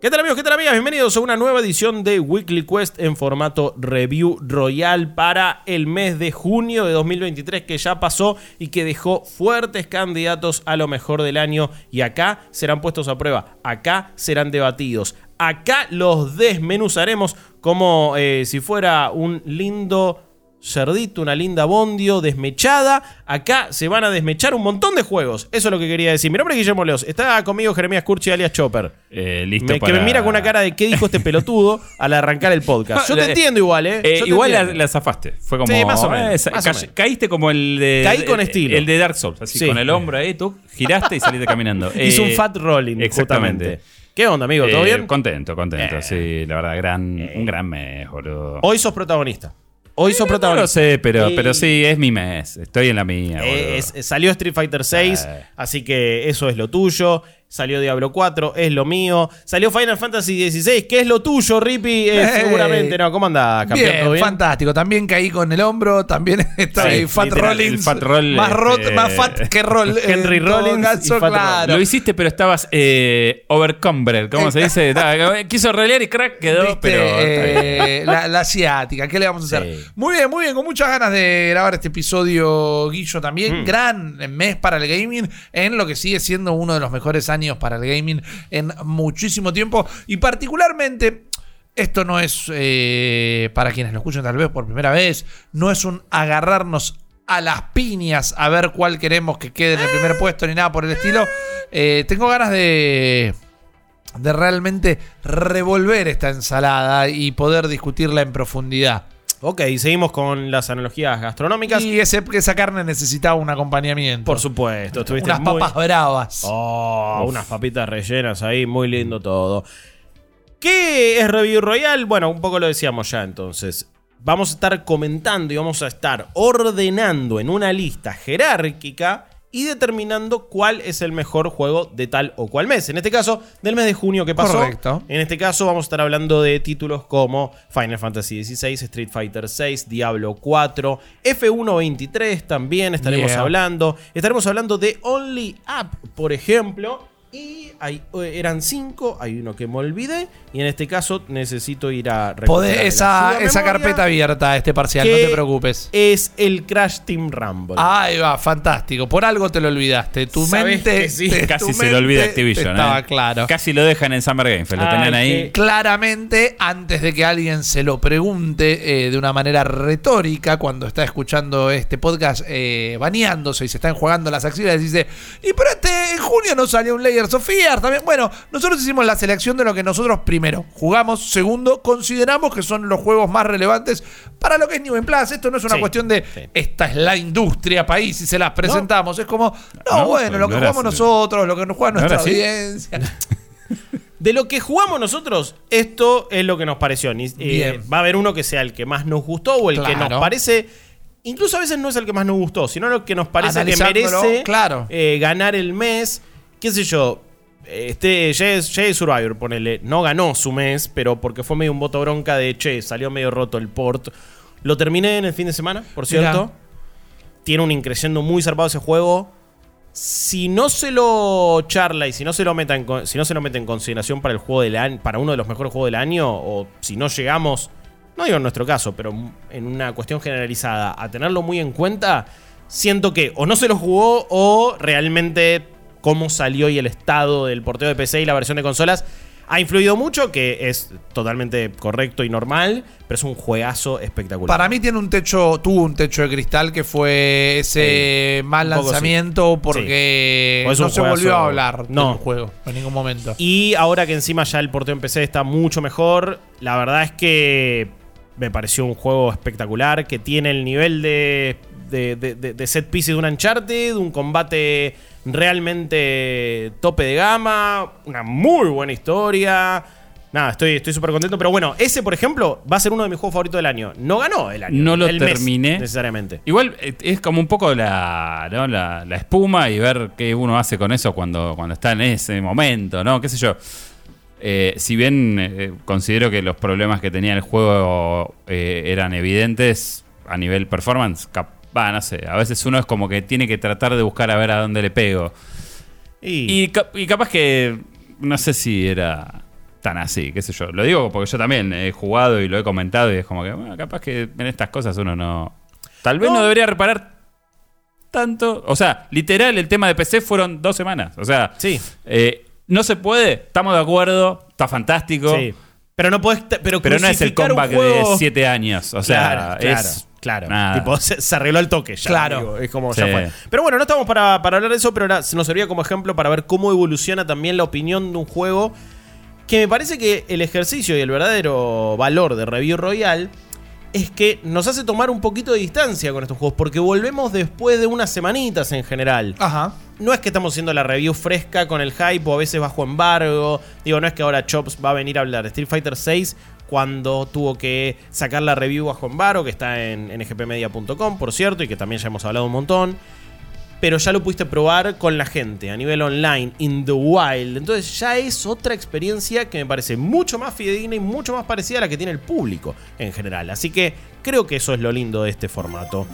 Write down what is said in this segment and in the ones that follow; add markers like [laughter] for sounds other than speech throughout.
¿Qué tal amigos? ¿Qué tal amigas? Bienvenidos a una nueva edición de Weekly Quest en formato Review Royal para el mes de junio de 2023 que ya pasó y que dejó fuertes candidatos a lo mejor del año y acá serán puestos a prueba, acá serán debatidos, acá los desmenuzaremos como eh, si fuera un lindo cerdito, una linda bondio desmechada. Acá se van a desmechar un montón de juegos. Eso es lo que quería decir. Mi nombre es Guillermo Leos. Está conmigo Jeremías Curchi alias Chopper. Eh, listo Me- para- Que me mira con una cara de qué dijo este pelotudo [laughs] al arrancar el podcast. Yo [laughs] te entiendo igual, ¿eh? Eh, igual la, la zafaste. Fue como. Sí, más o menos, eh, más o ca- menos. Caíste como el de. Caí con estilo. El de Dark Souls, así, Sí. con el hombro ahí, tú giraste y saliste caminando. [laughs] Hizo un fat rolling, Exactamente. justamente. ¿Qué onda, amigo? ¿Todo bien? Contento, contento. Sí, la verdad, gran, un gran mes, boludo. Hoy sos protagonista. Hoy sos No lo protagonista. sé, pero, Y- pero sí, es mi mes. Estoy en la mía, Eh, es- salió Street Fighter 6, Eh. así que eso es lo tuyo. Salió Diablo 4, es lo mío. Salió Final Fantasy 16, que es lo tuyo, Rippy. Eh, Eh. seguramente, ¿no? ¿Cómo anda, campeón? Bien, fantástico. También caí con el hombro, también [laughs] estoy Sí, fat literal, Rollins. el fat roll, más, rot- este, más fat que roll. [laughs] Henry en todo Rollins caso, y fat roll. claro. Lo hiciste, pero estabas eh, overcumbered, ¿cómo se dice? [laughs] Quiso rolear y crack quedó, Viste, pero. está bien. eh, la, la asiática, ¿qué le vamos a hacer? Sí. Muy bien, muy bien, con muchas ganas de grabar este episodio, Guillo, también. Mm. Gran mes para el gaming, en lo que sigue siendo uno de los mejores años para el gaming en muchísimo tiempo. Y particularmente, esto no es, eh, para quienes lo escuchan tal vez por primera vez, no es un agarrarnos a las piñas a ver cuál queremos que quede en el primer puesto ni nada por el estilo. Eh, tengo ganas de de realmente revolver esta ensalada y poder discutirla en profundidad. Ok, seguimos con las analogías gastronómicas. Y ese, esa carne necesitaba un acompañamiento. Por supuesto, estuviste Unas muy... papas bravas. Oh, unas papitas rellenas ahí, muy lindo todo. ¿Qué es Review Royal? Bueno, un poco lo decíamos ya entonces. Vamos a estar comentando y vamos a estar ordenando en una lista jerárquica y determinando cuál es el mejor juego de tal o cual mes. En este caso, del mes de junio que pasó. Correcto. En este caso vamos a estar hablando de títulos como Final Fantasy XVI, Street Fighter VI, Diablo 4, F123 también estaremos Yeah. hablando. Estaremos hablando de Only Up, por ejemplo. Y hay- eh, eran cinco, hay uno que me olvidé. Y en este caso necesito ir a Podés- esa, esa memoria, carpeta abierta, este parcial, no te preocupes. Es el Crash Team Rumble. Ahí va, fantástico. Por algo te lo olvidaste. Tu mente. que sí. te- Casi tu se lo olvida mente Activision. Estaba eh. claro. Casi lo dejan en Summer Game Fest. Lo Ay, tenían ahí. Claramente, antes de que alguien se lo pregunte eh, de una manera retórica, cuando está escuchando este podcast eh, baneándose y se están jugando las axilas, dice: Y pero este en junio no salió un Layers of Fear también. Bueno, nosotros hicimos la selección de lo que nosotros primero jugamos, segundo, consideramos que son los juegos más relevantes para lo que es New Plus. Esto no es una Sí, cuestión de sí. esta es la industria país y se las presentamos. Es como, no, No, bueno, lo que no jugamos así. nosotros, lo que nos juega ¿No era nuestra audiencia. [laughs] De lo que jugamos nosotros, esto es lo que nos pareció. Eh, va a haber uno que sea el que más nos gustó o el que nos parece. Incluso a veces no es el que más nos gustó, sino lo que nos parece que merece claro. eh, ganar el mes. ¿Qué sé yo? Este Jedi Survivor, ponele, no ganó su mes, pero porque fue medio un voto bronca de che, salió medio roto el port. Lo terminé en el fin de semana, por cierto. Mirá. Tiene un increciendo muy zarpado ese juego. Si no se lo charla y si no se lo meta en, si no se lo mete en consideración para el juego del año, para uno de los mejores juegos del año, o si no llegamos, no digo en nuestro caso, pero en una cuestión generalizada, a tenerlo muy en cuenta, siento que o no se lo jugó o realmente cómo salió y el estado del porteo de PC y la versión de consolas ha influido mucho, que es totalmente correcto y normal, pero es un juegazo espectacular. Para mí tiene un techo, tuvo un techo de cristal que fue ese mal lanzamiento porque no se volvió a hablar No. del juego en ningún momento. Y ahora que encima ya el porteo en PC está mucho mejor, la verdad es que me pareció un juego espectacular, que tiene el nivel de, de, de- de- set piece de un Uncharted, un combate realmente tope de gama, una muy buena historia. Nada, estoy estoy súper contento. Pero bueno, ese, por ejemplo, va a ser uno de mis juegos favoritos del año. No ganó el año. No lo el mes, terminé. necesariamente. Igual eh, es como un poco la, ¿no? la, la espuma y ver qué uno hace con eso cuando, cuando está en ese momento, ¿no? ¿Qué sé yo? Eh, si bien eh, considero que los problemas que tenía el juego eh, eran evidentes a nivel performance, cap- va, no sé, a veces uno es como que tiene que tratar de buscar a ver a dónde le pego. Y, Y, cap- y capaz que no sé si era tan así, qué sé yo. Lo digo porque yo también he jugado y lo he comentado y es como que, bueno, capaz que en estas cosas uno no... Tal vez no, No. debería reparar tanto. O sea, literal, el tema de PC fueron dos semanas. O sea, Sí. eh, no se puede, estamos de acuerdo, está fantástico. Sí. Pero no podés. Pero, Pero no es el comeback juego- de 7 años. O sea, claro, claro, es. Claro. nada. Tipo, se, se arregló el toque ya. Claro. Es como Sí. ya fue. Pero bueno, no estamos para, para hablar de eso, pero ahora se nos servía como ejemplo para ver cómo evoluciona también la opinión de un juego. Que me parece que el ejercicio y el verdadero valor de Review Royal es que nos hace tomar un poquito de distancia con estos juegos. Porque volvemos después de unas semanitas en general. Ajá. No es que estamos haciendo la review fresca con el hype o a veces bajo embargo. Digo, no es que ahora Chops va a venir a hablar de Street Fighter 6 cuando tuvo que sacar la review bajo embargo, que está en ngpmedia.com, por cierto, y que también ya hemos hablado un montón. Pero ya lo pudiste probar con la gente a nivel online, in the wild. Entonces ya es otra experiencia que me parece mucho más fidedigna y mucho más parecida a la que tiene el público en general. Así que creo que eso es lo lindo de este formato.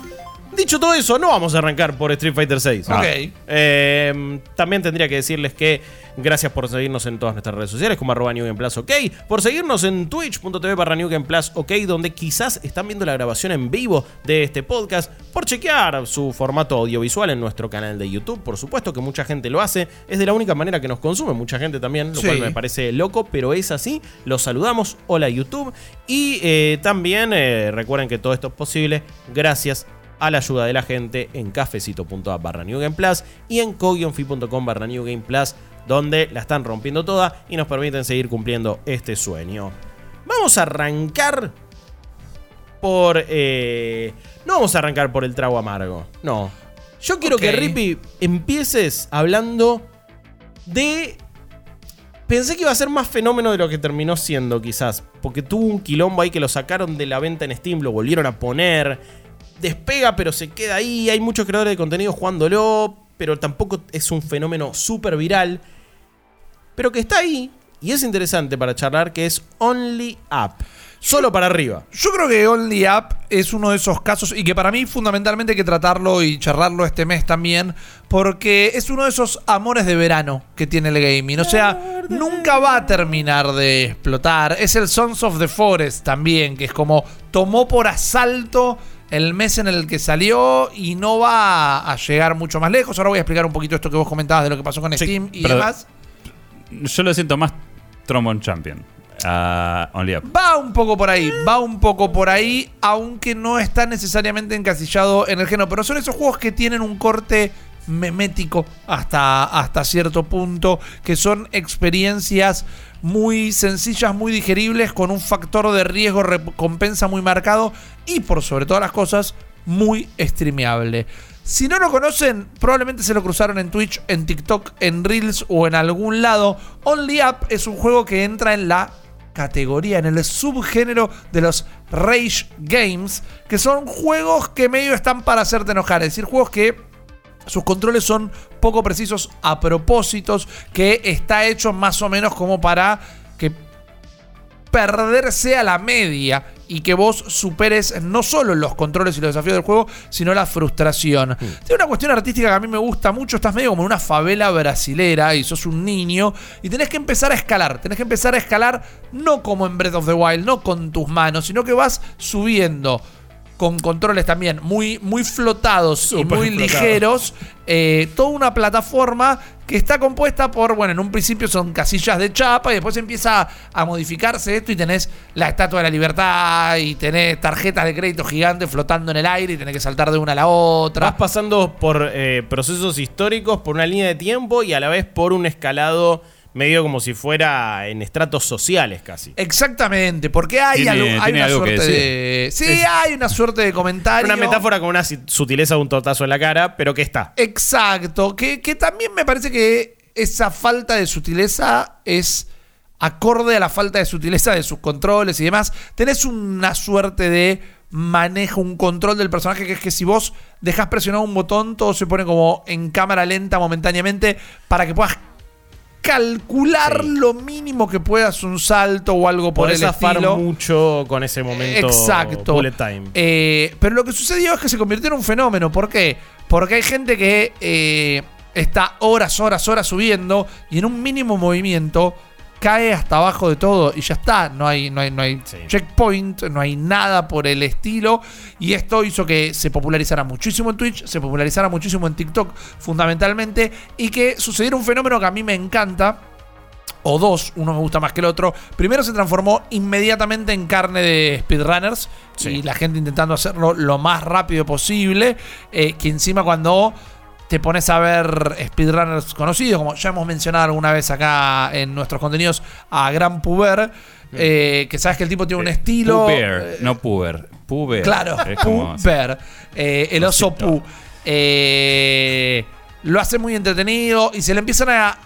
Dicho todo eso, no vamos a arrancar por Street Fighter 6. Ok. Eh, también tendría que decirles que gracias por seguirnos en todas nuestras redes sociales como arroba New Game Plus OK, por seguirnos en twitch.tv barra New Game Plus OK, donde quizás están viendo la grabación en vivo de este podcast, por chequear su formato audiovisual en nuestro canal de YouTube, por supuesto que mucha gente lo hace, es de la única manera que nos consume, mucha gente también, lo Sí. cual me parece loco, pero es así, los saludamos, hola YouTube, y eh, también eh, recuerden que todo esto es posible gracias a la ayuda de la gente en cafecito.app barra New Game Plus y en co-fi.com barra New Game Plus, donde la están rompiendo toda y nos permiten seguir cumpliendo este sueño. Vamos a arrancar por... eh, no vamos a arrancar por el trago amargo, no. Yo quiero que Rippy empieces hablando de... Pensé que iba a ser más fenómeno de lo que terminó siendo, quizás. Porque tuvo un quilombo ahí que lo sacaron de la venta en Steam, lo volvieron a poner. Despega, pero se queda ahí. Hay muchos creadores de contenido jugándolo. Pero tampoco es un fenómeno súper viral. Pero que está ahí. Y es interesante para charlar que es Only Up. Solo para arriba. Yo creo que Only Up es uno de esos casos y que para mí fundamentalmente hay que tratarlo y charlarlo este mes también porque es uno de esos amores de verano que tiene el gaming. O sea, nunca va a terminar de explotar. Es el Sons of the Forest también, que es como tomó por asalto el mes en el que salió y no va a llegar mucho más lejos. Ahora voy a explicar un poquito esto que vos comentabas de lo que pasó con Sí, Steam y demás. Yo lo siento más Trombone Champion. Only Up. Va un poco por ahí, va un poco por ahí, aunque no está necesariamente encasillado en el género. Pero son esos juegos que tienen un corte memético hasta, hasta cierto punto, que son experiencias muy sencillas, muy digeribles, con un factor de riesgo recompensa muy marcado y por sobre todas las cosas, muy streameable. Si no lo conocen, probablemente se lo cruzaron en Twitch, en TikTok, en Reels o en algún lado. Only Up es un juego que entra en la categoría, en el subgénero de los Rage Games, que son juegos que medio están para hacerte enojar, es decir, juegos que sus controles son poco precisos a propósitos, que está hecho más o menos como para que perderse a la media y que vos superes no solo los controles y los desafíos del juego, sino la frustración. Tiene una cuestión artística que a mí me gusta mucho, estás medio como en una favela brasilera y sos un niño y tenés que empezar a escalar, tenés que empezar a escalar no como en Breath of the Wild, no con tus manos, sino que vas subiendo con controles también muy, muy flotados y muy ligeros, eh, toda una plataforma que está compuesta por, bueno, en un principio son casillas de chapa y después empieza a modificarse esto y tenés la Estatua de la Libertad y tenés tarjetas de crédito gigantes flotando en el aire y tenés que saltar de una a la otra. Vas pasando por eh, procesos históricos, por una línea de tiempo y a la vez por un escalado medio como si fuera en estratos sociales casi. Exactamente, porque hay, Tiene- algo, hay tiene una algo que suerte de... Sí, hay una suerte de comentario. Una metáfora con una sutileza de un tortazo en la cara, pero que está. Exacto, que, que también me parece que esa falta de sutileza es acorde a la falta de sutileza de sus controles y demás. Tenés una suerte de manejo, un control del personaje que es que si vos dejás presionado un botón, todo se pone como en cámara lenta momentáneamente para que puedas calcular Sí. lo mínimo que puedas un salto o algo por Podés el zafar estilo. mucho con ese momento Exacto. bullet time. Eh, pero lo que sucedió es que se convirtió en un fenómeno. ¿Por qué? Porque hay gente que eh, está horas, horas, horas subiendo y en un mínimo movimiento cae hasta abajo de todo y ya está. No hay, no hay, no hay Sí. checkpoint, no hay nada por el estilo. Y esto hizo que se popularizara muchísimo en Twitch, se popularizara muchísimo en TikTok, fundamentalmente. Y que sucediera un fenómeno que a mí me encanta. O dos, uno me gusta más que el otro. Primero se transformó inmediatamente en carne de speedrunners. Sí. Y la gente intentando hacerlo lo más rápido posible. eh, que encima cuando te pones a ver speedrunners conocidos, como ya hemos mencionado alguna vez acá en nuestros contenidos, a Gran Puber, eh, que sabes que el tipo tiene un estilo. Puber, eh, no puber. Puber. Claro, como- Puber, eh, el oso. Pu. Eh, lo hace muy entretenido y se le empiezan a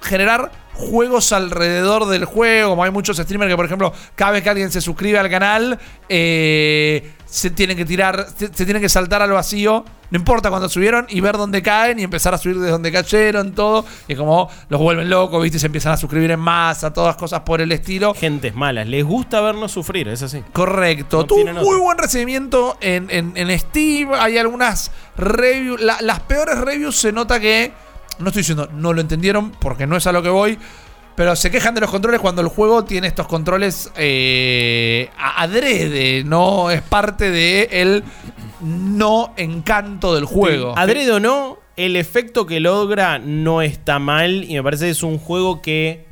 generar juegos alrededor del juego. Como hay muchos streamers que, por ejemplo, cada vez que alguien se suscribe al canal, eh, se tienen que tirar, se, se tienen que saltar al vacío. No importa cuando subieron y ver dónde caen y empezar a subir desde donde cayeron, todo. Y como los vuelven locos, ¿viste? Y se empiezan a suscribir en masa, todas cosas por el estilo. Gentes malas. Les gusta vernos sufrir, es así. Correcto. No Tuvo muy otro. buen recibimiento en, en- en Steam. Hay algunas reviews. la- las peores reviews se nota que. No estoy diciendo no lo entendieron porque no es a lo que voy. Pero se quejan de los controles cuando el juego tiene estos controles eh, a- adrede. No es parte de el no encanto del juego. Adrede o no, el efecto que logra no está mal y me parece que es un juego que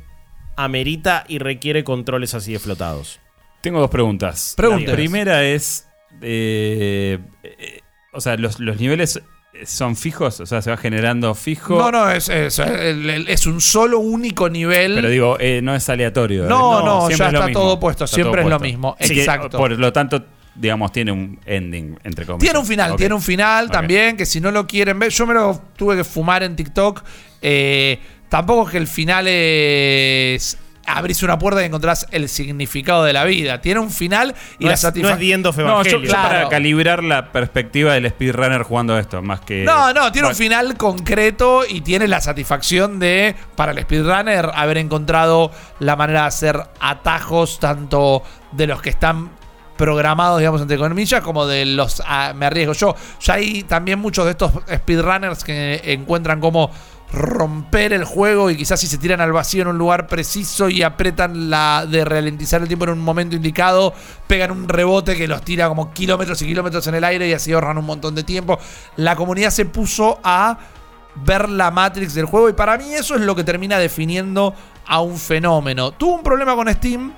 amerita y requiere controles así de flotados. Tengo dos preguntas. Pregúntenos. La primera es. eh, eh, o sea, los, los niveles son fijos, o sea, se va generando fijo. No, no, es, es, es un solo único nivel. Pero digo, eh, no es aleatorio. ¿eh? No, no, siempre ya es está mismo. todo puesto, Está siempre todo es lo mismo, Sí exacto. por lo tanto, digamos, tiene un ending, entre comillas. Tiene un final, tiene un final también, que si no lo quieren ver, yo me lo tuve que fumar en TikTok. eh, tampoco es que el final es abrís una puerta y encontrás el significado de la vida. Tiene un final y no, la es, no es satisfacción. Of No, yo, Claro. para calibrar la perspectiva del speedrunner jugando esto, más que. No, no, tiene un final concreto y tiene la satisfacción de, para el speedrunner, haber encontrado la manera de hacer atajos tanto de los que están programados, digamos, entre comillas, como de los, ah, me arriesgo yo. Ya hay también muchos de estos speedrunners que encuentran como romper el juego y quizás si se tiran al vacío en un lugar preciso y apretan la de ralentizar el tiempo en un momento indicado, pegan un rebote que los tira como kilómetros y kilómetros en el aire y así ahorran un montón de tiempo. La comunidad se puso a ver la Matrix del juego y para mí eso es lo que termina definiendo a un fenómeno. Tuvo un problema con Steam,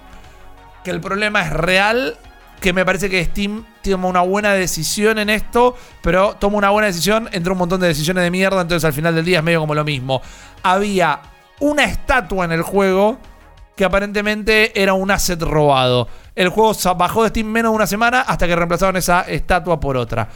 que el problema es real, que me parece que Steam toma una buena decisión en esto, pero toma una buena decisión entre un montón de decisiones de mierda, entonces al final del día es medio como lo mismo. Había una estatua en el juego que aparentemente era un asset robado. El juego bajó de Steam menos de una semana hasta que reemplazaron esa estatua por otra.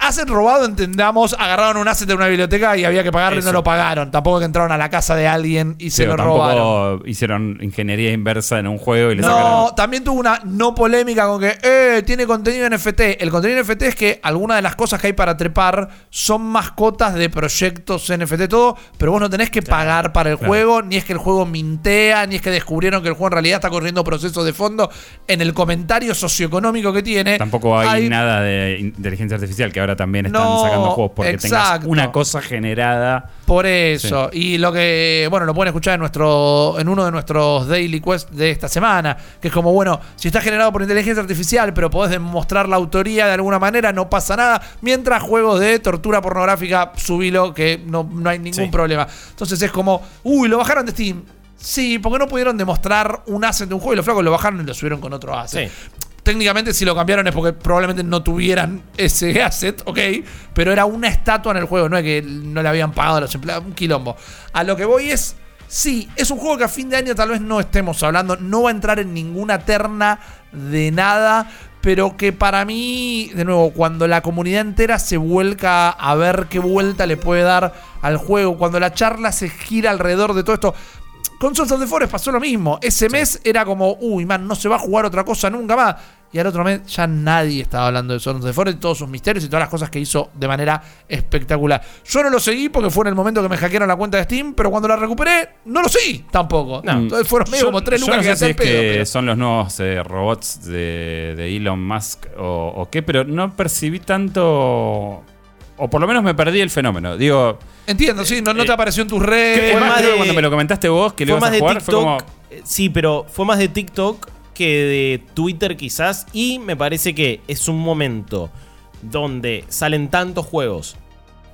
Asset robado, entendamos, agarraron un asset de una biblioteca y había que pagarle y no Eso. lo pagaron. Tampoco que entraron a la casa de alguien y se pero lo tampoco robaron. hicieron ingeniería inversa en un juego y le sacaron. No, también tuvo una no polémica con que eh, tiene contenido NFT. El contenido NFT es que algunas de las cosas que hay para trepar son mascotas de proyectos NFT, todo, pero vos no tenés que pagar para el juego, ni es que el juego mintea, ni es que descubrieron que el juego en realidad está corriendo procesos de fondo. En el comentario socioeconómico que tiene, Tampoco hay, nada de inteligencia artificial que ahora también están No, sacando juegos porque exacto. tengas una cosa generada. Por eso. Y lo que, bueno, lo pueden escuchar en nuestro en uno de nuestros Daily Quest de esta semana. Que es como, bueno, si está generado por inteligencia artificial, pero podés demostrar la autoría de alguna manera, no pasa nada. Mientras juegos de tortura pornográfica, subilo, que no, no hay ningún Sí. problema. Entonces es como, uy, lo bajaron de Steam. Sí, porque no pudieron demostrar un asset de un juego y los flacos lo bajaron y lo subieron con otro asset. Sí. Técnicamente si lo cambiaron es porque probablemente no tuvieran ese [laughs] asset, ok, pero era una estatua en el juego, no es que no le habían pagado a los empleados, un quilombo. A lo que voy es, sí, es un juego que a fin de año tal vez no estemos hablando, no va a entrar en ninguna terna de nada, pero que para mí, de nuevo, cuando la comunidad entera se vuelca a ver qué vuelta le puede dar al juego, cuando la charla se gira alrededor de todo esto, con Sons of the Forest pasó lo mismo. Ese mes era como, uy, man, no se va a jugar otra cosa nunca más. Y al otro mes ya nadie estaba hablando de Sons of the Forest, todos sus misterios y todas las cosas que hizo de manera espectacular. Yo no lo seguí porque fue en el momento que me hackearon la cuenta de Steam, pero cuando la recuperé, no lo seguí tampoco. No. Entonces fueron medio Yo- como tres lucas no sé gasté si al es pedo. que pero- son los nuevos eh, robots de, de Elon Musk o, o qué, pero no percibí tanto o por lo menos me perdí el fenómeno. Digo, Entiendo, sí, no, no te Eh, apareció en tus redes. fue más más de- cuando me lo comentaste vos que le fue ibas más a de jugar, fue como. TikTok. eh, Sí, pero fue más de TikTok que de Twitter quizás. Y me parece que es un momento donde salen tantos juegos,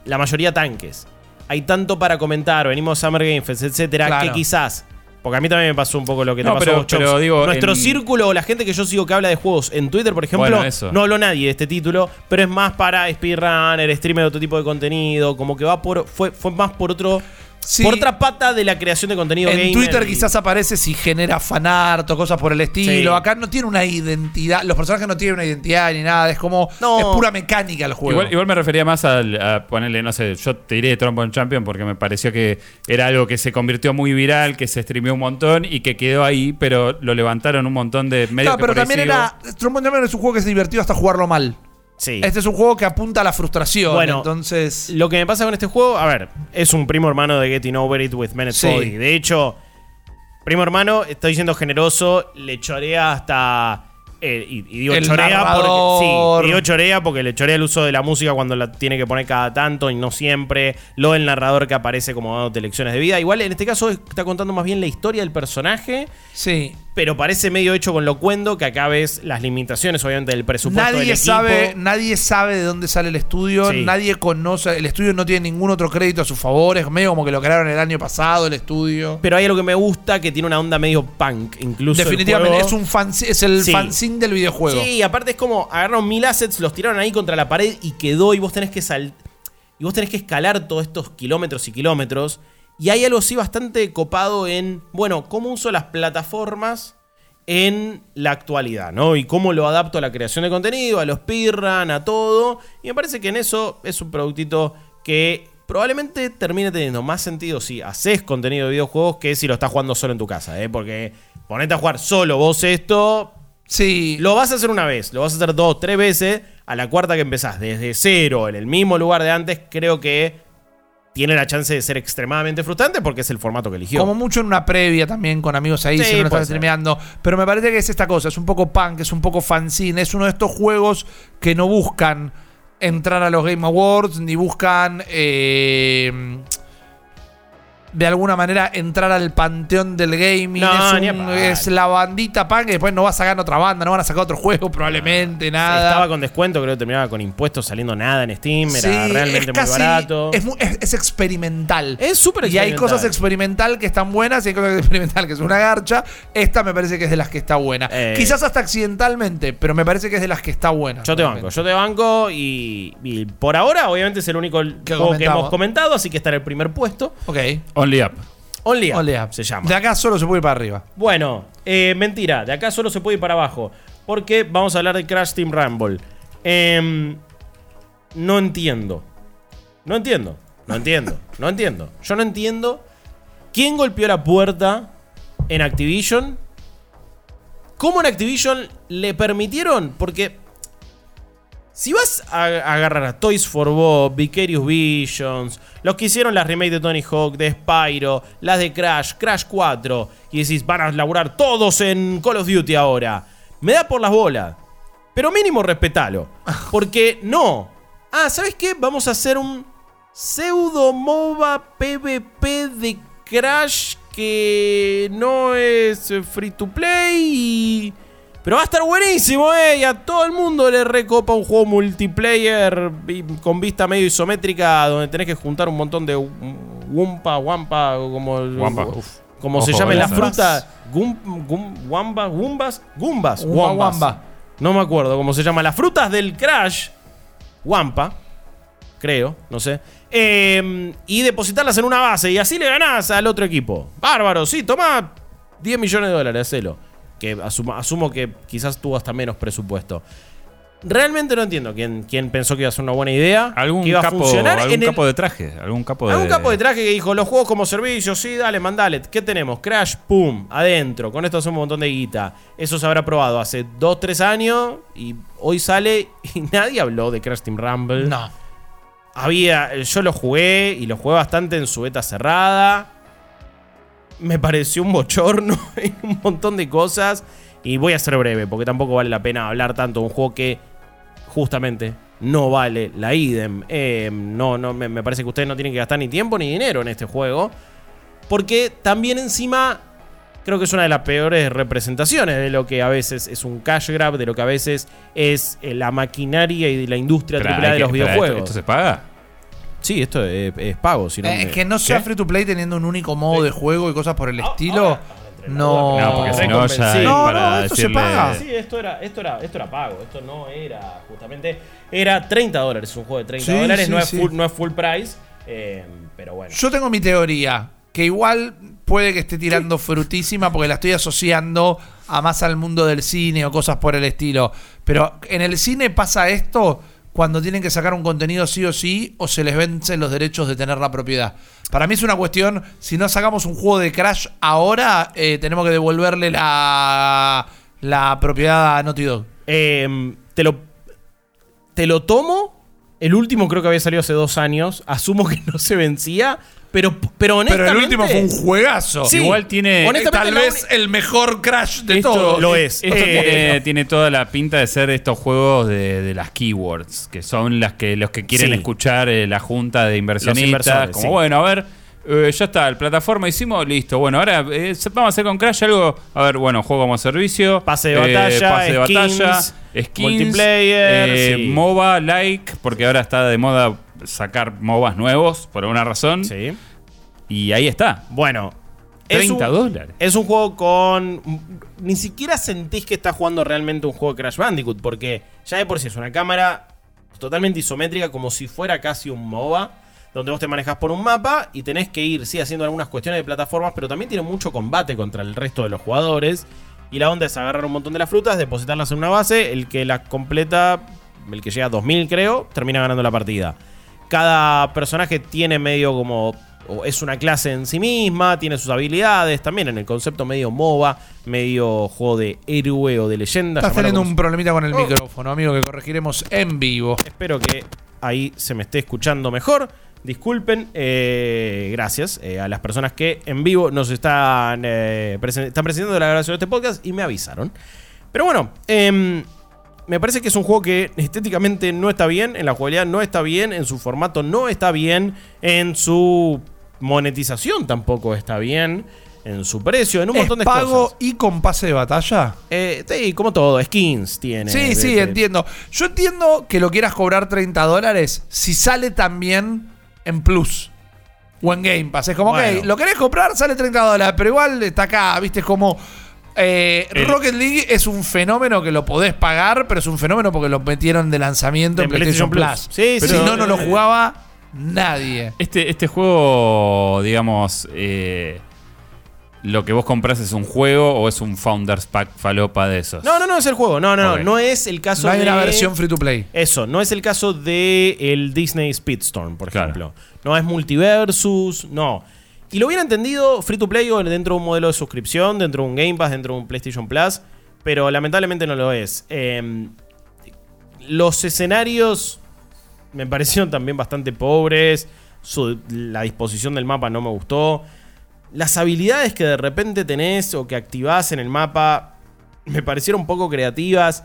la mayoría tanques. Hay tanto para comentar, venimos a Summer Game Fest, etcétera, Claro. que quizás. Porque a mí también me pasó un poco lo que te No, pasó pero- a vos, Chops. pero digo, Nuestro en- círculo o la gente que yo sigo que habla de juegos en Twitter, por ejemplo, Bueno, no habló nadie de este título, pero es más para speedrunner, streamer de otro tipo de contenido, como que va por fue, fue más por otro Sí. por otra pata de la creación de contenido En gamer Twitter y- quizás aparece si genera fanart o cosas por el estilo. Sí. Acá no tiene una identidad. Los personajes no tienen una identidad ni nada. Es como. No. Es pura mecánica el juego. Igual, igual me refería más al- a, ponerle, no sé, yo te diré Trombone Champion porque me pareció que era algo que se convirtió muy viral, que se streameó un montón y que quedó ahí, pero lo levantaron un montón de medios que pero ahí también sigo. era. Trombone Champion es un juego que es divertido hasta jugarlo mal. Sí. Este es un juego que apunta a la frustración. Bueno, entonces. Lo que me pasa con este juego, a ver, es un primo hermano de Getting Over It with Menet Sí. Body. De hecho, primo hermano, estoy siendo generoso, le chorea hasta. eh, y, y digo El chorea porque. Sí, digo chorea porque le chorea el uso de la música cuando la tiene que poner cada tanto y no siempre. Lo del narrador que aparece como dándote lecciones de vida. Igual en este caso está contando más bien la historia del personaje. Sí. Pero parece medio hecho con locuendo que acá ves las limitaciones, obviamente, del presupuesto del Nadie equipo. sabe, nadie sabe de dónde sale el estudio, Sí. nadie conoce, el estudio no tiene ningún otro crédito a su favor, es medio como que lo crearon el año pasado el estudio. Pero hay algo que me gusta, que tiene una onda medio punk, incluso. Definitivamente, es un fanzi- es el Sí. fanzine del videojuego. Sí, aparte es como agarraron mil assets, los tiraron ahí contra la pared y quedó. Y vos tenés que sal Y vos tenés que escalar todos estos kilómetros y kilómetros. Y hay algo así bastante copado en. Bueno, cómo uso las plataformas en la actualidad, ¿no? Y cómo lo adapto a la creación de contenido, a los speedrun, a todo. Y me parece que en eso es un productito que probablemente termine teniendo más sentido si haces contenido de videojuegos que si lo estás jugando solo en tu casa, ¿eh? Porque ponete a jugar solo vos esto, Sí. lo vas a hacer una vez, lo vas a hacer dos, tres veces. A la cuarta que empezás desde cero, en el mismo lugar de antes, creo que tiene la chance de ser extremadamente frustrante porque es el formato que eligió. Como mucho en una previa también con amigos ahí, Sí, si no lo puede estás ser. streameando. Pero me parece que es esta cosa, es un poco punk, es un poco fanzine, es uno de estos juegos que no buscan entrar a los Game Awards, ni buscan eh, de alguna manera entrar al panteón del gaming. No, es, ni a un- es la bandita punk, y después no va a sacar otra banda, no van a sacar otro juego probablemente, nada. Estaba con descuento, creo que terminaba con impuestos saliendo nada en Steam, era realmente es muy barato. Es, mu- es- es experimental. Es súper Y hay experimental. cosas experimental que están buenas y hay cosas [laughs] experimental que es una garcha. Esta me parece que es de las que está buena. Eh. Quizás hasta accidentalmente, pero me parece que es de las que está buena. Yo te banco, yo te banco y, y por ahora obviamente es el único juego que hemos comentado, así que está en el primer puesto. Ok. Only Up. Only Up, Ole, se llama. De acá solo se puede ir para arriba. Bueno, eh, mentira, de acá solo se puede ir para abajo. Porque vamos a hablar de Crash Team Rumble. Em, no entiendo. No entiendo. No entiendo. No entiendo. Yo no entiendo quién golpeó la puerta en Activision. ¿Cómo en Activision le permitieron? Porque si vas a agarrar a Toys for Bob, Vicarious Visions, los que hicieron las remakes de Tony Hawk, de Spyro, las de Crash, Crash 4, y decís, van a laburar todos en Call of Duty ahora, me da por las bolas. Pero mínimo respetalo. [laughs] Porque no. Ah, ¿sabes qué? Vamos a hacer un pseudo MOBA PvP de Crash que no es free to play y... Pero va a estar buenísimo, ¿eh? Y a todo el mundo le recopa un juego multiplayer con vista medio isométrica donde tenés que juntar un montón de Wumpa, Wampa, como, Wampa, uf. como Ojo, se llame la Wampas. fruta. Gum, gum, wamba, Gumbas, Gumbas. Wamba. No me acuerdo cómo se llama. Las frutas del Crash. Wampa. Creo, no sé. Eh, y depositarlas en una base. Y así le ganás al otro equipo. Bárbaro, sí, toma 10 millones de dólares, hacelo. Que asumo, asumo que quizás tuvo hasta menos presupuesto. Realmente no entiendo quién, quién pensó que iba a ser una buena idea. Algún que iba a capo, funcionar algún en el- capo de traje. Algún capo de. Algún capo de traje que dijo, los juegos como servicio, sí, dale, mandale. ¿Qué tenemos? Crash, pum, adentro. Con esto hacemos un montón de guita. Eso se habrá probado hace 2, 3 años y hoy sale [laughs] y nadie habló de Crash Team Rumble. No. Había, yo lo jugué y lo jugué bastante en su beta cerrada. Me pareció un bochorno [laughs] y un montón de cosas. Y voy a ser breve porque tampoco vale la pena hablar tanto de un juego que justamente no vale la idem. Eh, no, no, me, me parece que ustedes no tienen que gastar ni tiempo ni dinero en este juego. Porque también encima creo que es una de las peores representaciones de lo que a veces es un cash grab, de lo que a veces es eh, la maquinaria y la industria hay de que- los videojuegos. ¿esto, esto se paga? Sí, esto es, es pago. Si no Eh, me- es que no sea ¿Qué? free to play teniendo un único modo de juego y cosas por el Ah, estilo. no. No, porque si no ya Sí. No, para no, esto se paga. Sí, esto era, esto, era, esto era pago. Esto no era justamente. Era 30 dólares. Es un juego de 30 Sí, dólares. sí, no, es sí. full, no es full price. eh, pero bueno. Yo tengo mi teoría, que igual puede que esté tirando frutísima porque la estoy asociando a más al mundo del cine o cosas por el estilo. Pero en el cine pasa esto cuando tienen que sacar un contenido sí o sí o se les vencen los derechos de tener la propiedad. Para mí es una cuestión, si no sacamos un juego de Crash ahora, eh, tenemos que devolverle la, la propiedad a Naughty Dog. Eh, te lo. Te lo tomo. El último creo que había salido hace dos años. Asumo que no se vencía. Pero, pero Pero el último fue un juegazo. Sí, Igual tiene- honestamente, Tal la vez el mejor Crash de Esto- todos. lo es. Esto Eh, tiene, tiene toda la pinta de ser estos juegos de, de las keywords, que son las que los que quieren Sí. escuchar eh, la junta de inversionistas. como sí. bueno, a ver, eh, ya está, la plataforma hicimos, listo. Bueno, ahora eh, vamos a hacer con Crash algo. A ver, bueno, juego como servicio. Pase de eh, batalla, pase de skins, batalla, skins, multiplayer, eh, sí. MOBA, like, porque ahora está de moda sacar MOBAs nuevos por alguna razón. Sí. Y ahí está. Bueno. es 30 un- dólares. Es un juego con. Ni siquiera sentís que estás jugando realmente un juego de Crash Bandicoot, porque ya de por sí es una cámara totalmente isométrica, como si fuera casi un MOBA, donde vos te manejas por un mapa y tenés que ir, sí, haciendo algunas cuestiones de plataformas, pero también tiene mucho combate contra el resto de los jugadores. Y la onda es agarrar un montón de las frutas, depositarlas en una base, el que las completa, el que llega a 2000 creo, termina ganando la partida. Cada personaje tiene medio como. es una clase en sí misma, tiene sus habilidades, también en el concepto medio MOBA, medio juego de héroe o de leyenda. Estás teniendo un problemita con el Oh. micrófono, amigo, que corregiremos en vivo. Espero que ahí se me esté escuchando mejor. Disculpen, eh, gracias eh, a las personas que en vivo nos están, eh, presen- están presentando la grabación de este podcast y me avisaron. Pero bueno, em, me parece que es un juego que estéticamente no está bien, en la jugabilidad no está bien, en su formato no está bien, en su monetización tampoco está bien, en su precio, en un ¿Es montón de pago cosas. y con pase de batalla? Eh, sí, como todo, skins tiene. Sí, de- sí, de- entiendo. Yo entiendo que lo quieras cobrar 30 dólares si sale también en Plus. O en Game Pass. Es como, Bueno. ok, lo querés comprar, sale 30 dólares, pero igual está acá, viste, es como... eh, El- Rocket League es un fenómeno que lo podés pagar, pero es un fenómeno porque lo metieron de lanzamiento en En PlayStation, PlayStation Plus. Plus. Sí, si sí. no, no lo jugaba nadie. Este, este juego, digamos, eh, lo que vos compras es un juego o es un Founders Pack falopa de esos. No, no, no es el juego. No, no, no. No es el caso No hay de. una versión free to play. Eso, no es el caso de el Disney Speedstorm, por Claro. ejemplo. No es multiversus, no. Y lo hubiera entendido free to play dentro de un modelo de suscripción, dentro de un Game Pass, dentro de un PlayStation Plus, pero lamentablemente no lo es. Eh, los escenarios me [laughs] parecieron también bastante pobres. la disposición del mapa no me gustó. Las habilidades que de repente tenés o que activás en el mapa me parecieron poco creativas.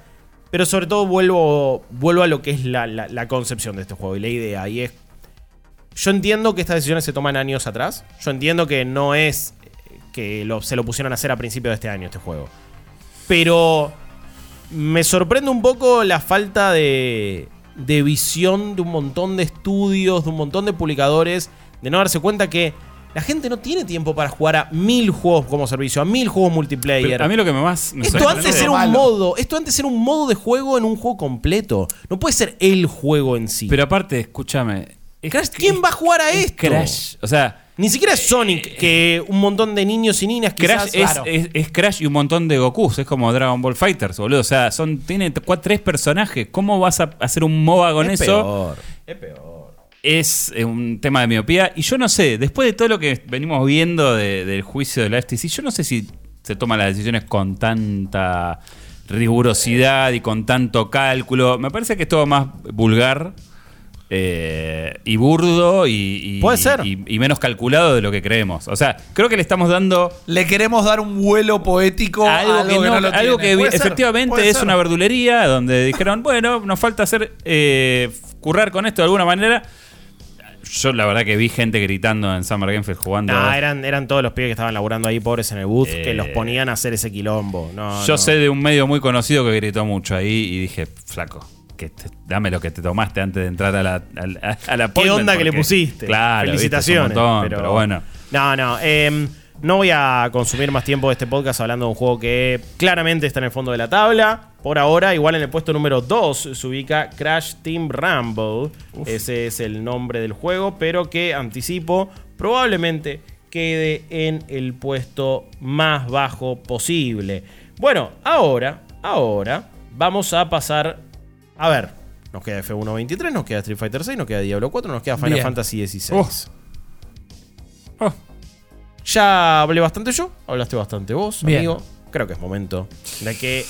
Pero sobre todo vuelvo, vuelvo a lo que es la, la- la concepción de este juego y la idea. Y es. Yo entiendo que estas decisiones se toman años atrás. Yo entiendo que no es eh, que lo- se lo pusieron a hacer a principios de este año, este juego. Pero me sorprende un poco la falta de, de visión de un montón de estudios, de un montón de publicadores, de no darse cuenta que la gente no tiene tiempo para jugar a mil juegos como servicio, a mil juegos multiplayer. Pero a mí lo que me más me Esto sorprende- antes era un malo. modo, esto antes era un modo de juego en un juego completo. No puede ser el juego en sí. Pero aparte, escúchame. Es- Crash, ¿quién va a jugar a es esto? Crash. O sea, Ni siquiera es Sonic, que un montón de niños y niñas Crash quizás... es, Claro. es- es Crash y un montón de Gokus. Es como Dragon Ball Fighters, boludo. O sea, son, tiene cua- tres personajes. ¿Cómo vas a hacer un MOBA con es eso? peor. Es peor. es eh, un tema de miopía. Y yo no sé, después de todo lo que venimos viendo de- del juicio de la FTC, yo no sé si se toman las decisiones con tanta rigurosidad y con tanto cálculo. Me parece que es todo más vulgar eh, y burdo y, y- Puede ser. y- y menos calculado de lo que creemos. O sea, creo que le estamos dando Le queremos dar un vuelo poético a algo, que, no- lo algo tiene. que Puede ser, efectivamente puede es ser. una verdulería donde dijeron, bueno, nos falta hacer eh, currar con esto de alguna manera. Yo la verdad que vi gente gritando en Summer Game Fest jugando. Nah, eran, eran todos los pibes que estaban laburando ahí, pobres en el booth, Eh, que los ponían a hacer ese quilombo. No, Yo no. sé de un medio muy conocido que gritó mucho ahí y dije, flaco, que te- dame lo que te tomaste antes de entrar a la, a la, a la ¿Qué onda que le pusiste? Claro, viste, Felicitaciones. montón, pero, bueno. No, no. em, no voy a consumir más tiempo de este podcast hablando de un juego que claramente está en el fondo de la tabla. Por ahora, igual en el puesto número 2 se ubica Crash Team Rumble. Ese es el nombre del juego, pero que anticipo probablemente quede en el puesto más bajo posible. Bueno, ahora, ahora vamos a pasar a ver. Nos queda F1 23, nos queda Street Fighter 6, nos queda Diablo 4, nos queda Final Bien. Fantasy 16. Oh. Oh. Ya hablé bastante yo, hablaste bastante vos, Bien. amigo. Creo que es momento de que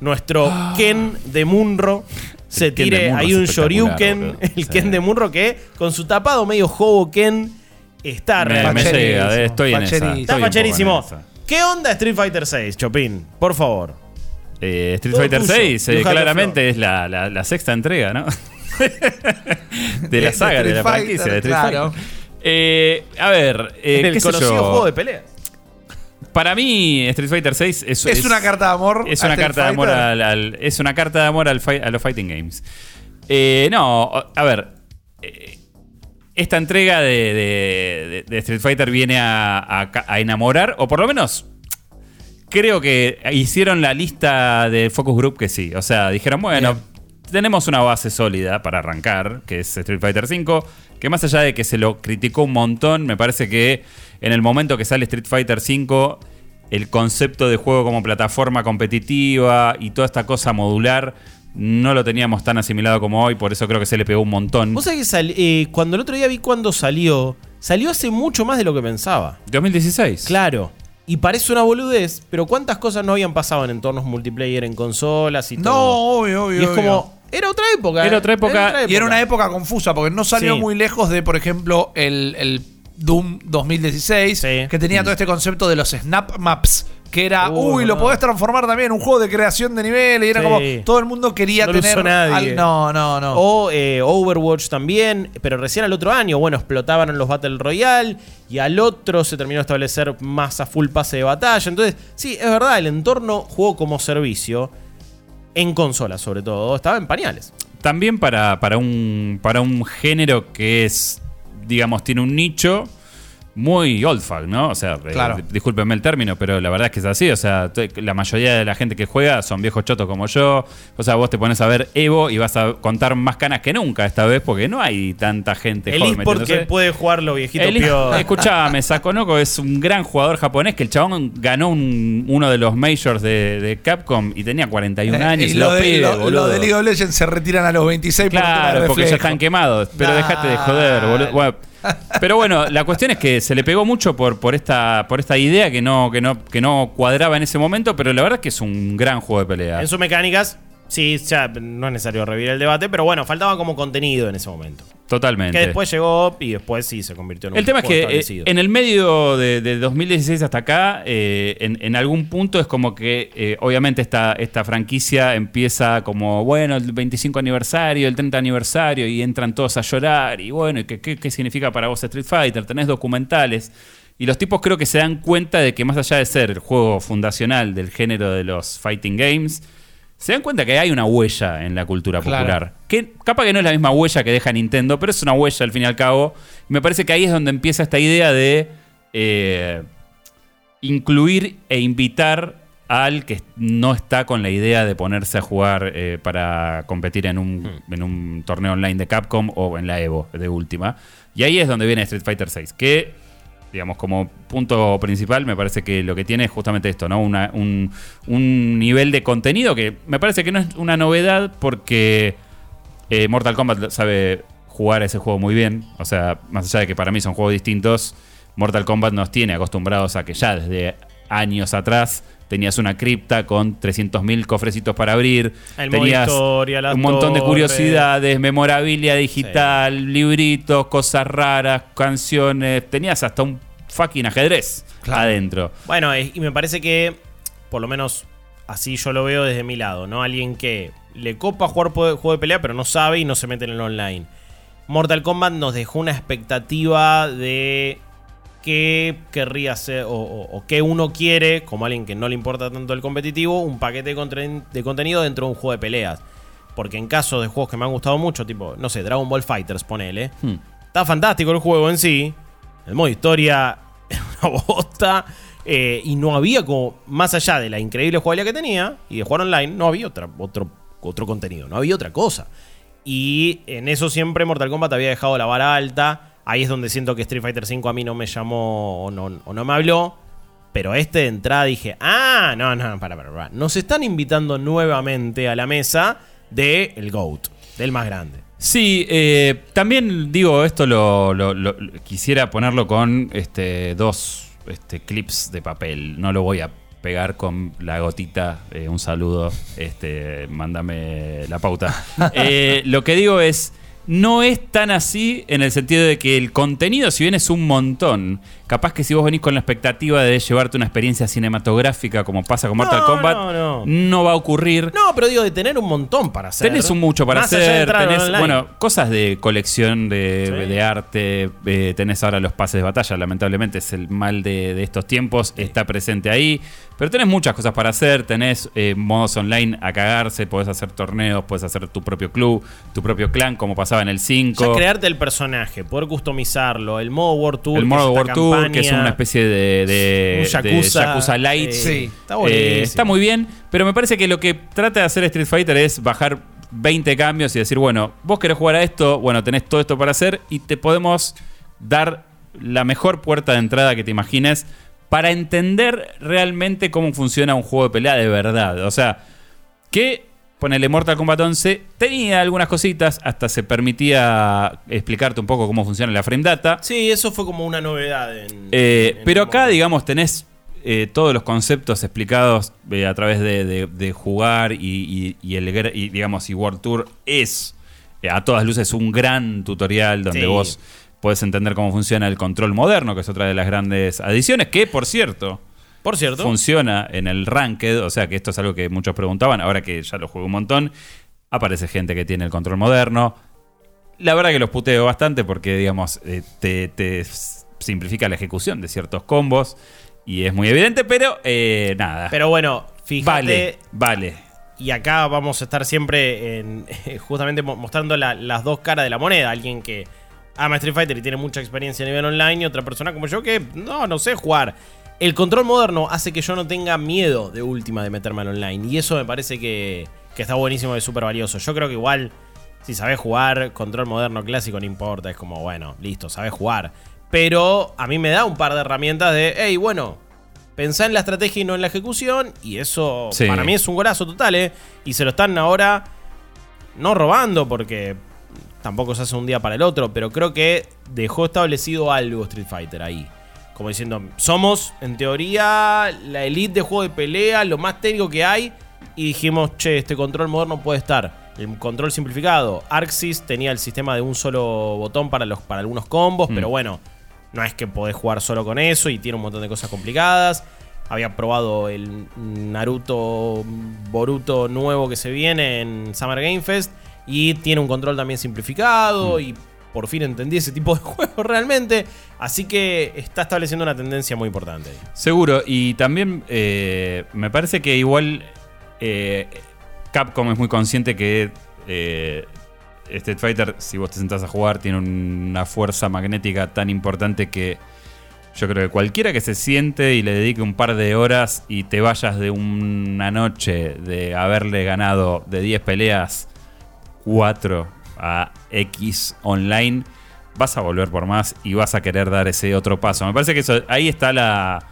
nuestro Ken de Munro se El tire ahí un Shoryuken. El Sí. Ken de Munro que con su tapado medio Hobo Ken está Me, me realmente. llega, eh, estoy en esa. Está facherísimo. ¿Qué onda Street Fighter 6, Chopin? Por favor. Eh, Street Todo Fighter tuyo. 6 You have the claramente es la, la- la sexta entrega, ¿no? [laughs] de la saga, de, la franquicia Fighter, de Street claro. Fighter. Eh, a ver, eh, el qué sé conocido yo. juego de pelea. Para mí, Street Fighter 6 es, Es una carta de amor. es una carta de amor al, al- es una carta de amor al a los fighting games. Eh, no, a ver. eh, esta entrega de, de- de- de Street Fighter viene a, a ca- a enamorar, o por lo menos creo que hicieron la lista de Focus Group que sí. O sea, dijeron, bueno, tenemos una base sólida para arrancar, que es Street Fighter V, que más allá de que se lo criticó un montón, me parece que en el momento que sale Street Fighter V, el concepto de juego como plataforma competitiva y toda esta cosa modular no lo teníamos tan asimilado como hoy, por eso creo que se le pegó un montón. Vos sabés que eh, cuando el otro día vi cuando salió, salió hace mucho más de lo que pensaba. 2016. Claro. Y parece una boludez, pero ¿cuántas cosas no habían pasado en entornos multiplayer en consolas y No, todo? obvio, obvio. y es obvio. como, era otra época. Era ¿eh? otra época. Y era una época confusa porque no salió Sí. muy lejos de, por ejemplo, el, el Doom 2016, Sí. que tenía todo este concepto de los snap maps. Que era, Uh, uy, lo podés transformar también en un juego de creación de niveles. Y era Sí. como, todo el mundo quería No lo tener. usó nadie. al- no, no, no. O eh, Overwatch también, pero recién al otro año, bueno, explotaban los Battle Royale y al otro se terminó de establecer más a full pase de batalla. Entonces, sí, es verdad, el entorno juego como servicio, en consolas sobre todo, estaba en pañales. También para, para, un, para un género que es, digamos, tiene un nicho muy old fuck, ¿no? O sea, eh, Claro. di- discúlpenme el término, pero la verdad es que es así. O sea, la mayoría de la gente que juega son viejos chotos como yo. O sea, vos te pones a ver Evo y vas a contar más canas que nunca esta vez porque no hay tanta gente El joven eSport que metiéndose. puede jugar los viejitos El- piolas. Escuchame, Sakonoko es un gran jugador japonés que el chabón ganó un- uno de los majors de, de Capcom y tenía 41 Eh, años. y y lo los de, pibes, lo- lo boludo. de League of Legends se retiran a los 26 por un tema de Claro, porque ya están quemados. Pero dejate de joder, boludo. Bueno, pero bueno, la cuestión es que se le pegó mucho por, por, esta, por esta idea que no, que, no, que no cuadraba en ese momento, pero la verdad es que es un gran juego de pelea. En sus mecánicas, sí, ya no es necesario revivir el debate, pero bueno, faltaba como contenido en ese momento. Totalmente. Que después llegó y después sí se convirtió en un El tema es que eh, en el medio de, de 2016 hasta acá, eh, en, en algún punto es como que eh, obviamente esta, esta franquicia empieza como, bueno, el 25 aniversario, el 30 aniversario, y entran todos a llorar, y bueno, ¿y ¿qué, qué, qué significa para vos Street Fighter? Tenés documentales. Y los tipos creo que se dan cuenta de que más allá de ser el juego fundacional del género de los fighting games, se dan cuenta que hay una huella en la cultura Claro. popular. Que capaz que no es la misma huella que deja Nintendo, pero es una huella al fin y al cabo. Me parece que ahí es donde empieza esta idea de eh, incluir e invitar al que no está con la idea de ponerse a jugar eh, para competir en un, en un torneo online de Capcom o en la Evo de última. Y ahí es donde viene Street Fighter VI, que digamos, como punto principal, me parece que lo que tiene es justamente esto, ¿no? Una- un, un nivel de contenido que me parece que no es una novedad porque eh, Mortal Kombat sabe jugar ese juego muy bien. O sea, más allá de que para mí son juegos distintos, Mortal Kombat nos tiene acostumbrados a que ya desde años atrás tenías una cripta con 300.000 cofrecitos para abrir, El tenías historia, un montón de curiosidades, memorabilia digital, libritos, cosas raras, canciones, tenías hasta un fucking ajedrez Claro. adentro. Bueno, y me parece que, por lo menos así yo lo veo desde mi lado, ¿no? Alguien que le copa jugar juego de pelea, pero no sabe y no se mete en el online. Mortal Kombat nos dejó una expectativa de qué querría hacer o, o- o qué uno quiere, como alguien que no le importa tanto el competitivo, un paquete de contenido dentro de un juego de peleas. Porque en caso de juegos que me han gustado mucho, tipo, no sé, Dragon Ball Fighters, ponele, Hmm. Está fantástico el juego en sí. El modo historia [laughs] es una bosta. eh, y no había como, más allá de la increíble jugabilidad que tenía y de jugar online, no había otra, otro, otro contenido, no había otra cosa. Y en eso siempre Mortal Kombat había dejado la vara alta. Ahí es donde siento que Street Fighter V a mí no me llamó o no, o no me habló. Pero este de entrada dije, ah, no, no, para, para, para. Nos están invitando nuevamente a la mesa de el GOAT, del más grande. Sí, eh, también digo, esto lo, lo- lo- lo- quisiera ponerlo con este, dos este, clips de papel. No lo voy a pegar con la gotita. eh, un saludo, este, mándame la pauta. [laughs] Eh, lo que digo es, no es tan así en el sentido de que el contenido, si bien es un montón, capaz que si vos venís con la expectativa de llevarte una experiencia cinematográfica como pasa con Mortal No, Kombat, no, no. no va a ocurrir. No, pero digo, de tener un montón para hacer. Tenés un mucho para Más hacer, tenés, online. bueno, cosas de colección, de, Sí. de arte, eh, tenés ahora los pases de batalla, lamentablemente es el mal de, de estos tiempos, está presente ahí, pero tenés muchas cosas para hacer, tenés eh, modos online a cagarse, podés hacer torneos, podés hacer tu propio club, tu propio clan, como pasaba en el 5. Ya crearte el personaje, poder customizarlo, el modo World Tour. el modo es esta Que es una especie de, de, un de Yakuza, Yakuza Light. eh, Sí. Está. Eh, está muy bien, pero me parece que lo que trata de hacer Street Fighter es bajar 20 cambios y decir, bueno, vos querés jugar a esto, bueno, tenés todo esto para hacer y te podemos dar la mejor puerta de entrada que te imagines para entender realmente cómo funciona un juego de pelea de verdad. O sea, que ponele Mortal Kombat 11 tenía algunas cositas, hasta se permitía explicarte un poco cómo funciona la frame data. Sí, eso fue como una novedad. en- Eh, en pero acá, digamos, tenés eh, todos los conceptos explicados eh, a través de, de- de jugar y, y- y el y, digamos, y World Tour es eh, a todas luces un gran tutorial donde Sí. vos podés entender cómo funciona el control moderno, que es otra de las grandes adiciones, que por cierto Por cierto. funciona en el ranked, o sea que esto es algo que muchos preguntaban, ahora que ya lo juego un montón, aparece gente que tiene el control moderno. La verdad que los puteo bastante porque, digamos, eh, te, simplifica la ejecución de ciertos combos y es muy evidente, pero eh, nada. Pero bueno, fíjate. vale, vale. Y acá vamos a estar siempre en, [laughs] justamente mo- mostrando la- las dos caras de la moneda. Alguien que ama Street Fighter y tiene mucha experiencia a nivel online y otra persona como yo que no, no sé jugar. El control moderno hace que yo no tenga miedo de última de meterme al online. Y eso me parece que, que está buenísimo y súper valioso. Yo creo que igual, si sabes jugar control moderno clásico, no importa. Es como, bueno, listo, sabes jugar. Pero a mí me da un par de herramientas de, hey, bueno, pensá en la estrategia y no en la ejecución. Y eso Sí. para mí es un golazo total, ¿eh? Y se lo están ahora no robando porque tampoco se hace un día para el otro, pero creo que dejó establecido algo Street Fighter ahí. Como diciendo, somos en teoría la elite de juego de pelea, lo más técnico que hay. Y dijimos, che, este control moderno puede estar. El control simplificado. Arxis tenía el sistema de un solo botón para, los, para algunos combos, Mm. pero bueno, no es que podés jugar solo con eso y tiene un montón de cosas complicadas. Había probado el Naruto Boruto nuevo que se viene en Summer Game Fest y tiene un control también simplificado y por fin entendí ese tipo de [laughs] juego realmente. Así que está estableciendo una tendencia muy importante. Seguro, y también eh, me parece que igual eh, Capcom es muy consciente que eh, Street Fighter, si vos te sentás a jugar, tiene una fuerza magnética tan importante que yo creo que cualquiera que se siente y le dedique un par de horas y te vayas de una noche de haberle ganado de 10 peleas 4 a X online, vas a volver por más y vas a querer dar ese otro paso. Me parece que eso, ahí está la,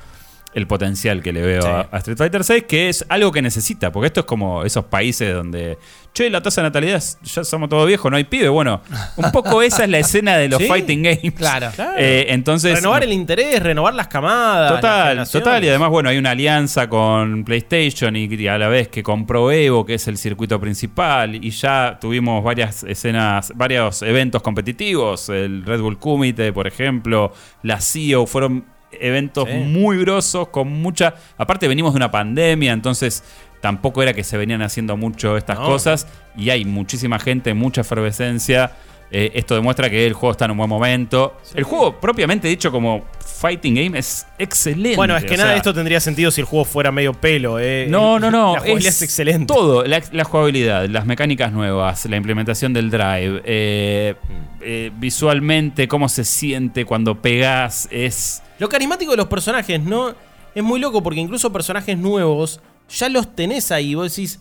el potencial que le veo Sí. a, a Street Fighter 6, que es algo que necesita, porque esto es como esos países donde, che, la tasa de natalidad, ya somos todos viejos, no hay pibe. Bueno, un poco esa es la escena de los [laughs] Sí, fighting games. claro. Claro. Eh, entonces, renovar el interés, renovar las camadas. Total, total. Y además, bueno, hay una alianza con PlayStation y, y a la vez que compró Evo, que es el circuito principal. Y ya tuvimos varias escenas, varios eventos competitivos. El Red Bull Kumite, por ejemplo, la CEO, fueron eventos Sí. muy grosos, con mucha. Aparte, venimos de una pandemia, entonces tampoco era que se venían haciendo mucho estas No. cosas. Y hay muchísima gente, mucha efervescencia. Eh, esto demuestra que el juego está en un buen momento. El juego, propiamente dicho, como fighting game, es excelente. Bueno, es que o nada de esto tendría sentido si el juego fuera medio pelo. Eh. No, no, no. La jugabilidad es, excelente. Todo, la, la jugabilidad, las mecánicas nuevas, la implementación del drive, eh, eh, visualmente, cómo se siente cuando pegas, es. Lo carismático de los personajes, ¿no? Es muy loco porque incluso personajes nuevos ya los tenés ahí. Vos decís,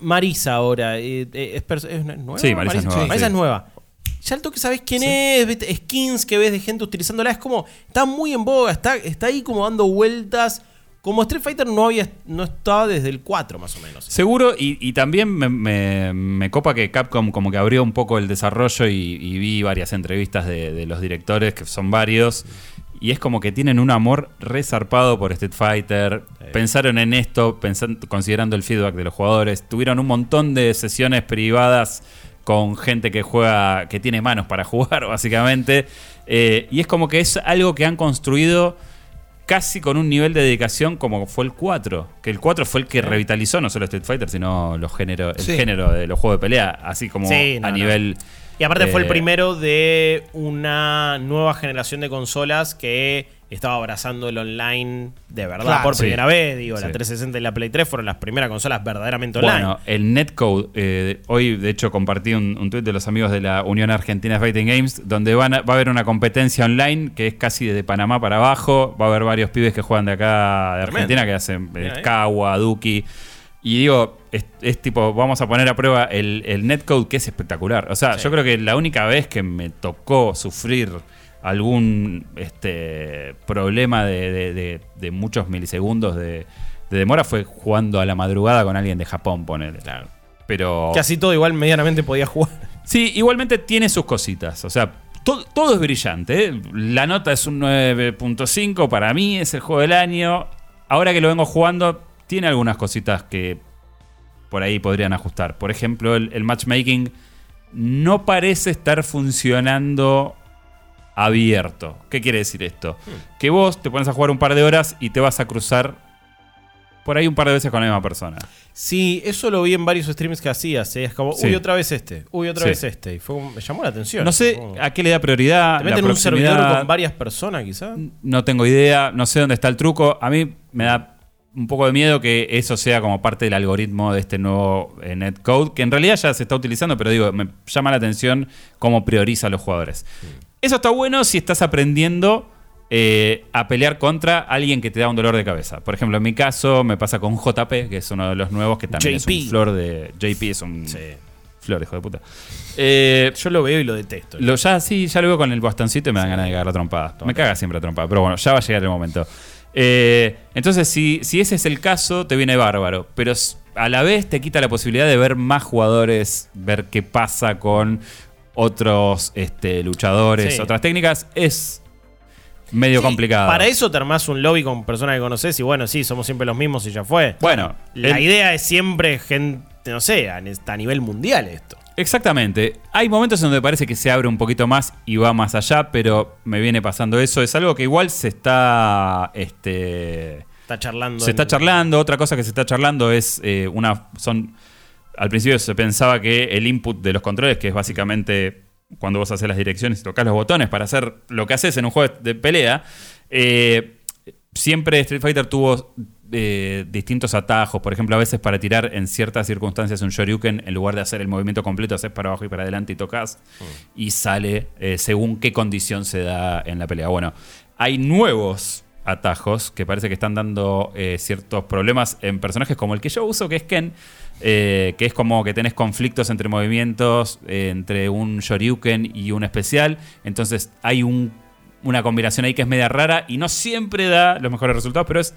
Marisa ahora, eh, eh, es, pers- es nueva. Sí, Marisa es nueva, Marisa sí. es nueva. Ya al toque sabés quién es, skins que ves de gente utilizándola. Es como, está muy en boga, está, está ahí como dando vueltas. Como Street Fighter no había no estaba desde el 4 más o menos. Seguro, y, y también me, me- me copa que Capcom como que abrió un poco el desarrollo y, y vi varias entrevistas de, de los directores, que son varios, y es como que tienen un amor resarpado por Street Fighter, pensaron en esto, pensan- considerando el feedback de los jugadores, tuvieron un montón de sesiones privadas con gente que juega, que tiene manos para [laughs] jugar, básicamente, eh, y es como que es algo que han construido casi con un nivel de dedicación como fue el 4. Que el 4 fue el que revitalizó no solo Street Fighter, sino los géneros, el Sí. género de los juegos de pelea, así como Sí, no, a no. Y aparte fue el eh, primero de una nueva generación de consolas que estaba abrazando el online de verdad Claro, por sí. primera vez. Digo, la Sí. 360 y la Play 3 fueron las primeras consolas verdaderamente online. Bueno, el netcode, eh, hoy de hecho compartí un, un tuit de los amigos de la Unión Argentina de Fighting Games, donde van a- va a haber una competencia online que es casi de Panamá para abajo, va a haber varios pibes que juegan de acá, de Tremendo. Argentina, que hacen eh, eh. Kawa, Duki. Y digo, es, es tipo, vamos a poner a prueba el, el netcode que es espectacular. O sea, Sí. yo creo que la única vez que me tocó sufrir algún este, problema de, de- de- de muchos milisegundos de, de demora fue jugando a la madrugada con alguien de Japón, ponele. Pero. Así todo igual medianamente podía jugar. Sí, igualmente tiene sus cositas. O sea, to- todo es brillante. ¿eh? La nota es un 9.5. Para mí es el juego del año. Ahora que lo vengo jugando, tiene algunas cositas que por ahí podrían ajustar. Por ejemplo, el, el matchmaking no parece estar funcionando abierto. ¿Qué quiere decir esto? Que vos te pones a jugar un par de horas y te vas a cruzar por ahí un par de veces con la misma persona. Sí, eso lo vi en varios streams que hacías. ¿eh? Es como, Sí. uy, otra vez este, uy, otra Sí. vez este. Y fue me llamó la atención. No sé a qué le da prioridad. ¿Te meten un servidor con varias personas, quizás? No tengo idea, no sé dónde está el truco. A mí me da un poco de miedo que eso sea como parte del algoritmo de este nuevo eh, netcode, que en realidad ya se está utilizando, pero digo, me llama la atención cómo prioriza a los jugadores. Eso está bueno si estás aprendiendo eh, a pelear contra alguien que te da un dolor de cabeza. Por ejemplo, en mi caso me pasa con JP, que es uno de los nuevos, que también es JP. un flor de... JP es un... Sí. Flor, hijo de puta. Eh, Yo lo veo y lo detesto. lo ya, sí, ya lo veo con el bastoncito y me dan ganas de cagar la trompada. Me caga siempre la trompada, pero bueno, ya va a llegar el momento. Eh, entonces, si, si ese es el caso, te viene bárbaro. Pero a la vez te quita la posibilidad de ver más jugadores, ver qué pasa con otros este, luchadores, Sí. otras técnicas. Es medio Sí, complicado. Para eso te armás un lobby con personas que conoces y bueno, sí, somos siempre los mismos y ya fue. Bueno, La el- idea es siempre gente, no sé, a, a nivel mundial esto. Exactamente. Hay momentos en donde parece que se abre un poquito más y va más allá, pero me viene pasando eso. Es algo que igual se está. Este, Está charlando. se está charlando. Otra cosa que se está charlando es eh, una. Son. Al principio se pensaba que el input de los controles, que es básicamente cuando vos haces las direcciones y tocas los botones para hacer lo que haces en un juego de pelea, eh, siempre Street Fighter tuvo eh, distintos atajos. Por ejemplo, a veces para tirar en ciertas circunstancias un Shoryuken, en lugar de hacer el movimiento completo, haces para abajo y para adelante y tocas y sale eh, según qué condición se da en la pelea. Bueno, hay nuevos atajos que parece que están dando eh, ciertos problemas en personajes como el que yo uso, que es Ken, eh, que es como que tenés conflictos entre movimientos, eh, entre un Shoryuken y un especial. Entonces hay un una combinación ahí que es media rara y no siempre da los mejores resultados, pero es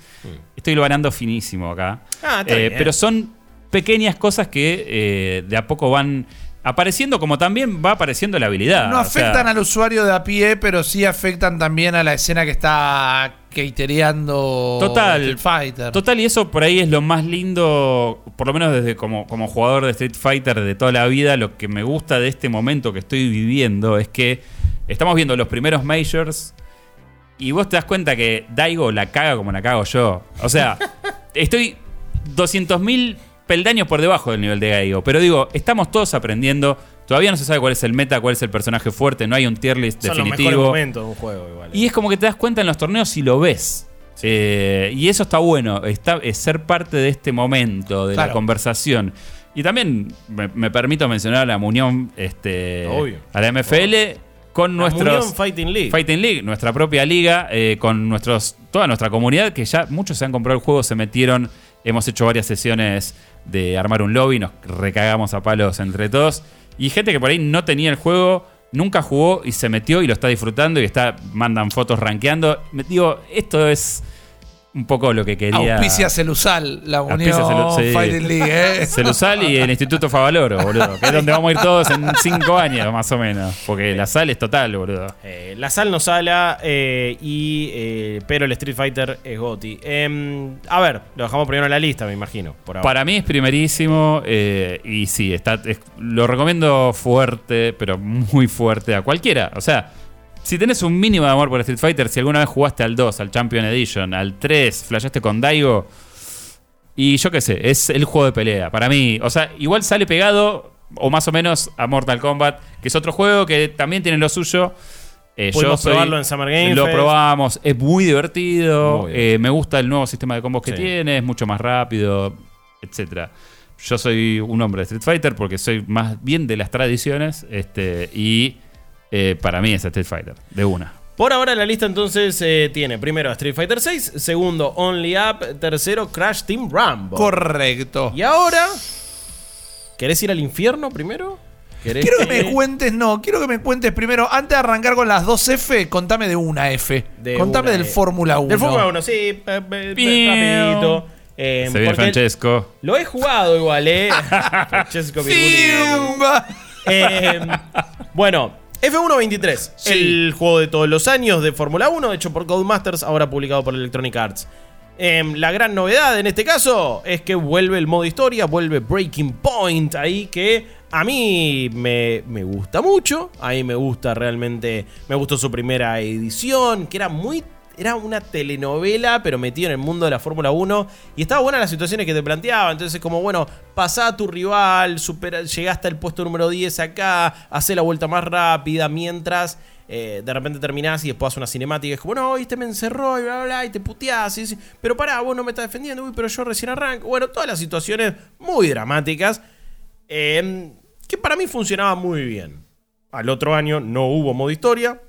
estoy ganando finísimo acá. Ah, Eh, bien. pero son pequeñas cosas que eh, de a poco van apareciendo, como también va apareciendo la habilidad. No O sea, afectan al usuario de a pie, pero sí afectan también a la escena que está catereando Total. Street Fighter. Total, y eso por ahí es lo más lindo, por lo menos desde como, como jugador de Street Fighter de toda la vida, lo que me gusta de este momento que estoy viviendo es que estamos viendo los primeros majors y vos te das cuenta que Daigo la caga como la cago yo. O sea, [laughs] estoy 200.000 peldaños por debajo del nivel de Daigo, pero digo, estamos todos aprendiendo. Todavía no se sabe cuál es el meta, cuál es el personaje fuerte, no hay un tier list Son los mejores definitivo. momentos de un juego igual. Y es como que te das cuenta en los torneos y lo ves. Eh, y eso está bueno, está, es ser parte de este momento, de la conversación. Y también me, me permito mencionar a la Munión, este, Obvio. a la MFL, con La nuestros... Fighting League. Fighting League, nuestra propia liga, eh, con nuestros, toda nuestra comunidad, que ya muchos se han comprado el juego, se metieron, hemos hecho varias sesiones de armar un lobby, nos recagamos a palos entre todos. Y gente que por ahí no tenía el juego, nunca jugó y se metió y lo está disfrutando y está, mandan fotos rankeando. Me digo, esto es un poco lo que quería. Auspicia Celusal, la Unión Auspicia Celu- sí. Fighting League. ¿eh? [laughs] Celusal y el Instituto Favaloro, boludo. Que es donde vamos a ir todos en cinco años, más o menos. Porque la sal es total, boludo. Eh, la sal no sala, eh, y, eh, pero el Street Fighter es Goti. Em, a ver, lo dejamos primero en la lista, me imagino. Por ahora. Para mí es primerísimo eh, y sí, está, es- lo recomiendo fuerte, pero muy fuerte a cualquiera. O sea, si tenés un mínimo de amor por Street Fighter, si alguna vez jugaste al 2, al Champion Edition, al 3, flashaste con Daigo, y yo qué sé, es el juego de pelea. Para mí, o sea, igual sale pegado o más o menos a Mortal Kombat, que es otro juego que también tiene lo suyo. Eh, Pudimos soy- probarlo en Summer Game Lo Fest. probamos, es muy divertido. Muy eh, me gusta el nuevo sistema de combos que Sí. tiene, es mucho más rápido, etcétera. Yo soy un hombre de Street Fighter porque soy más bien de las tradiciones este, y eh, para mí es Street Fighter, de una. Por ahora la lista entonces eh, tiene primero a Street Fighter 6, segundo Only Up, tercero Crash Team Rumble. Correcto. y ahora, ¿querés ir al infierno primero? ¿Querés Quiero que me cuentes, no, quiero que me cuentes primero, antes de arrancar con las dos F, contame de una F. De contame una del F. Fórmula 1. Del Fórmula 1, sí, eh, rapidito. Eh, Se viene Francesco. Lo he jugado igual, ¿eh? [laughs] Francesco Virgulio. Simba. Eh, bueno, F123, Sí. el juego de todos los años de Fórmula 1, hecho por Codemasters, ahora publicado por Electronic Arts. Em, la gran novedad en este caso es que vuelve el modo historia, vuelve Breaking Point ahí que a mí me, me gusta mucho, a mí me gusta realmente, me gustó su primera edición, que era muy... Era una telenovela, pero metido en el mundo de la Fórmula 1. Y estaba buena las situaciones que te planteaba. Entonces, como bueno, pasá a tu rival, supera, llegaste al puesto número 10 acá, hacé la vuelta más rápida, mientras eh, de repente terminás y después haces una cinemática. Y es como, no, este me encerró y bla, bla, bla, y te puteás. Y pero pará, vos no me estás defendiendo, uy, pero yo recién arranco. Bueno, todas las situaciones muy dramáticas eh, que para mí funcionaba muy bien. Al otro año no hubo modo historia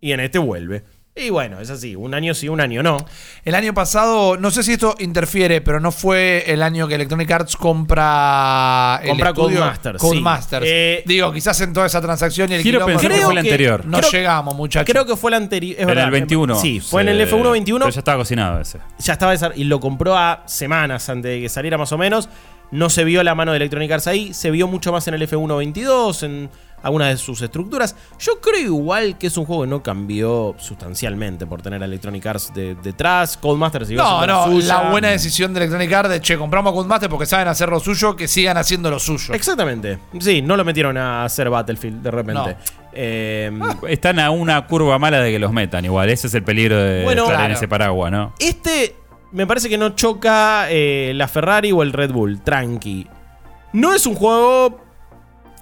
y en este vuelve. Y bueno, es así, un año sí, un año no. El año pasado, no sé si esto interfiere, pero no fue el año que Electronic Arts compra el Compra estudio? Codemasters, Codemasters. sí. Eh, Digo, quizás en toda esa transacción y el Quiero pensar que fue el anterior. No creo- llegamos, muchachos. Creo que fue el anterior. En verdad. el 21. Sí, fue en el Se- F1 21. Pero ya estaba cocinado ese. ya estaba y lo compró a semanas antes de que saliera más o menos. No se vio la mano de Electronic Arts ahí, se vio mucho más en el F1 22, en algunas de sus estructuras. Yo creo igual que es un juego que no cambió sustancialmente por tener a Electronic Arts de- detrás. Codemaster siguió No, no, suya. la buena decisión de Electronic Arts de che, compramos a Codemasters porque saben hacer lo suyo, que sigan haciendo lo suyo. Exactamente. Sí, no lo metieron a hacer Battlefield de repente. No. Eh, Están a una curva mala de que los metan igual. Ese es el peligro de Bueno, estar en ese paraguas, ¿no? Este me parece que no choca eh, la Ferrari o el Red Bull, tranqui. No es un juego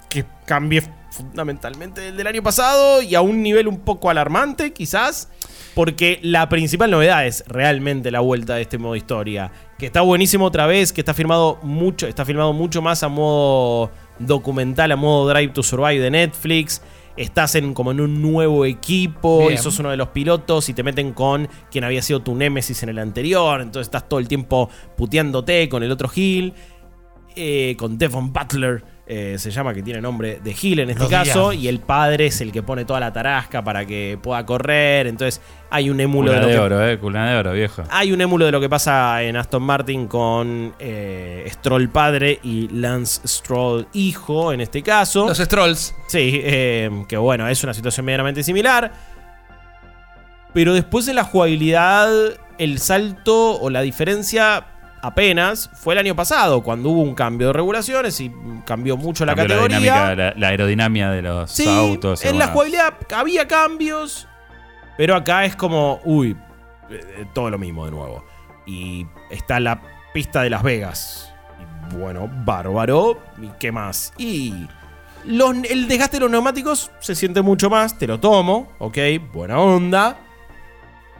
que cambie fundamentalmente del del año pasado y a un nivel un poco alarmante, quizás. Porque la principal novedad es realmente la vuelta de este modo historia. Que está buenísimo otra vez, que está filmado mucho, está filmado mucho más a modo documental, a modo Drive to Survive de Netflix. Estás en como en un nuevo equipo y sos uno de los pilotos y te meten con quien había sido tu némesis en el anterior. Entonces estás todo el tiempo puteándote con el otro Hill, eh, con Devon Butler. Eh, se llama, que tiene nombre de Gil en este Los caso, días. y el padre es el que pone toda la tarasca para que pueda correr. Entonces hay un émulo Cuna de lo de que oro, eh. Cuna de oro, viejo. hay un émulo de lo que pasa en Aston Martin con eh, Stroll padre y Lance Stroll hijo, en este caso. Los Strolls. Sí, eh, que bueno, es una situación medianamente similar. Pero después de la jugabilidad, el salto o la diferencia apenas fue el año pasado, cuando hubo un cambio de regulaciones y cambió mucho la categoría. la, la aerodinámica de los Sí, autos. en la jugabilidad había cambios, pero acá es como, uy, eh, todo lo mismo de nuevo. Y está la pista de Las Vegas. Y bueno, bárbaro. ¿Y qué más? Y los- el desgaste de los neumáticos se siente mucho más, te lo tomo, ok, buena onda.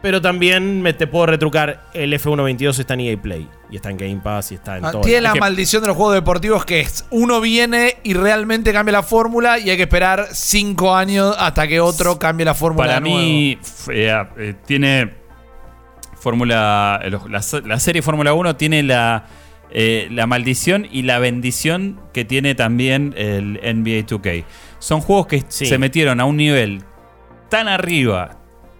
Pero también me te puedo retrucar, el F122 está en EA Play. Y está en Game Pass y está en Ah, todo. Tiene Es la que- maldición de los juegos deportivos que es uno viene y realmente cambia la fórmula y hay que esperar cinco años hasta que otro cambie la fórmula. Para de nuevo. mí, eh, eh, tiene. Fórmula. eh, La, la serie Fórmula 1 tiene la. eh, la maldición y la bendición que tiene también el NBA 2K. Son juegos que Sí. se metieron a un nivel tan arriba,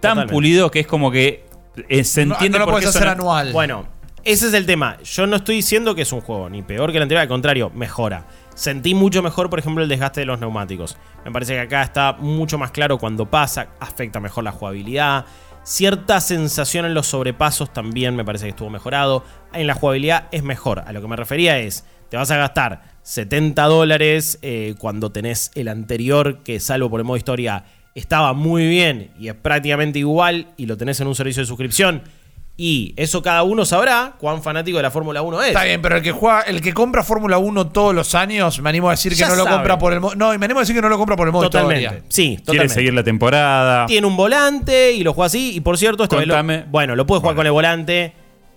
tan Totalmente. pulido, que es como que eh, se No- entiende no, lo por puedes qué hacer son- anual. Bueno, ese es el tema. Yo no estoy diciendo que es un juego ni peor que el anterior, al contrario, mejora. Sentí mucho mejor, por ejemplo, el desgaste de los neumáticos. Me parece que acá está mucho más claro cuando pasa, afecta mejor la jugabilidad. Cierta sensación en los sobrepasos también me parece que estuvo mejorado. En la jugabilidad es mejor. A lo que me refería es, te vas a gastar 70 dólares eh, cuando tenés el anterior, que salvo por el modo historia, estaba muy bien y es prácticamente igual y lo tenés en un servicio de suscripción. Y eso cada uno sabrá cuán fanático de la Fórmula 1 es. Está bien, pero el que juega, el que compra Fórmula 1 todos los años, me animo a decir que Ya no lo compra por el No, y me animo a decir que no lo compra por el modo Totalmente. Sí, Quiere totalmente. seguir la temporada. Tiene un volante y lo juega así. Y por cierto, este Contame. lo- bueno, lo puedes jugar Bueno. con el volante.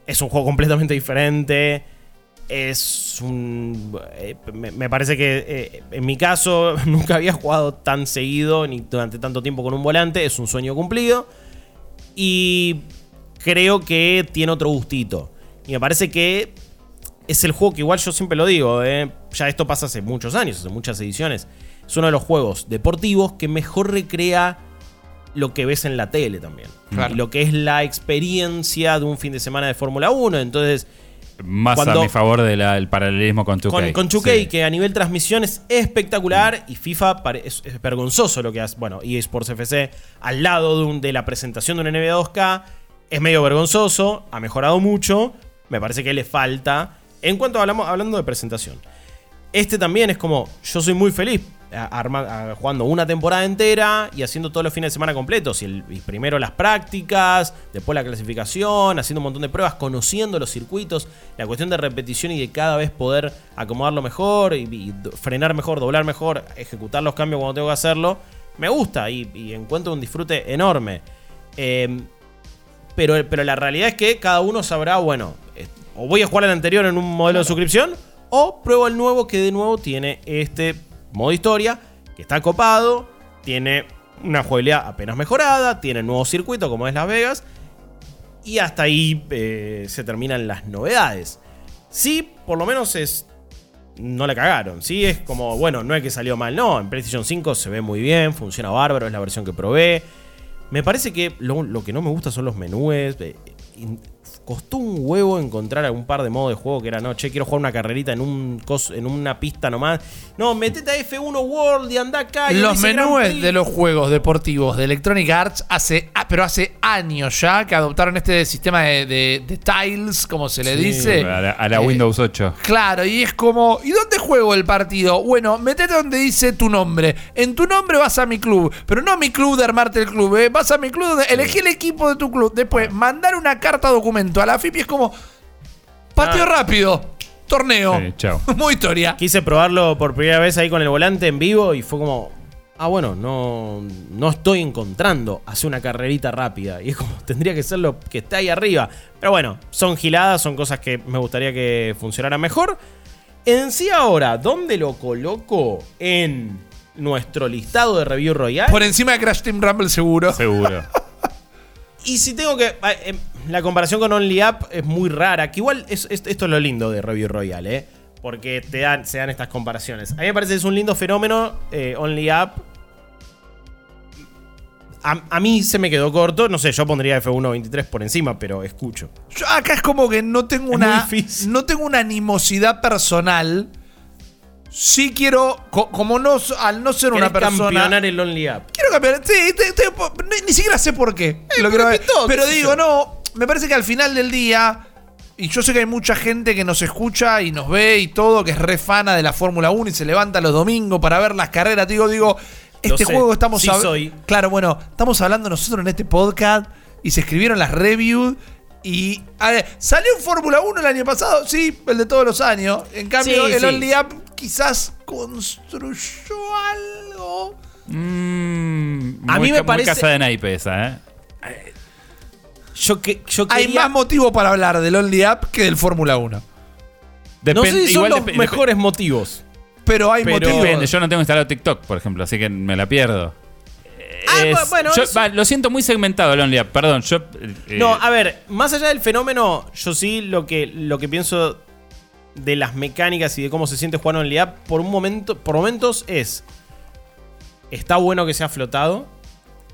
Es un juego completamente diferente. Es un. eh, me, me parece que eh, en mi caso [laughs] nunca había jugado tan seguido ni durante tanto tiempo con un volante. Es un sueño cumplido. Y creo que tiene otro gustito. Y me parece que es el juego que igual yo siempre lo digo, eh, ya esto pasa hace muchos años, hace muchas ediciones. Es uno de los juegos deportivos que mejor recrea lo que ves en la tele también. Claro. Y lo que es la experiencia de un fin de semana de Fórmula 1. Entonces, Más Cuando- a mi favor del paralelismo con 2K. con, con 2K, Sí. que a nivel transmisión es espectacular y FIFA es, es vergonzoso lo que hace. Bueno, EA Sports FC al lado de, un- de la presentación de un NBA 2K es medio vergonzoso, ha mejorado mucho, me parece que le falta. En cuanto hablamos, hablando de presentación, este también es como, yo soy muy feliz a- arma- a- jugando una temporada entera y haciendo todos los fines de semana completos. Y, primero las prácticas, después la clasificación, haciendo un montón de pruebas, conociendo los circuitos, la cuestión de repetición y de cada vez poder acomodarlo mejor y, frenar mejor, doblar mejor, ejecutar los cambios cuando tengo que hacerlo. Me gusta y, y encuentro un disfrute enorme. Eh, pero, pero la realidad es que cada uno sabrá, bueno, eh, o voy a jugar al anterior en un modelo de suscripción, o pruebo el nuevo que de nuevo tiene este modo historia, que está copado, tiene una jugabilidad apenas mejorada, tiene nuevo circuito como es Las Vegas, y hasta ahí eh, se terminan las novedades. Sí, por lo menos es... No la cagaron, sí, es como, bueno, no es que salió mal, no, en PlayStation 5 se ve muy bien, funciona bárbaro, es la versión que probé. Me parece que lo, lo que no me gusta son los menús. eh, costó un huevo encontrar algún par de modos de juego que era, no, che, quiero jugar una carrerita en un cos- en una pista nomás. No, metete a F1 World y anda acá. y Los Prix. de los juegos deportivos de Electronic Arts hace, ah, pero hace años ya que adoptaron este sistema de, de- de tiles, como se le Sí, dice. A la, a la Eh, Windows 8. Claro, y es como, ¿y dónde juego el partido? Bueno, metete donde dice tu nombre. En tu nombre vas a mi club, pero no a mi club de armarte el club, ¿eh? vas a mi club donde elegí el equipo de tu club. Después, mandar una carta a la FIP y es como, pateo Ah. rápido, torneo, Sí, chao. [laughs] muy historia. Quise probarlo por primera vez ahí con el volante en vivo y fue como. Ah, bueno, no, no estoy encontrando hacer una carrerita rápida. Y es como, [laughs] tendría que ser lo que está ahí arriba. Pero bueno, son giladas, son cosas que me gustaría que funcionaran mejor. En sí ahora, ¿dónde lo coloco en nuestro listado de review royal? Por encima de Crash Team Rumble seguro. Seguro. [laughs] Y si tengo que. ah, eh, La comparación con Only Up es muy rara. Que igual es, es- esto es lo lindo de Review Royale, ¿eh? Porque te dan, se dan estas comparaciones. A mí me parece que es un lindo fenómeno, eh, Only Up. A, a mí se me quedó corto, no sé, yo pondría F1.23 por encima, pero escucho. Yo acá es como que no tengo Es una. No tengo una animosidad personal. Sí quiero. co- como no, al no ser una persona. campeonar el Only Up. Quiero cambiar. Sí, te- te- ni, ni siquiera sé por qué. lo quiero ver. repito, pero digo, no. Me parece que al final del día. Y yo sé que hay mucha gente que nos escucha y nos ve y todo, que es re fana de la Fórmula 1 y se levanta los domingos para ver las carreras. Digo, digo, Lo este sé, juego estamos sí hab- soy. Claro, bueno, estamos hablando nosotros en este podcast y se escribieron las reviews. Y a ver, salió un Fórmula 1 el año pasado, sí, el de todos los años. En cambio, Sí, el sí. Only Up quizás construyó algo. Mm, A muy mí me ca- muy parece- casa de naipe esa, ¿eh? Yo, que, yo Hay más motivo para hablar del Only Up que del Fórmula 1. No Depen- sé si son igual los mejores motivos. Pero hay Pero- motivos. Depende, yo no tengo instalado TikTok, por ejemplo, así que me la pierdo. Ah, Es- bu- bueno, yo- eso- va, lo siento muy segmentado el Only Up, perdón. Yo, eh, No, a ver, más allá del fenómeno, yo sí lo que, lo que pienso de las mecánicas y de cómo se siente jugar Only Up por un momento, por momentos es. Está bueno que sea flotado.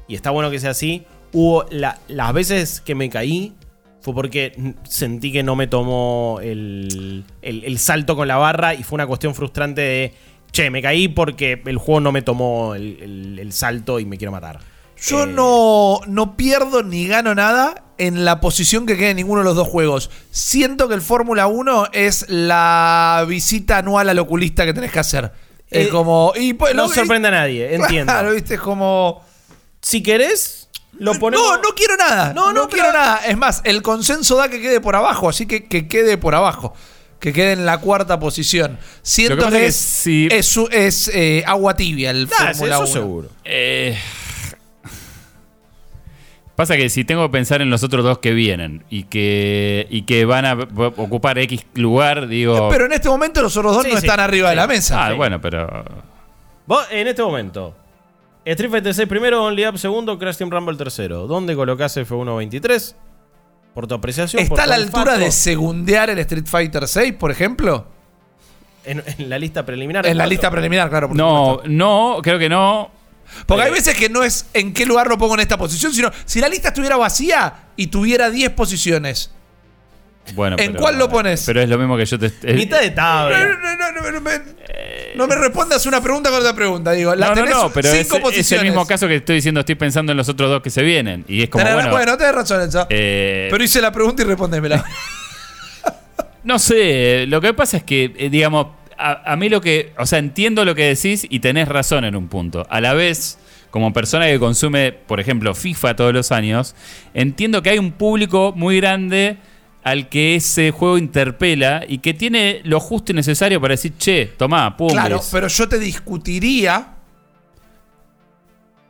Y está bueno que sea así. Hubo la- las veces que me caí. Fue porque sentí que no me tomó el, el- el salto con la barra. Y fue una cuestión frustrante de. Che, me caí porque el juego no me tomó el, el- el salto y me quiero matar. Yo Eh, no, no pierdo ni gano nada en la posición que quede en ninguno de los dos juegos. Siento que el Fórmula 1 es la visita anual al oculista que tenés que hacer. Es Eh, como. Y, pues, No lo- sorprende a nadie, [laughs] entiendo. Claro, viste, es como. Si querés, lo ponemos. No, no quiero nada. No, No, no, quiero pero- nada. Es más, el consenso da que quede por abajo, así que que quede por abajo. Que quede en la cuarta posición. Siento que es, es que si- es, su- es, eh, agua tibia el Ah, Fórmula eso 1. seguro. eh, pasa que si tengo que pensar en los otros dos que vienen y que, y que van a ocupar X lugar, digo. Pero en este momento los otros dos Sí, no sí, están arriba de la mesa. ah, sí. bueno, pero. Vos, en este momento, Street Fighter 6 primero, Only Up segundo, Crash Team Rumble tercero. ¿Dónde colocás F123? Por tu apreciación. por ¿Está a la altura de segundear el Street Fighter 6, por ejemplo? En, en la lista preliminar. En la lista preliminar, claro. por No, supuesto. no, creo que no. Porque hay eh, veces que no es en qué lugar lo pongo en esta posición, sino si la lista estuviera vacía y tuviera 10 posiciones. Bueno, ¿En pero- cuál lo pones? Pero es lo mismo que yo te. es- Mitad de No, tabla. no, no, no, no me, no me respondas una pregunta con otra pregunta. Digo, la No, no, tenés no, pero es, el mismo caso que estoy diciendo, estoy pensando en los otros dos que se vienen. Y es como, Tenés- bueno, bueno, tenés razón, eso. eh, pero hice la pregunta y respondémela. [laughs] [laughs] no sé, lo que pasa es que, eh, digamos, a, a mí lo que, o sea, entiendo lo que decís y tenés razón en un punto. A la vez, como persona que consume, por ejemplo, FIFA todos los años, entiendo que hay un público muy grande al que ese juego interpela y que tiene lo justo y necesario para decir, che, tomá, pum. claro, ves". pero yo te discutiría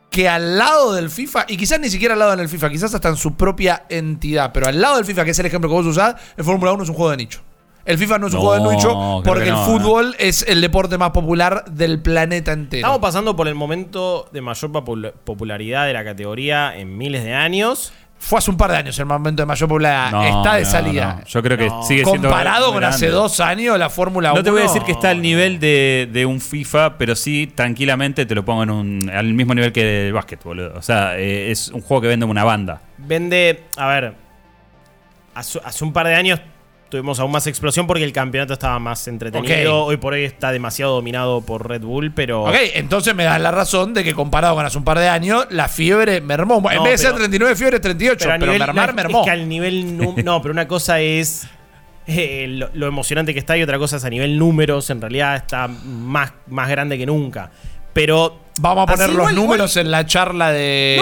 que al lado del FIFA, y quizás ni siquiera al lado del FIFA, quizás hasta en su propia entidad, pero al lado del FIFA, que es el ejemplo que vos usás, el Fórmula 1 es un juego de nicho. El FIFA no es un No, juego de nicho porque que el no, fútbol es el deporte más popular del planeta entero. Estamos pasando por el momento de mayor popul- popularidad de la categoría en miles de años. Fue hace un par de años el momento de mayor popularidad. No, Está de no, salida. no. Yo creo que No. sigue siendo. Comparado con hace dos años, la Fórmula 1. No te voy a decir que está al nivel de, de un FIFA, pero sí tranquilamente te lo pongo en un, al mismo nivel que el básquet, boludo. O sea, eh, es un juego que vende una banda. Vende, a ver, hace, hace un par de años tuvimos aún más explosión porque el campeonato estaba más entretenido. Hoy por hoy está demasiado dominado por Red Bull, pero... Ok, entonces me das la razón de que comparado con hace un par de años, la fiebre mermó. en vez de ser pero- 39 fiebre es 38, pero, a nivel- mermar mermó. Es que al nivel... [laughs] no, pero una cosa es... eh, lo, lo emocionante que está y otra cosa es a nivel números, en realidad está más, más grande que nunca. Pero... Vamos a poner así los igual- números en la charla de.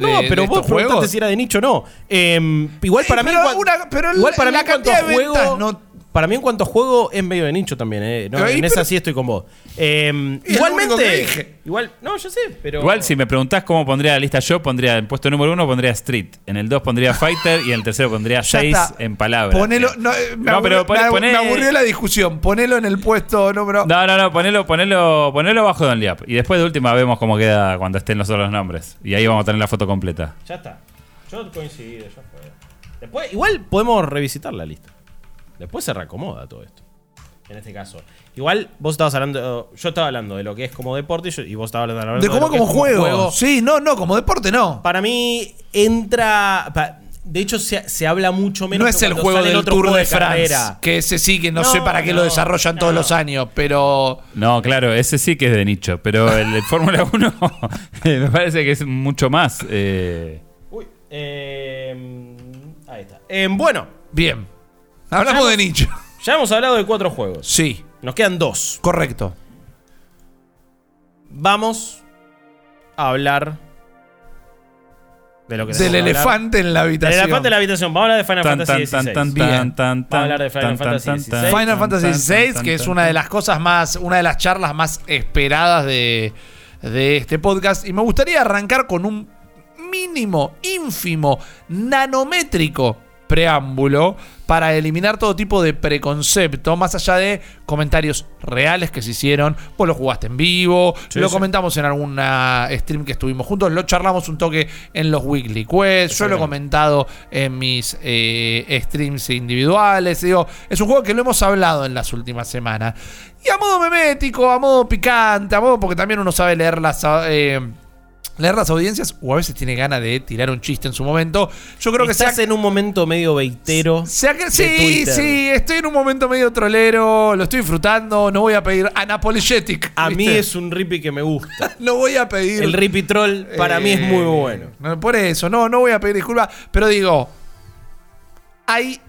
No, de- no, de pero vos estos preguntaste juegos. si era de nicho o no. Eh, igual Sí, para mí. pero una- pero igual para mí la cuanto cantidad de juego. ventas no- Para mí en cuanto a juego es medio de nicho también, eh. No, Pero ahí, en esa sí estoy con vos. Eh, que igualmente. Igual. No, yo sé, pero. Igual, si me preguntás cómo pondría la lista yo, pondría en puesto número uno pondría Street. En el 2 pondría Fighter y en el tercero pondría Ya 6 está. en palabras. Ponelo. No, eh, me, No, aburrió, pero pone- me, abu- poné- me aburrió la discusión. Ponelo en el puesto número. No, no, no, ponelo, ponelo, ponelo bajo de Only Up. Y después de última vemos cómo queda cuando estén los otros nombres. Y ahí vamos a tener la foto completa. Ya está. Yo coincido, ya fue. Después, igual podemos revisitar la lista. Después se reacomoda todo esto. en este caso. Igual vos estabas hablando, yo estaba hablando de lo que es como deporte y, yo- y vos estabas hablando, De lo cómo que como es juego. Sí, no, no, como deporte no. Para mí entra... pa- de hecho, se, se habla mucho menos No es que el juego del otro Tour juego de France. carrera. Que ese sí que no, No, sé para qué lo no, desarrollan todos no. los años, pero. No, claro, ese sí que es de nicho, pero el de Fórmula 1 [laughs] me parece que es mucho más. eh, Uy, eh, ahí está. Eh, bueno, Bien. Hablamos de nicho. ya hemos hablado de cuatro juegos. Sí, Nos quedan dos. correcto. Vamos a hablar de lo que Del tenemos que hablar. elefante en la Del habitación. elefante en la habitación. Vamos a hablar de Final tan, Fantasy tan, XVI. tan, tan, Bien. tan, tan, Vamos a hablar de Final tan, Fantasy tan, XVI. tan, Final tan, Fantasy tan, tan, que es tan, una de las cosas más, una de las charlas más esperadas de, de este podcast. Y me gustaría arrancar con un mínimo, ínfimo, nanométrico preámbulo para eliminar todo tipo de preconcepto, más allá de comentarios reales que se hicieron. Vos lo jugaste en vivo, Sí, lo sí. comentamos en alguna stream que estuvimos juntos, lo charlamos un toque en los Weekly Quest, yo lo he comentado en mis eh, streams individuales. Digo, es un juego que lo hemos hablado en las últimas semanas. Y a modo memético, a modo picante, a modo porque también uno sabe leer las. eh, leer las audiencias o a veces tiene ganas de tirar un chiste en su momento. Yo creo que Estás en un momento medio veitero. sea que de sí, Twitter. sí, estoy en un momento medio trolero, lo estoy disfrutando, no voy a pedir unapologetic. A mí es un rippy que me gusta. [laughs] no voy a pedir El rippy troll para mí es muy Eh, bueno. no, Por eso, no, no voy a pedir disculpas, pero digo, hay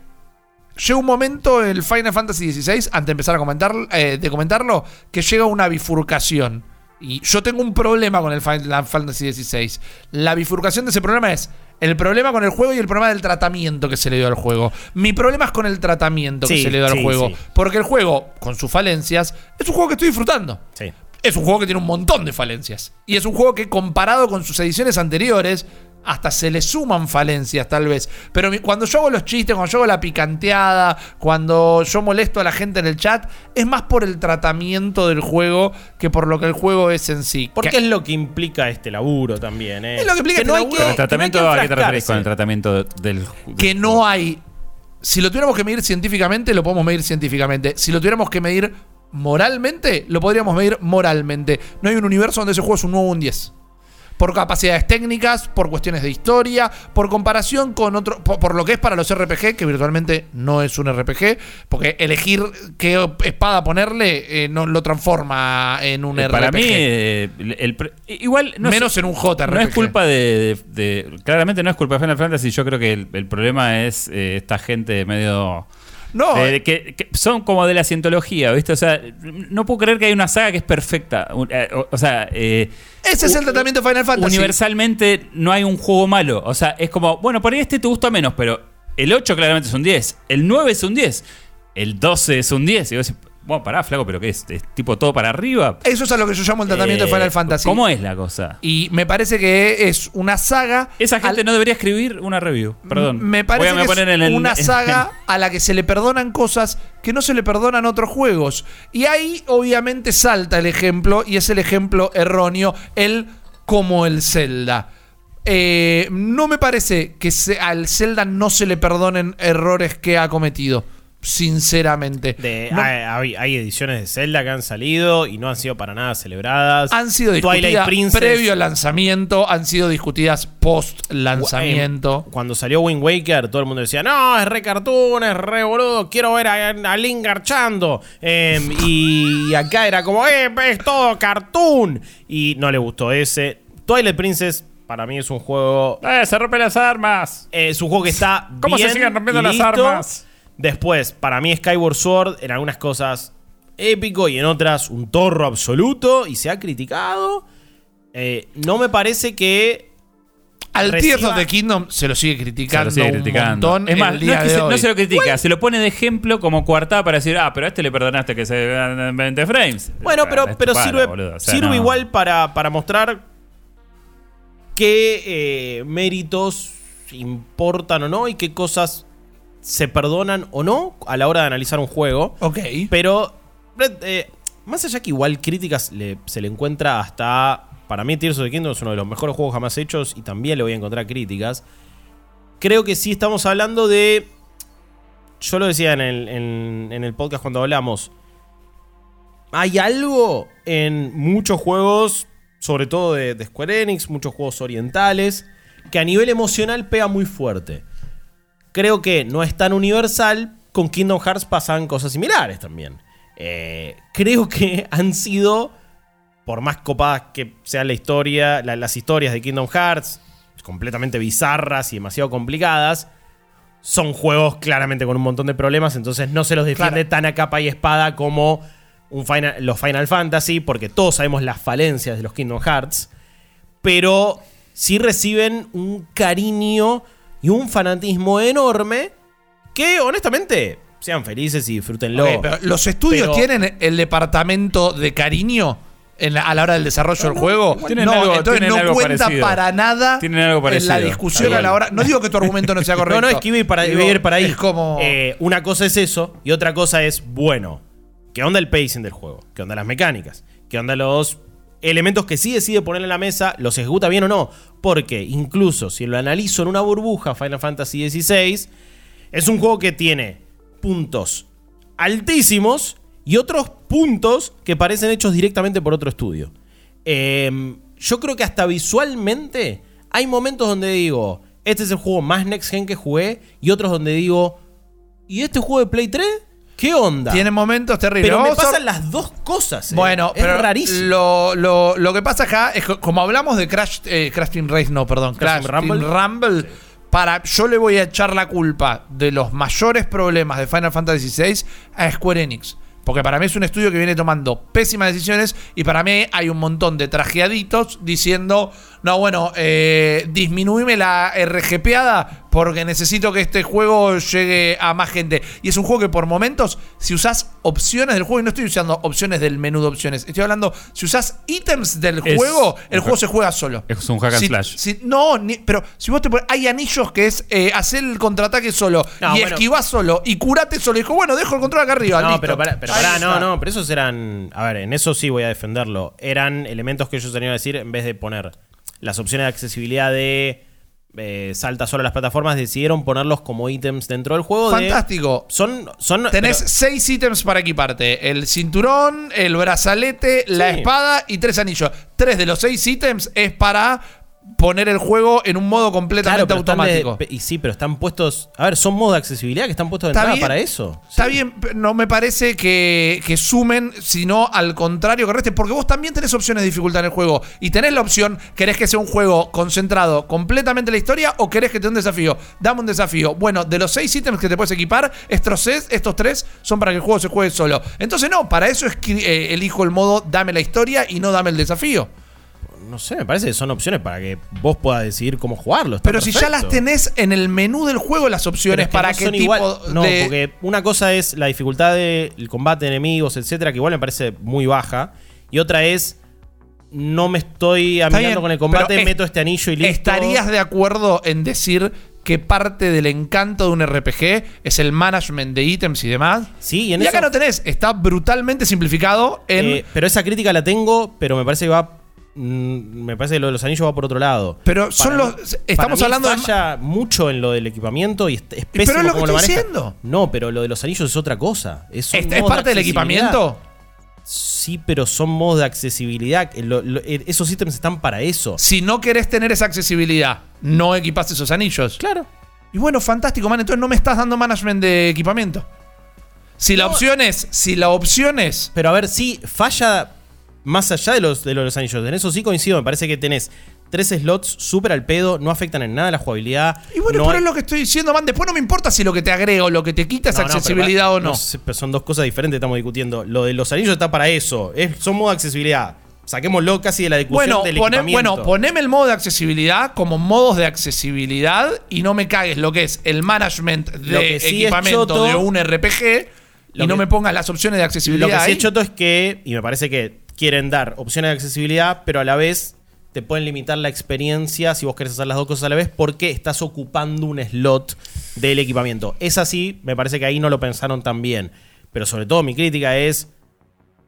llega un momento en el Final Fantasy XVI, antes de empezar a comentar, eh, de comentarlo, que llega una bifurcación. Y yo tengo un problema con el Final Fantasy XVI. La bifurcación de ese problema es el problema con el juego y el problema del tratamiento que se le dio al juego. Mi problema es con el tratamiento que se le dio al juego. sí. Porque el juego, con sus falencias, es un juego que estoy disfrutando. Sí. Es un juego que tiene un montón de falencias. Y es un juego que comparado con sus ediciones anteriores, hasta se le suman falencias tal vez. Pero cuando yo hago los chistes, cuando yo hago la picanteada, cuando yo molesto a la gente en el chat, es más por el tratamiento del juego que por lo que el juego es en sí. Porque Que- es lo que implica este laburo también. ¿eh? Es lo que implica este no hay laburo. que, el que no hay tratamiento, que ¿a qué te referís enfrascarse. con el tratamiento del que no hay. Si lo tuviéramos que medir científicamente, lo podemos medir científicamente. Si lo tuviéramos que medir moralmente, lo podríamos medir moralmente. No hay un universo donde ese juego es un 9 o un 10. Por capacidades técnicas, por cuestiones de historia, por comparación con otro. Por, por lo que es para los RPG, que virtualmente no es un RPG, porque elegir qué espada ponerle eh, no lo transforma en un Eh, RPG. Para mí, eh, el- igual no Menos es, en un JRPG. No es culpa de, de- de- Claramente no es culpa de Final Fantasy. Yo creo que el, el problema es eh, esta gente medio. No, eh, que, que son como de la cientología, ¿viste? O sea, no puedo creer que hay una saga que es perfecta. Eh, O, o sea, eh, ese es el tratamiento de Final Fantasy. universalmente no hay un juego malo. O sea, es como, bueno, por ahí este te gusta menos, pero el 8 claramente es un 10. El 9 es un 10. El 12 es un 10. Y vos decís, bueno, pará, flaco, pero ¿qué es? ¿Es tipo todo para arriba? Eso es a lo que yo llamo el tratamiento de Eh, Final Fantasy. ¿Cómo es la cosa? Y me parece que es una saga. Esa gente al- no debería escribir una review. Perdón. Me parece Voy a que poner es en el- una [laughs] en- saga a la que se le perdonan cosas que no se le perdonan otros juegos. Y ahí obviamente salta el ejemplo, y es el ejemplo erróneo, el como el Zelda. Eh, no me parece que se- al Zelda no se le perdonen errores que ha cometido. Sinceramente. De- No- hay, ediciones de Zelda que han salido y no han sido para nada celebradas. han sido discutidas previo al lanzamiento, han sido discutidas post lanzamiento. Eh, Cuando salió Wind Waker, todo el mundo decía, no, es re cartoon, es re boludo, quiero ver a, a Link garchando. Em, y acá era como, eh, es todo cartoon. Y no le gustó ese. Twilight Princess, para mí es un juego ¡Eh, se rompen las armas! es un juego que está ¿Cómo se siguen rompiendo las armas? Después, para mí Skyward Sword en algunas cosas épico y en otras un torro absoluto y se ha criticado. Eh, no me parece que Al reciba- Tears of the Kingdom se lo sigue Se criticando, lo sigue un criticando. montón es más, el no, día es que de se, hoy. no se lo critica, se lo pone de ejemplo como coartada para decir, ah, pero a este le perdonaste que se vean 20 frames. Bueno, pero, pero sirve, boludo. O sea, sirve no. igual para, para mostrar qué eh, méritos importan o no y qué cosas se perdonan o no a la hora de analizar un juego. Ok. Pero, eh, más allá que igual críticas le- se le encuentra hasta... Para mí Tears of the Kingdom es uno de los mejores juegos jamás hechos y también le voy a encontrar críticas. Creo que sí estamos hablando de... Yo lo decía en el, en- en el podcast cuando hablamos. hay algo en muchos juegos, sobre todo de, de Square Enix, muchos juegos orientales, que a nivel emocional pega muy fuerte. Creo que no es tan universal. Con Kingdom Hearts pasan cosas similares también. Eh, creo que [laughs] han sido, por más copadas que sea la historia, la- las historias de Kingdom Hearts, completamente bizarras y demasiado complicadas, son juegos claramente con un montón de problemas, entonces no se los defiende Claro. tan a capa y espada como un Final- los Final Fantasy, porque todos sabemos las falencias de los Kingdom Hearts, pero sí reciben un cariño y un fanatismo enorme que honestamente sean felices y disfrútenlo. Ok, pero los estudios Pero- tienen el departamento de cariño en la- a la hora del desarrollo del juego. tienen no, algo- entonces tienen no algo cuenta parecido. para nada Tienen algo en la discusión a la hora. No digo que tu argumento no sea correcto. [laughs] No, no, es que iba a ir para, Digo, ir para ahí. Es como. Eh, una cosa es eso y otra cosa es, bueno, ¿qué onda el pacing del juego? ¿Qué onda las mecánicas? ¿Qué onda los elementos que sí decide poner en la mesa? ¿Los ejecuta bien o no? Porque incluso si lo analizo en una burbuja, Final Fantasy XVI, es un juego que tiene puntos altísimos y otros puntos que parecen hechos directamente por otro estudio. Eh, yo creo que hasta visualmente hay momentos donde digo, este es el juego más next gen que jugué, y otros donde digo, ¿y este juego de Play 3? ¿Qué onda? Tiene momentos terribles. Pero me Vamos a- pasan las dos cosas. eh. Bueno, es pero rarísimo. Lo, lo- lo que pasa acá es que como hablamos de Crash, eh, Crash Team Race, no, perdón, Crash Crash, Team Rumble. Rumble, para, yo le voy a echar la culpa de los mayores problemas de Final Fantasy VI a Square Enix. Porque para mí es un estudio que viene tomando pésimas decisiones y para mí hay un montón de trajeaditos diciendo, no, bueno, eh, disminuime la RGPeada porque necesito que este juego llegue a más gente. Y es un juego que por momentos, si usás opciones del juego, y no estoy usando opciones del menú de opciones, estoy hablando, si usás ítems del Es juego, el juego se juega solo. es un hack and Si- slash. si- no, ni- pero si vos te pones, hay anillos que es eh, hacer el contraataque solo No, y bueno. esquivás solo y curate solo. Y dijo, bueno, dejo el control acá arriba. No, listo. pero pará, pero pará, no, no, pero esos eran. A ver, en eso sí voy a defenderlo. Eran elementos que ellos tenían que decir en vez de poner las opciones de accesibilidad de eh, salta solo a las plataformas, decidieron ponerlos como ítems dentro del juego. de- Fantástico. son. son Tenés pero- seis ítems para equiparte: el cinturón, el brazalete, la espada y tres anillos. Tres de los seis ítems es para poner el juego en un modo completamente Claro, de- automático. y sí, pero están puestos. A ver, son modos de accesibilidad que están puestos de Está entrada bien. para eso. Está bien, pero no me parece que, que sumen, sino al contrario que resten, porque vos también tenés opciones de dificultad en el juego. Y tenés la opción, ¿querés que sea un juego concentrado completamente en la historia o querés que te dé un desafío? Dame un desafío. Bueno, de los seis ítems que te puedes equipar, estos, estos tres son para que el juego se juegue solo. Entonces no, para eso es que eh, elijo el modo dame la historia y no dame el desafío. No sé, me parece que son opciones para que vos puedas decidir cómo jugarlo. está Pero si ya las tenés en el menú del juego las opciones es que para no qué tipo igual- No, de... porque una cosa es la dificultad del combate de enemigos, etcétera, que igual me parece muy baja. Y otra es. No me estoy amigando con el combate, es- meto este anillo y listo. ¿Estarías de acuerdo en decir que parte del encanto de un RPG es el management de ítems y demás? Sí, y en y acá eso- no tenés, está brutalmente simplificado en... Eh, pero esa crítica la tengo, pero me parece que va. Mm, me parece que lo de los anillos va por otro lado. Pero son los- mí- estamos para mí hablando de- falla mucho en lo del equipamiento y es, es pero pésimo es lo que cómo lo estoy maneja. diciendo. No, pero lo de los anillos es otra cosa. Es, ¿Es, es modos de parte del equipamiento? Sí, pero son modos de accesibilidad. Lo- lo- eh, esos ítems están para eso. Si no querés tener esa accesibilidad, no equipaste esos anillos. Claro. Y bueno, fantástico, man. Entonces no me estás dando management de equipamiento. Si la opción es, si la opción es Pero a ver, sí, falla más allá de los, de los anillos. En eso sí coincido. Me parece que tenés tres slots súper al pedo, no afectan en nada la jugabilidad. Y bueno, no pero hay- es lo que estoy diciendo, man. Después no me importa si lo que te agrega o lo que te quita es No, no, pero accesibilidad o no. sé, pero son dos cosas diferentes, estamos discutiendo. Lo de los anillos está para eso. Es, son modo de accesibilidad. Saquémoslo casi de la discusión Bueno, del pone- bueno, poneme el modo de accesibilidad como modos de accesibilidad y no me cagues lo que es el management de sí equipamiento choto- de un RPG y no me pongas las opciones de accesibilidad. Lo que sí ahí. es choto es que, y me parece que quieren dar opciones de accesibilidad, pero a la vez te pueden limitar la experiencia si vos querés hacer las dos cosas a la vez porque estás ocupando un slot del equipamiento. Es así, me parece que ahí no lo pensaron tan bien. Pero sobre todo mi crítica es,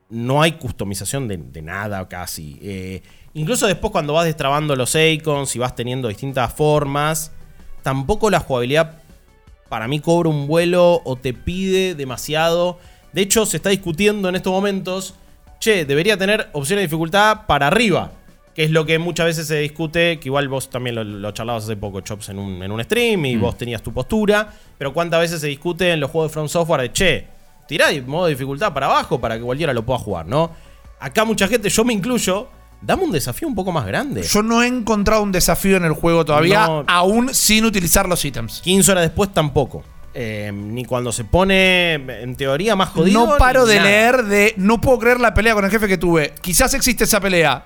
no hay customización de, nada casi. Eh, incluso después cuando vas destrabando los icons y vas teniendo distintas formas, tampoco la jugabilidad para mí cobra un vuelo o te pide demasiado. De hecho, se está discutiendo en estos momentos che, debería tener opción de dificultad para arriba. Que es lo que muchas veces se discute, que igual vos también lo, lo charlabas hace poco, Chops, en un, en un stream, y vos tenías tu postura. Pero cuántas veces se discute en los juegos de From Software de, che, tirá modo de dificultad para abajo para que cualquiera lo pueda jugar, ¿no? Acá mucha gente, yo me incluyo, dame un desafío un poco más grande. Yo no he encontrado un desafío en el juego todavía, No. aún sin utilizar los ítems. 15 horas después tampoco. Eh, ni cuando se pone, en teoría, más jodido. no paro de nada. leer de. No puedo creer la pelea con el jefe que tuve. Quizás existe esa pelea.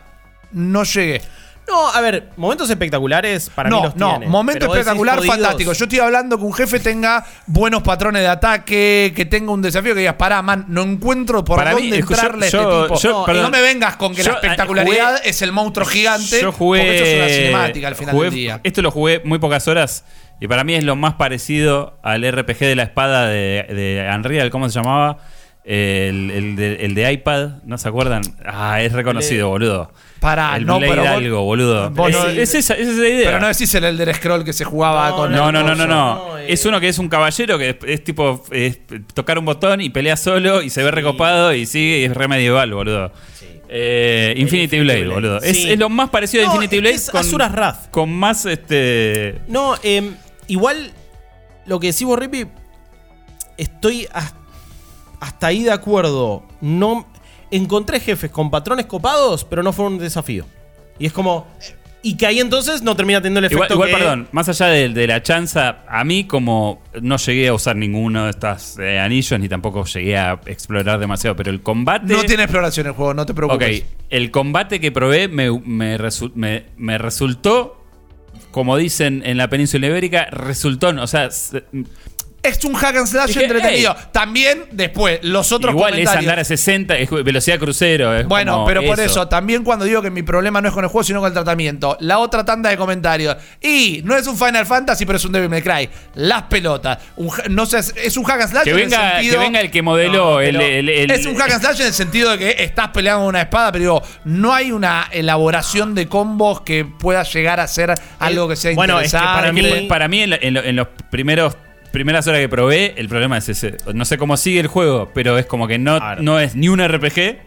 No llegué. No, a ver, momentos espectaculares para mí no, los no, tiene. momento espectacular, fantástico. Yo estoy hablando que un jefe tenga buenos patrones de ataque, que tenga un desafío que digas, pará, man, no encuentro por Para mí, dónde entrarle a yo- este tipo. yo- no, perdón. no me vengas con que Yo, la eh, espectacularidad jugué- es el monstruo gigante. Yo jugué. Porque esto es una cinemática al final jugué- del día. Esto lo jugué muy pocas horas. Y para mí es lo más parecido al RPG de la espada de, de Unreal. ¿Cómo se llamaba? El, el de, el de iPad, ¿no se acuerdan? Ah, es reconocido, boludo. Pará, el no, Blade pero vos- algo, boludo. vos Es, no- es esa, es esa idea. Pero no decís el Elder Scroll que se jugaba No, con No, el no, no, no, no. No, eh. Es uno que es un caballero que es, es tipo es tocar un botón y pelea solo y se ve recopado y sigue y es re medieval, boludo. Eh, Infinity Infinity Blade, Blade, boludo. Es, sí. es lo más parecido No, a Infinity Blade es Asura's Wrath. con más este No, eh, igual lo que decís vos, Rippy, estoy has- hasta ahí de acuerdo. No encontré jefes con patrones copados, pero no fueron un desafío. Y es como y que ahí entonces no termina teniendo el efecto igual, que- perdón, más allá de, de la chanza, a mí como no llegué a usar ninguno de estos eh, anillos ni tampoco llegué a explorar demasiado, pero el combate... No tiene exploración el juego, no te Ok, preocupes. el combate que probé me, me resu- me- me resultó, como dicen en la península ibérica, resultó, o sea, Es un hack and slash entretenido. También, después, los otros igual es comentarios. andar a 60, es velocidad crucero. es Bueno, como pero por eso, también cuando digo que mi problema no es con el juego, sino con el tratamiento. La otra tanda de comentarios. Y no es un Final Fantasy, pero es un Devil May Cry. Las pelotas. Un ja- no sé, es un hack and slash Que en el venga, sentido- que venga el que modeló No, el, pero el- el- es un hack and slash en el sentido de que estás peleando con una espada, pero digo, no hay una elaboración de combos que pueda llegar a ser algo que sea bueno, es que interesante. para mí, para mí en, la- en lo- en los primeros primeras horas que probé, el problema es ese. No sé cómo sigue el juego, pero es como que no, Claro. no es ni un RPG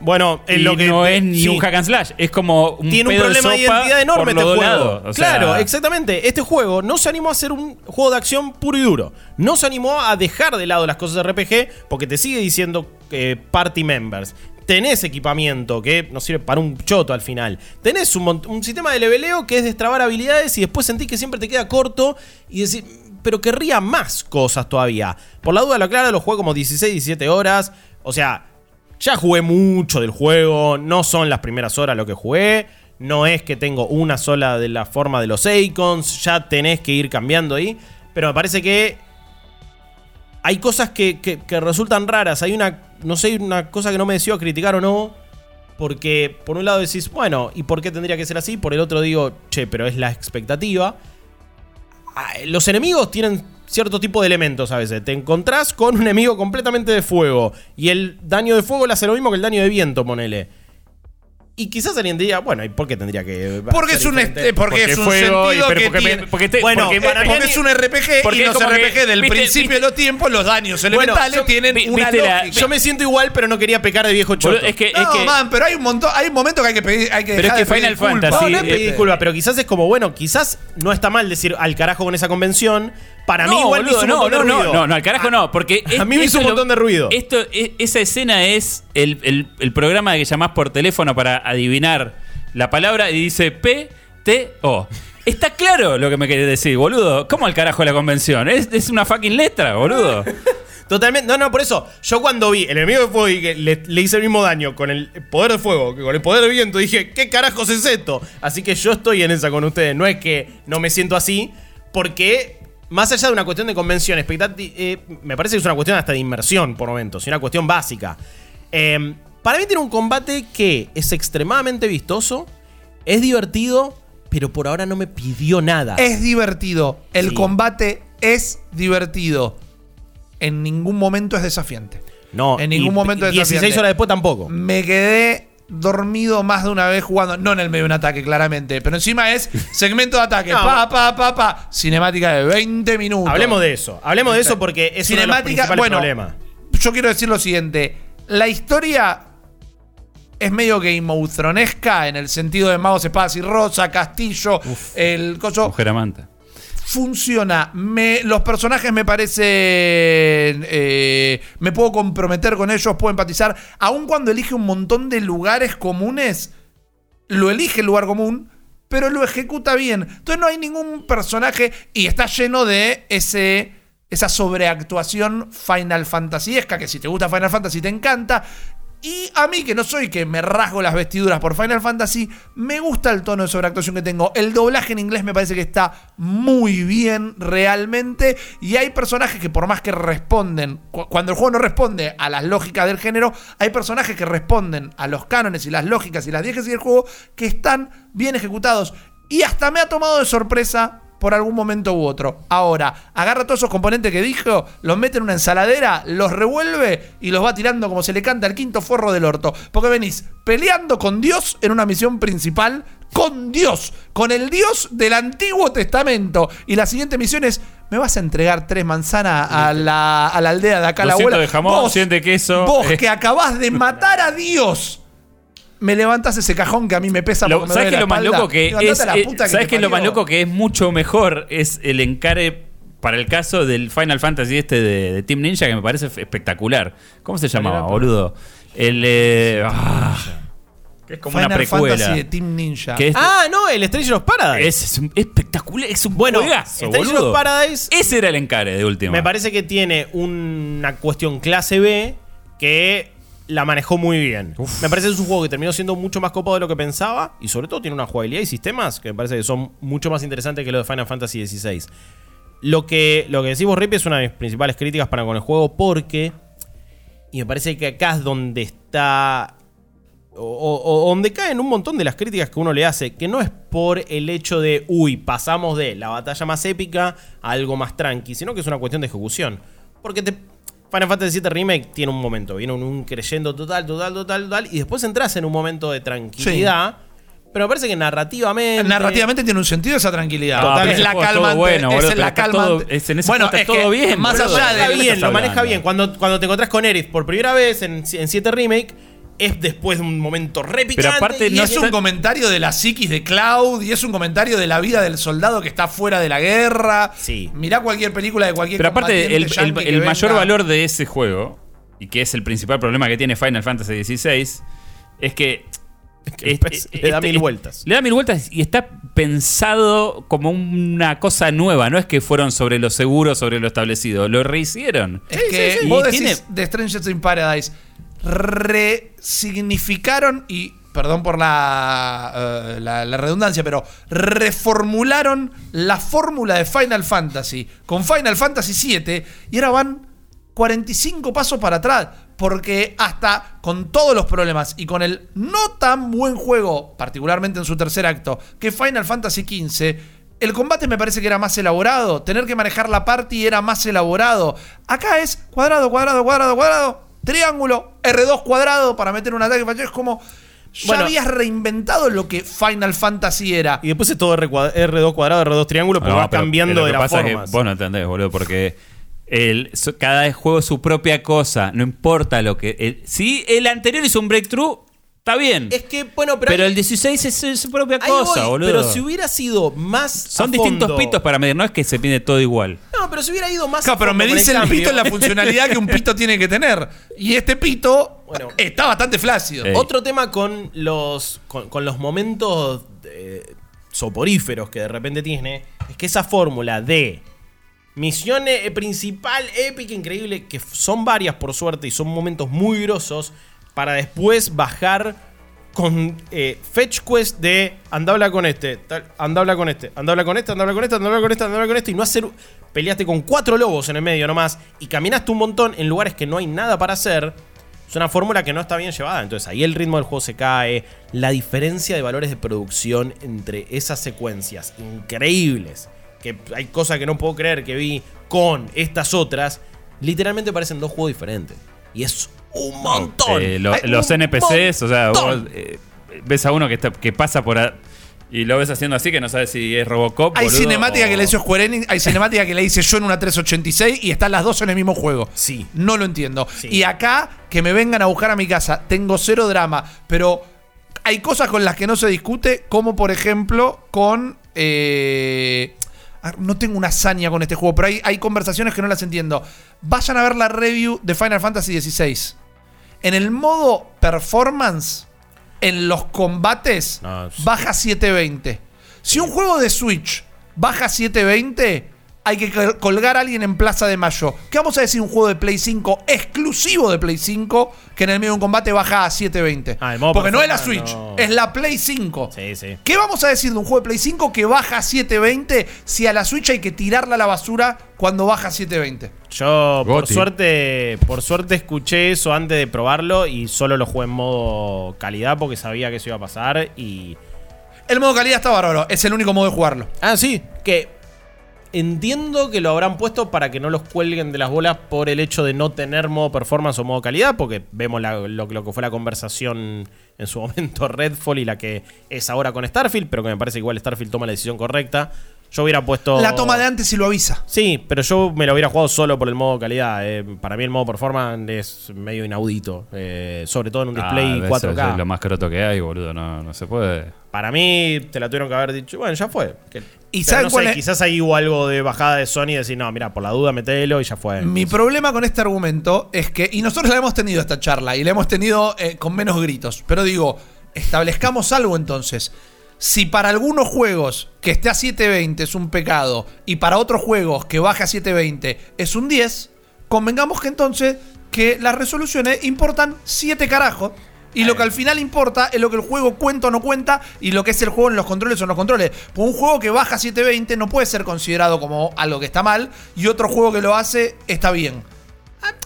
Bueno, y lo que no es ni sí. un hack and slash. Es como un tiene un problema de sopa identidad enorme este juego. lados. O sea, claro, exactamente. Este juego no se animó a hacer un juego de acción puro y duro. No se animó a dejar de lado las cosas de RPG porque te sigue diciendo eh, party members. Tenés equipamiento que no sirve para un choto al final. Tenés un, un sistema de leveleo que es destrabar habilidades y después sentís que siempre te queda corto y decís, pero querría más cosas todavía. Por la duda, lo aclaro, lo jugué como 16, 17 horas. O sea, ya jugué mucho del juego, no son las primeras horas lo que jugué. No es que tengo una sola de la forma de los icons, ya tenés que ir cambiando ahí. Pero me parece que hay cosas que, resultan raras. Hay una, no sé, una cosa que no me decido criticar o no. Porque por un lado decís, bueno, ¿y por qué tendría que ser así? Por el otro digo, che, pero es la expectativa. Ah, Los enemigos tienen cierto tipo de elementos a veces. Te encontrás con un enemigo completamente de fuego. Y el daño de fuego le hace lo mismo que el daño de viento, ponele. Y quizás alguien diría, bueno, ¿y por qué tendría que.? Porque es un, este- porque es un fuego y- sentido pero que porque tiene- porque te- Bueno, porque eh, mí- porque es un RPG porque y es los que, RPG del viste, principio viste- de los tiempos, los daños Bueno, elementales yo- tienen vi- una la-. Yo me siento igual, pero no quería pecar de viejo choto. Es que, es no, que- man, pero hay un montón, hay un momento que hay que pedir, hay que Pero dejar es que de Final. Fantasy- No, no es Sí, pedir este- disculpas, pero quizás es como, bueno, quizás no está mal decir al carajo con esa convención. Para mí, No, igual me boludo, hizo un no, montón no, de no, ruido. no, no, al carajo no, porque A mí me hizo un montón de ruido. Esto, es- esa escena es el, el- el programa que llamás por teléfono para adivinar la palabra y dice P, T, O. Está claro lo que me querés decir, boludo. ¿Cómo al carajo la convención? Es, es una fucking letra, boludo. [laughs] Totalmente. No, no, por eso. Yo cuando vi el enemigo de fuego y que le, le hice el mismo daño con el poder de fuego que con el poder de viento, dije, ¿qué carajos es esto? Así que yo estoy en esa con ustedes. No es que no me siento así, porque más allá de una cuestión de convención, eh, me parece que es una cuestión hasta de inmersión por momentos, y una cuestión básica. Eh, para mí tiene un combate que es extremadamente vistoso, es divertido, pero por ahora no me pidió nada. Es divertido. El Sí. combate es divertido. En ningún momento es desafiante. no, en ningún y momento es 16 desafiante. horas después tampoco. Me quedé dormido más de una vez jugando, no en el medio de un ataque, claramente, pero encima es segmento de ataque, [laughs] No. pa, pa, pa, pa, cinemática de 20 minutos. Hablemos de eso. Hablemos de eso porque es uno de los Cinemática, bueno, problemas. yo quiero decir lo siguiente, la historia es medio Game of Thronesca en el sentido de magos, espadas y rosa, castillo, el coso. Mujer amante. Funciona. Me, los personajes me parecen. eh, me puedo comprometer con ellos, puedo empatizar. Aun cuando elige un montón de lugares comunes, lo elige el lugar común, pero lo ejecuta bien. Entonces no hay ningún personaje y está lleno de ese esa sobreactuación Final Fantasyesca, que si te gusta Final Fantasy te encanta. Y a mí, que no soy que me rasgo las vestiduras por Final Fantasy, me gusta el tono de sobreactuación que tengo. El doblaje en inglés me parece que está muy bien realmente. Y hay personajes que por más que responden, cu- cuando el juego no responde a las lógicas del género, hay personajes que responden a los cánones y las lógicas y las dieces del juego que están bien ejecutados. Y hasta me ha tomado de sorpresa por algún momento u otro. Ahora, agarra todos esos componentes que dijo, los mete en una ensaladera, los revuelve y los va tirando como se le canta al quinto forro del orto. Porque venís peleando con Dios en una misión principal, con Dios, con el Dios del Antiguo Testamento. Y la siguiente misión es, me vas a entregar tres manzanas a la, a la aldea de acá, la 200 abuela. de jamón, 100 de queso. Vos Eh. que acabás de matar a Dios. Me levantás ese cajón que a mí me pesa Lo- porque me ¿Sabes duele qué es la lo más loco que es? eh, puta que ¿Sabes qué es lo más loco que es mucho mejor? Es el encare para el caso del Final Fantasy este de, de Team Ninja que me parece espectacular. ¿Cómo se llamaba, era? boludo? El eh, ah, que es como Final una precuela. Fantasy de Team Ninja. Que es, Ah, no, el Stranger of Paradise. es, es un- espectacular, es un Bueno, juegazo, Stranger boludo. of Paradise Ese era el encare de última. me parece que tiene una cuestión clase B que la manejó muy bien. Me parece que es un juego que terminó siendo mucho más copado de lo que pensaba y sobre todo tiene una jugabilidad y sistemas que me parece que son mucho más interesantes que lo de Final Fantasy XVI. Lo que, lo que decimos, Rip, es una de mis principales críticas para con el juego porque, y me parece que acá es donde está o, o- o donde caen un montón de las críticas que uno le hace, que no es por el hecho de, uy, pasamos de la batalla más épica a algo más tranqui, sino que es una cuestión de ejecución. Porque te, Final Fantasy VII Remake tiene un momento, viene un, un creyendo total, total, total, total, y después entras en un momento de tranquilidad, pero me parece que narrativamente... Narrativamente tiene un sentido esa tranquilidad. Es la calmante. bueno, es la todo- es- en ese bueno, está es que todo bien, Más boludo. allá maneja de. bien, lo maneja bien. Cuando, cuando te encontrás con Aerith por primera vez en, en 7 Remake, es después de un momento re picante aparte y no es un comentario de la psiquis de Cloud, y es un comentario de la vida del soldado que está fuera de la guerra. Sí. Mirá cualquier película de cualquier Pero aparte, el, el- mayor valor de ese juego, y que es el principal problema que tiene Final Fantasy XVI, es que. le da este- mil vueltas. Le da mil vueltas y está pensado como una cosa nueva. No es que fueron sobre lo seguro, sobre lo establecido. Lo rehicieron. Es que sí. vos decís tiene- de Strangers in Paradise. Resignificaron y. Perdón por la, eh, la, la redundancia, pero reformularon la fórmula de Final Fantasy con Final Fantasy VII y ahora van 45 pasos para atrás. Porque hasta con todos los problemas y con el no tan buen juego, particularmente en su tercer acto, que Final Fantasy XV, el combate me parece que era más elaborado. Tener que manejar la party era más elaborado. Acá es cuadrado, cuadrado, cuadrado, cuadrado, triángulo, R2 cuadrado para meter un ataque. Es como. Ya Bueno. habías reinventado lo que Final Fantasy era. Y después es todo R, cuad- R2 cuadrado, R2 triángulo, pero No, va pero cambiando lo de que las pasa es que vos no entendés, boludo, porque el, cada juego es su propia cosa. No importa lo que. el- si el anterior hizo un breakthrough, está bien. Es que, bueno, pero. pero el 16 es, es su propia cosa, voy, boludo. Pero si hubiera sido más. Son a distintos fondo- pitos para medir, no es que se pide todo igual. No, pero si hubiera ido más. Claro, a pero me dice el cambio- pito en la funcionalidad que un pito [laughs] tiene que tener. Y este pito Bueno. está bastante flácido. Ey. Otro tema con los, con, con los momentos eh, soporíferos que de repente tiene es que esa fórmula de misión principal, épica, increíble, que son varias por suerte y son momentos muy grosos, para después bajar con eh, fetch quest de anda habla con este, tal, anda habla con este, anda habla con este, anda habla con este, anda habla con este, anda habla con este, y no hacer. Peleaste con cuatro lobos en el medio nomás y caminaste un montón en lugares que no hay nada para hacer. Es una fórmula que no está bien llevada. Entonces ahí el ritmo del juego se cae. La diferencia de valores de producción entre esas secuencias increíbles. Que hay cosas que no puedo creer que vi con estas otras. Literalmente parecen dos juegos diferentes. Y es un montón. Eh, lo- los un NPCs, o sea, vos eh, ves a uno que, está- que pasa por. a- Y lo ves haciendo así que no sabes si es Robocop. Hay boludo, cinemática o- que le hizo Square Enix, hay cinemática que le hice yo en una 386 y están las dos en el mismo juego. Sí. No lo entiendo. Sí. Y acá, que me vengan a buscar a mi casa, tengo cero drama, pero hay cosas con las que no se discute, como por ejemplo con... eh, ah, no tengo una hazaña con este juego, pero hay, hay conversaciones que no las entiendo. Vayan a ver la review de Final Fantasy XVI. En el modo performance, en los combates, No, sí. baja 720. Si un juego de Switch baja 720, hay que col- colgar a alguien en Plaza de Mayo. ¿Qué vamos a decir un juego de Play 5 exclusivo de Play 5 que en el medio de un combate baja a 720? Ah, Porque no es la Switch, no. es la Play 5. Sí, sí. ¿Qué vamos a decir de un juego de Play 5 que baja a 720 si a la Switch hay que tirarla a la basura cuando baja a 720? Yo por Goti. suerte, por suerte escuché eso antes de probarlo y solo lo jugué en modo calidad porque sabía que eso iba a pasar y El modo calidad está bárbaro, es el único modo de jugarlo. Ah, sí, que entiendo que lo habrán puesto para que no los cuelguen de las bolas por el hecho de no tener modo performance o modo calidad, porque vemos la- lo, lo que fue la conversación en su [laughs] momento Redfall y la que es ahora con Starfield, pero que me parece que igual Starfield toma la decisión correcta. Yo hubiera puesto... La toma de antes y lo avisa. Sí, pero yo me lo hubiera jugado solo por el modo calidad. eh, para mí el modo performance es medio inaudito, eh, sobre todo en un Ah, display eso 4K. Es lo más croto que hay, boludo. No, no se puede. Para mí te la tuvieron que haber dicho, bueno, ya fue. Que- ¿Y pero saben no cuál sé, es? Quizás ahí hubo algo de bajada de Sony y decir, no, mira, por la duda metelo y ya fue. Mi problema con este argumento es que, y nosotros la hemos tenido esta charla y la hemos tenido eh, con menos gritos, pero digo, establezcamos algo entonces. Si para algunos juegos que esté a 720 es un pecado y para otros juegos que baje a 720 es un 10, convengamos que entonces que las resoluciones importan 7 carajos. Y lo que al final importa es lo que el juego cuenta o no cuenta y lo que es el juego en los controles o en los controles. Pues un juego que baja a 720 no puede ser considerado como algo que está mal y otro juego que lo hace está bien.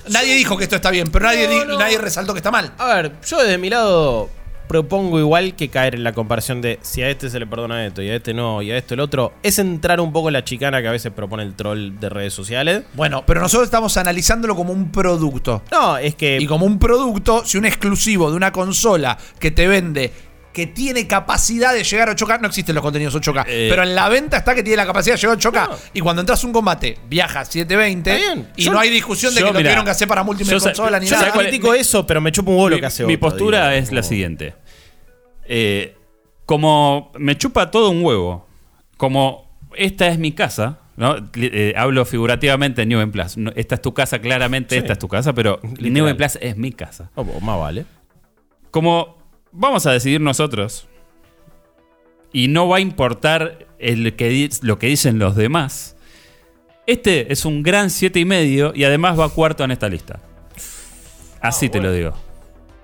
Nadie dijo que esto está bien, pero nadie, No, di- no. nadie resaltó que está mal. A ver, yo desde mi lado propongo igual que caer en la comparación de si a este se le perdona esto y a este no y a esto el otro. Es entrar un poco en la chicana que a veces propone el troll de redes sociales. Bueno, pero nosotros estamos analizándolo como un producto. No, es que... Y como un producto, si un exclusivo de una consola que te vende que tiene capacidad de llegar a 8K, no existen los contenidos 8K, Eh. pero en la venta está que tiene la capacidad de llegar a 8K. No. Y cuando entras a un combate, viaja a 720 Está bien. y Yo- no hay discusión de yo, que lo mirá, tuvieron que hacer para múltiples yo consolas ni yo nada. no critico eso, pero me chupa un huevo lo mi, que hace mi otro, postura digo, es la siguiente. Eh, como me chupa todo un huevo, como esta es mi casa, ¿no? Eh, hablo figurativamente en New Game Plus. No, esta es tu casa, claramente Sí. esta es tu casa, pero Literal. New Game Plus es mi casa. Oh, más vale. Como vamos a decidir nosotros y no va a importar el que di- lo que dicen los demás. Este es un gran siete y medio y además va cuarto en esta lista. Así te lo digo.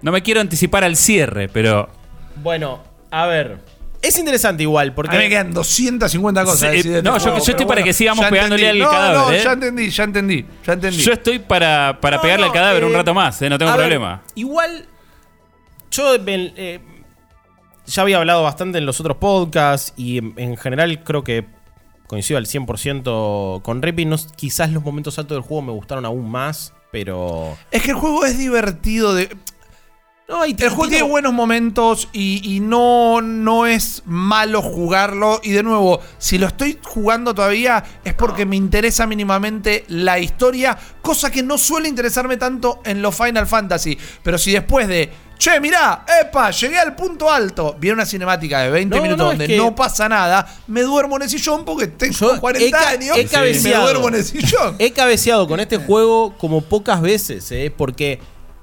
No me quiero anticipar al cierre, pero Bueno, a ver. Es interesante igual, A porque... mí me quedan 250 cosas. Sí, a de este no, yo- juego, yo estoy para que sigamos pegándole entendí. al No, cadáver, No, ¿eh? ya entendí, ya entendí, ya entendí. yo estoy para, para No, pegarle no, al cadáver un eh, rato más, ¿eh? no tengo a ver, problema. igual, yo eh, ya había hablado bastante en los otros podcasts y en, en general creo que coincido al 100% con Rippy. No, quizás los momentos altos del juego me gustaron aún más, pero... Es que el juego es divertido de. No, El juego tiene buenos momentos y, y no, no es malo jugarlo. Y de nuevo, si lo estoy jugando todavía es porque me interesa mínimamente la historia, cosa que no suele interesarme tanto en los Final Fantasy. Pero si después de, che, mirá, epa, llegué al punto alto, viene una cinemática de 20 No, minutos no, es donde que- no pasa nada, me duermo en el sillón porque tengo Yo 40 he ca- años he y me duermo en el sillón. He cabeceado con este juego como pocas veces, ¿eh? porque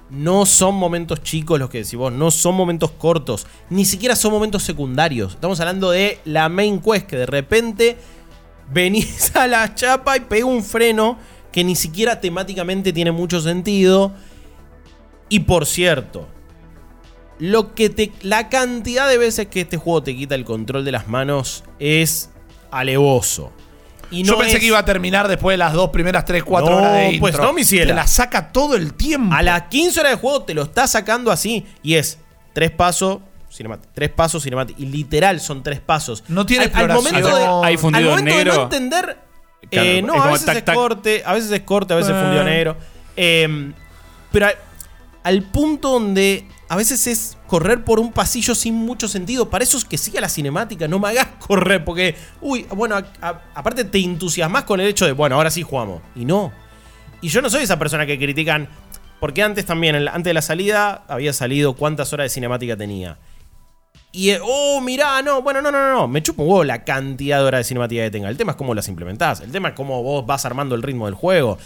no son momentos chicos los que decís vos, no son momentos cortos, ni siquiera son momentos secundarios. Estamos hablando de la main quest, que de repente venís [laughs] a la chapa y pega un freno que ni siquiera temáticamente tiene mucho sentido. Y por cierto, lo que te, la cantidad de veces que este juego te quita el control de las manos es alevoso. Y Yo no pensé es- que iba a terminar después de las dos primeras 3, 4 No, horas de intro. pues no, mi ciela. Te la saca todo el tiempo. A las 15 horas de juego te lo está sacando así. Y es tres pasos, cinemático. Tres pasos, cinemático. Y literal son tres pasos. No tiene al, al momento de, Hay fundido al en momento de negro. no entender. Claro, eh, es no, a veces tac, es tac. corte, a veces es corte, a veces Ah. fundido negro. Eh, pero al, al punto donde a veces es correr por un pasillo sin mucho sentido. Para eso es que siga la cinemática, no me hagas [laughs] correr, porque, uy, bueno, a- aparte te entusiasmas con el hecho de, bueno, ahora sí jugamos. Y no. Y yo no soy esa persona que critican, porque antes también, antes de la salida, había salido cuántas horas de cinemática tenía. Y, eh, oh, mirá, no, bueno, no, no, no, me chupa un huevo la cantidad de horas de cinemática que tenga. El tema es cómo las implementás, el tema es cómo vos vas armando el ritmo del juego.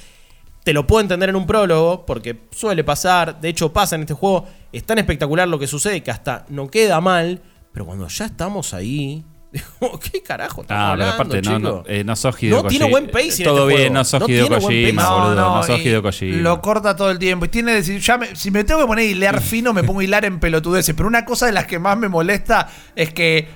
Te lo puedo entender en un prólogo, porque suele pasar, de hecho pasa en este juego, es tan espectacular lo que sucede que hasta no queda mal, pero cuando ya estamos ahí, [laughs] digo, ¿qué carajo estamos Ah, hablando, aparte no, no, chico? eh, no sos Hideo No tiene buen pacing en Todo este bien, juego. no sos No Hideo tiene buen Kojima, boludo. No, sos Hideo Kojima. Lo corta todo el tiempo. Y tiene decir, ya me- si me tengo que poner a hilar fino, me pongo a hilar en pelotudeces. Pero una cosa de las que más me molesta es que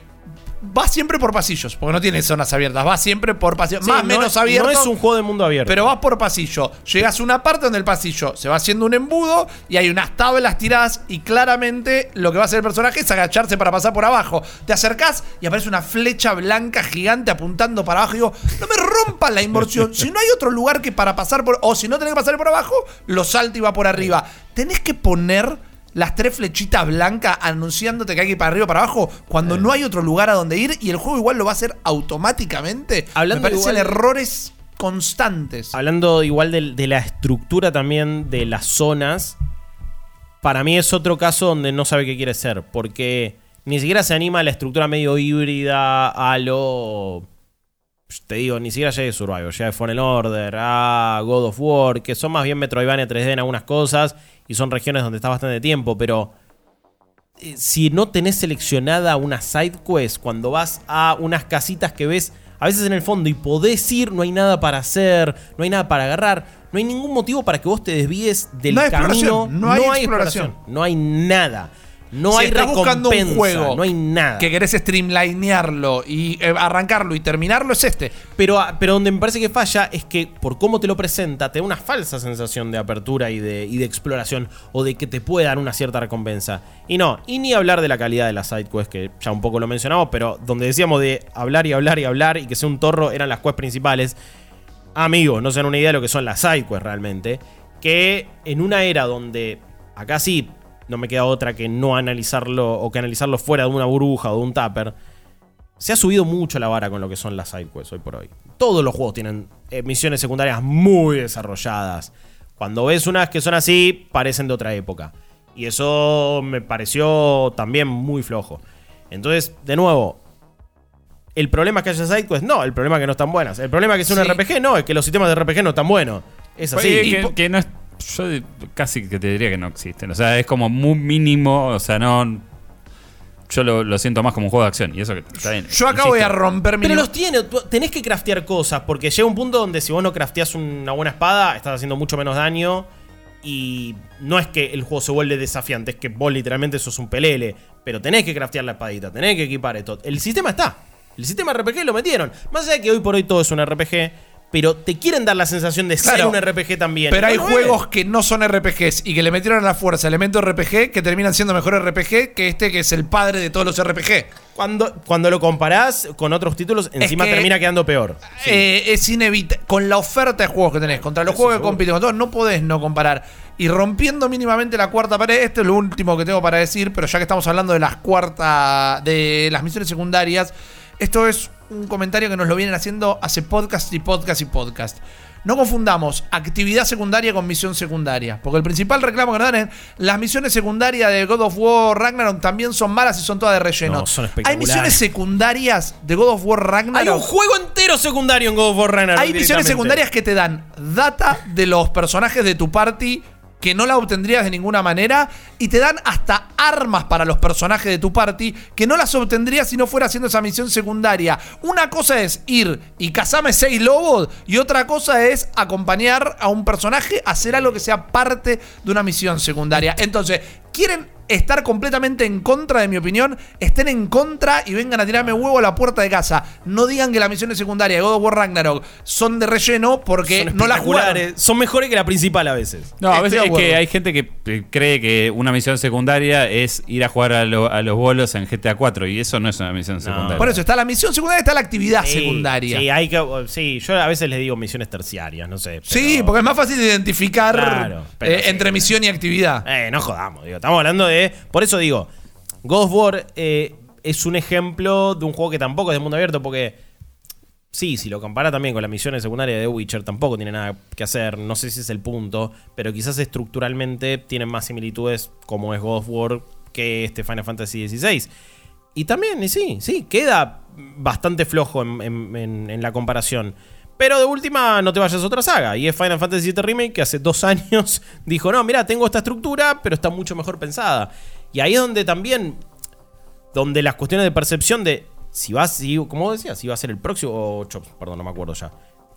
va siempre por pasillos, porque no tiene zonas abiertas. Va siempre por pasillos. Sí, más o no menos es- abierto. No es un juego de mundo abierto. Pero vas por pasillo. Llegas a una parte donde el pasillo se va haciendo un embudo y hay unas tablas tiradas y claramente lo que va a hacer el personaje es agacharse para pasar por abajo. Te acercás y aparece una flecha blanca gigante apuntando para abajo y digo, no me rompan la inmersión. Si no hay otro lugar que para pasar por... O si no tenés que pasar por abajo, lo salta y va por arriba. Tenés que poner... Las tres flechitas blancas anunciándote que hay que ir para arriba o para abajo cuando no hay otro lugar a donde ir y el juego igual lo va a hacer automáticamente. Hablando me parecen igual- errores constantes. Hablando igual de, de la estructura también de las zonas, para mí es otro caso donde no sabe qué quiere ser, porque ni siquiera se anima a la estructura medio híbrida, a lo... Te digo, ni siquiera ya de Survivor, ya de Fallen Order, a God of War, que son más bien Metroidvania 3D en algunas cosas y son regiones donde está bastante tiempo, pero eh, si no tenés seleccionada una side quest, cuando vas a unas casitas que ves a veces en el fondo y podés ir, no hay nada para hacer, no hay nada para agarrar, no hay ningún motivo para que vos te desvíes del No hay camino. exploración, no hay exploración. no hay nada. No si hay estás buscando un recompensa, juego no hay nada. que querés streamlinearlo y eh, arrancarlo y terminarlo, es este. Pero, pero donde me parece que falla es que por cómo te lo presenta, te da una falsa sensación de apertura y de, y de exploración o de que te puede dar una cierta recompensa. Y no, y ni hablar de la calidad de las side quests, que ya un poco lo mencionamos, pero donde decíamos de hablar y hablar y hablar y que sea un torro eran las quests principales. Amigos, no se dan una idea de lo que son las side quests realmente. Que en una era donde acá sí no me queda otra que no analizarlo o que analizarlo fuera de una burbuja o de un tupper. Se ha subido mucho la vara con lo que son las sidequests hoy por hoy. Todos los juegos tienen eh, misiones secundarias muy desarrolladas. Cuando ves unas que son así, parecen de otra época. Y eso me pareció también muy flojo. Entonces, de nuevo, ¿el problema es que haya sidequests? No, el problema es que no están buenas. El problema es que es un Sí. RPG, no, es que los sistemas de RPG no están buenos. Es así. Oye, Y que, que no. Yo casi que te diría que no existen. O sea, es como muy mínimo. O sea, no. Yo lo, lo siento más como un juego de acción. Y eso que está bien. Yo acá insisto. voy a romper mi. Pero los tiene, tenés que craftear cosas, porque llega un punto donde si vos no crafteás una buena espada, estás haciendo mucho menos daño. Y no es que el juego se vuelve desafiante, es que vos literalmente sos un pelele. Pero tenés que craftear la espadita, tenés que equipar esto. El sistema está. El sistema RPG lo metieron. Más allá de que hoy por hoy todo es un RPG, pero te quieren dar la sensación de ser un RPG también. Pero hay juegos es. que no son RPGs y que le metieron a la fuerza elementos RPG que terminan siendo mejor RPG que este que es el padre de todos los RPG. Cuando, cuando lo comparás con otros títulos, encima que- termina quedando peor. Sí. Eh, es inevitable. Con la oferta de juegos que tenés, contra los Eso juegos que compiten con todos, no podés no comparar. Y rompiendo mínimamente la cuarta pared, esto es lo último que tengo para decir, pero ya que estamos hablando de las cuartas, de las misiones secundarias, esto es un comentario que nos lo vienen haciendo hace podcast y podcast y podcast. No confundamos actividad secundaria con misión secundaria. Porque el principal reclamo que nos dan es las misiones secundarias de God of War Ragnarok también son malas y son todas de relleno. No, son Hay misiones secundarias de God of War Hay Ragnarok. un juego entero secundario en God of War Ragnarok Hay misiones secundarias que te dan data de los personajes de tu party que no la obtendrías de ninguna manera y te dan hasta armas para los personajes de tu party que no las obtendrías si no fuera haciendo esa misión secundaria. Una cosa es ir y cazarme seis lobos y otra cosa es acompañar a un personaje a hacer algo que sea parte de una misión secundaria. Entonces, ¿quieren estar completamente en contra de mi opinión? Estén en contra y vengan a tirarme huevo a la puerta de casa. No digan que las misiones secundarias de God of War Ragnarok son de relleno porque Son no las jugaron. Son mejores que la principal a veces. No, a Estoy veces es que hay gente que cree que una misión secundaria es ir a jugar a, lo- a los bolos en GTA 4 y eso no es una misión secundaria. Por eso está la misión secundaria, está la actividad Sí, secundaria. Sí, Sí, hay que, sí, yo a veces les digo misiones terciarias, no sé. pero- porque es más fácil de identificar Claro, eh, sí. entre misión y actividad. Eh, no jodamos, digo. Estamos hablando de Por eso digo, of War eh, es un ejemplo de un juego que tampoco es de mundo abierto, porque. Sí, si lo compara también con las misiones secundarias de Witcher, tampoco tiene nada que hacer. No sé si es el punto, pero quizás estructuralmente tienen más similitudes como es of War que este Final Fantasy XVI. Y también, y sí, sí, queda bastante flojo en la comparación. Pero de última, no te vayas a otra saga. Y es Final Fantasy VII Remake que hace dos [laughs] años dijo: No, mira, tengo esta estructura, pero está mucho mejor pensada. Y ahí es donde también donde las cuestiones de percepción de si va, si, como decía, si va a ser el próximo, o Chops, perdón, no me acuerdo ya.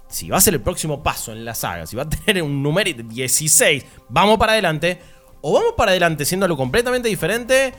Si va a ser el próximo paso en la saga, si va a [laughs] tener un número de 16, vamos para adelante, o vamos para adelante siendo algo completamente diferente,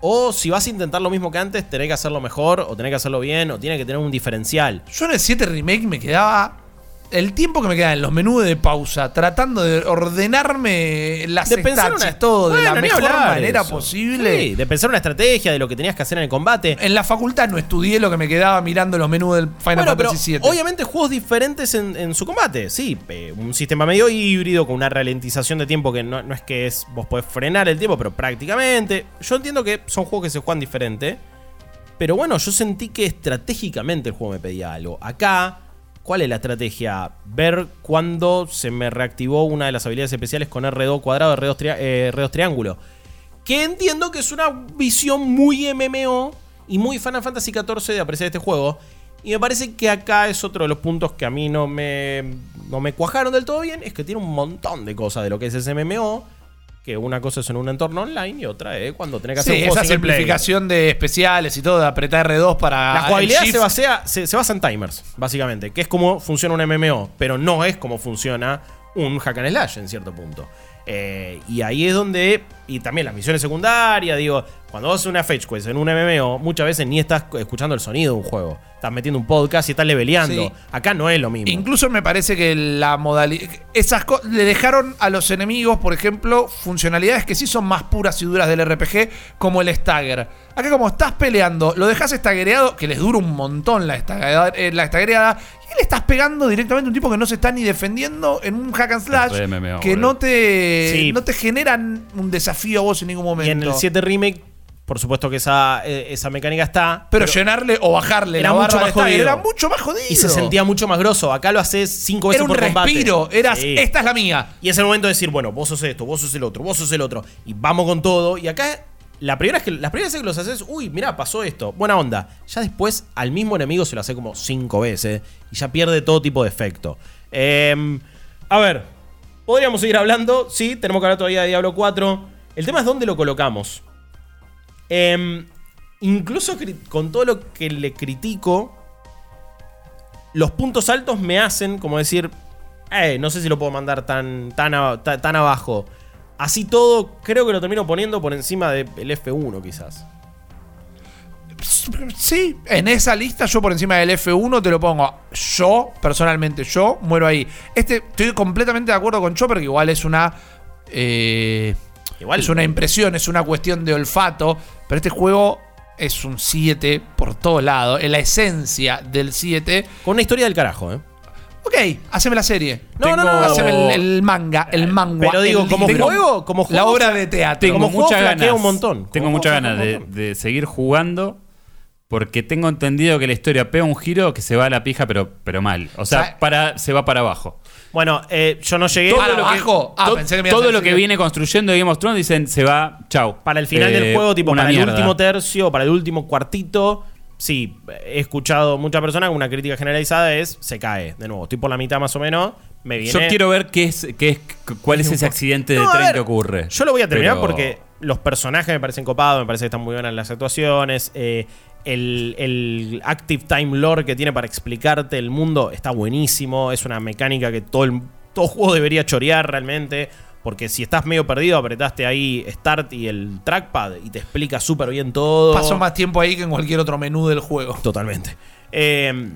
o si vas a intentar lo mismo que antes, tenés que hacerlo mejor, o tenés que hacerlo bien, o tiene que tener un diferencial. Yo en el 7 Remake me quedaba. El tiempo que me quedaba en los menús de pausa, tratando de ordenarme las De pensar una todo de la mejor manera eso. posible. Sí, de pensar una estrategia, de lo que tenías que hacer en el combate. En la facultad no estudié lo que me quedaba mirando los menús del Final Bueno, Fantasy VII. obviamente juegos diferentes en, en su combate, sí. eh, un sistema medio híbrido con una ralentización de tiempo que no, no es que es vos podés frenar el tiempo, pero prácticamente. Yo entiendo que son juegos que se juegan diferente. Pero bueno, yo sentí que estratégicamente el juego me pedía algo. Acá, ¿cuál es la estrategia? Ver cuándo se me reactivó una de las habilidades especiales con R2 cuadrado, R2, tria- eh, R2 triángulo. Que entiendo que es una visión muy MMO y muy Final Fantasy XIV de apreciar este juego. Y me parece que acá es otro de los puntos que a mí no me, no me cuajaron del todo bien. Es que tiene un montón de cosas de lo que es ese MMO. Que una cosa es en un entorno online y otra es cuando tenés que hacer Sí, un juego esa player. simplificación de especiales y todo, de apretar R2 para. La jugabilidad se, basea- se, se basa en timers, básicamente, que es como funciona un MMO, pero no es como funciona un hack and slash en cierto punto. Eh, y ahí es donde, y también las misiones secundarias, digo, cuando vos haces una fetch quest en un MMO, muchas veces ni estás escuchando el sonido de un juego, estás metiendo un podcast y estás leveleando. Sí. Acá no es lo mismo. Incluso me parece que la modalidad. Esas co- le dejaron a los enemigos, por ejemplo, funcionalidades que sí son más puras y duras del RPG, como el stagger. Acá, como estás peleando, lo dejas staggereado, que les dura un montón la, staggereada, eh, la staggereada, y le estás pegando directamente a un tipo que no se está ni defendiendo en un hack and slash, MMO, que boludo. no te, Sí. no te generan un desafío a vos en ningún momento. y en el 7 Remake, por supuesto que esa, eh, esa mecánica está. pero, llenarle o bajarle Era la mucho de más jodido. era mucho más jodido. Y se sentía mucho más grosso. Acá lo haces cinco veces Era un por combate. respiro, eras, Sí. esta es la mía. Y es el momento de decir, bueno, vos sos esto, vos sos el otro, vos sos el otro. Y vamos con todo. Y acá, la primera es que, las primeras veces que los haces, uy, mirá, pasó esto. Buena onda. Ya después al mismo enemigo se lo hace como cinco veces. Y ya pierde todo tipo de efecto. Em, a ver, podríamos seguir hablando. Sí, tenemos que hablar todavía de Diablo 4. El tema es dónde lo colocamos. Em, incluso con todo lo que le critico, los puntos altos me hacen como decir, eh, no sé si lo puedo mandar tan, tan, tan abajo. Así todo, creo que lo termino poniendo por encima del F1 quizás. Sí, en esa lista yo por encima del F1 te lo pongo. Yo, personalmente, yo muero ahí. Este, estoy completamente de acuerdo con Chopper, que igual es una. eh, Igual- es una impresión, es una cuestión de olfato. Pero este juego es un 7 por todos lados. Es la esencia del 7. Con una historia del carajo, ¿eh? Ok, haceme la serie. No, no, no, no. Haceme el, el manga, el manga. Pero digo, el como juego, como La juego, obra de teatro. Tengo Como juego muchas flaquea ganas. un montón. Tengo Como muchas ganas de, un montón. de seguir jugando. Porque tengo entendido que la historia pega un giro que se va a la pija, pero, pero mal. O sea, ¿Sabe? para, se va para abajo. Bueno, eh, yo no llegué. ¿Para Todo lo que- abajo? Ah, To- pensé que me ibas a todo lo decir que viene construyendo Game of Thrones dicen se va, chau. Para el final Eh, del juego, tipo una para el mierda. último tercio, para el último cuartito. Sí, he escuchado muchas personas con una crítica generalizada es se cae. De nuevo, estoy por la mitad más o menos. Me viene. Yo quiero ver qué es, qué es, cuál es ese accidente de No, tren ver, que ocurre. Yo lo voy a terminar Pero- porque los personajes me parecen copados, me parece que están muy buenas las actuaciones. eh, el, el Active Time Lore que tiene para explicarte el mundo está buenísimo. Es una mecánica que todo, el, todo juego debería chorear realmente. Porque si estás medio perdido, apretaste ahí Start y el trackpad y te explica súper bien todo. Paso más tiempo ahí que en cualquier otro menú del juego. Totalmente. Eh,